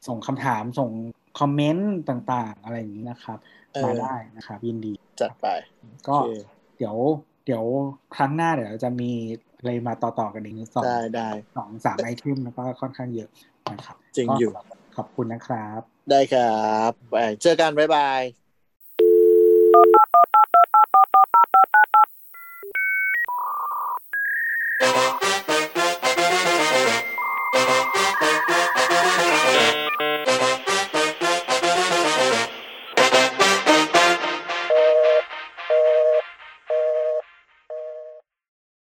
ส่งคำถามส่งคอมเมนต์ต่างๆ อะไรอย่างนี้นะครับเออมาได้นะครับ ยินดี จัดไป ก็โอเคเดี๋ยว เดี๋ยวครั้งหน้าเดี๋ยวจะมีอะไรมาต่อๆกันอีกสองได้ได้สองสามไอเทมแล้วก็ค่อนข้างเยอะนะครับจริงก็อยู่ขอบคุณนะครับ ได้ครับไปเจอกัน บ๊ายบาย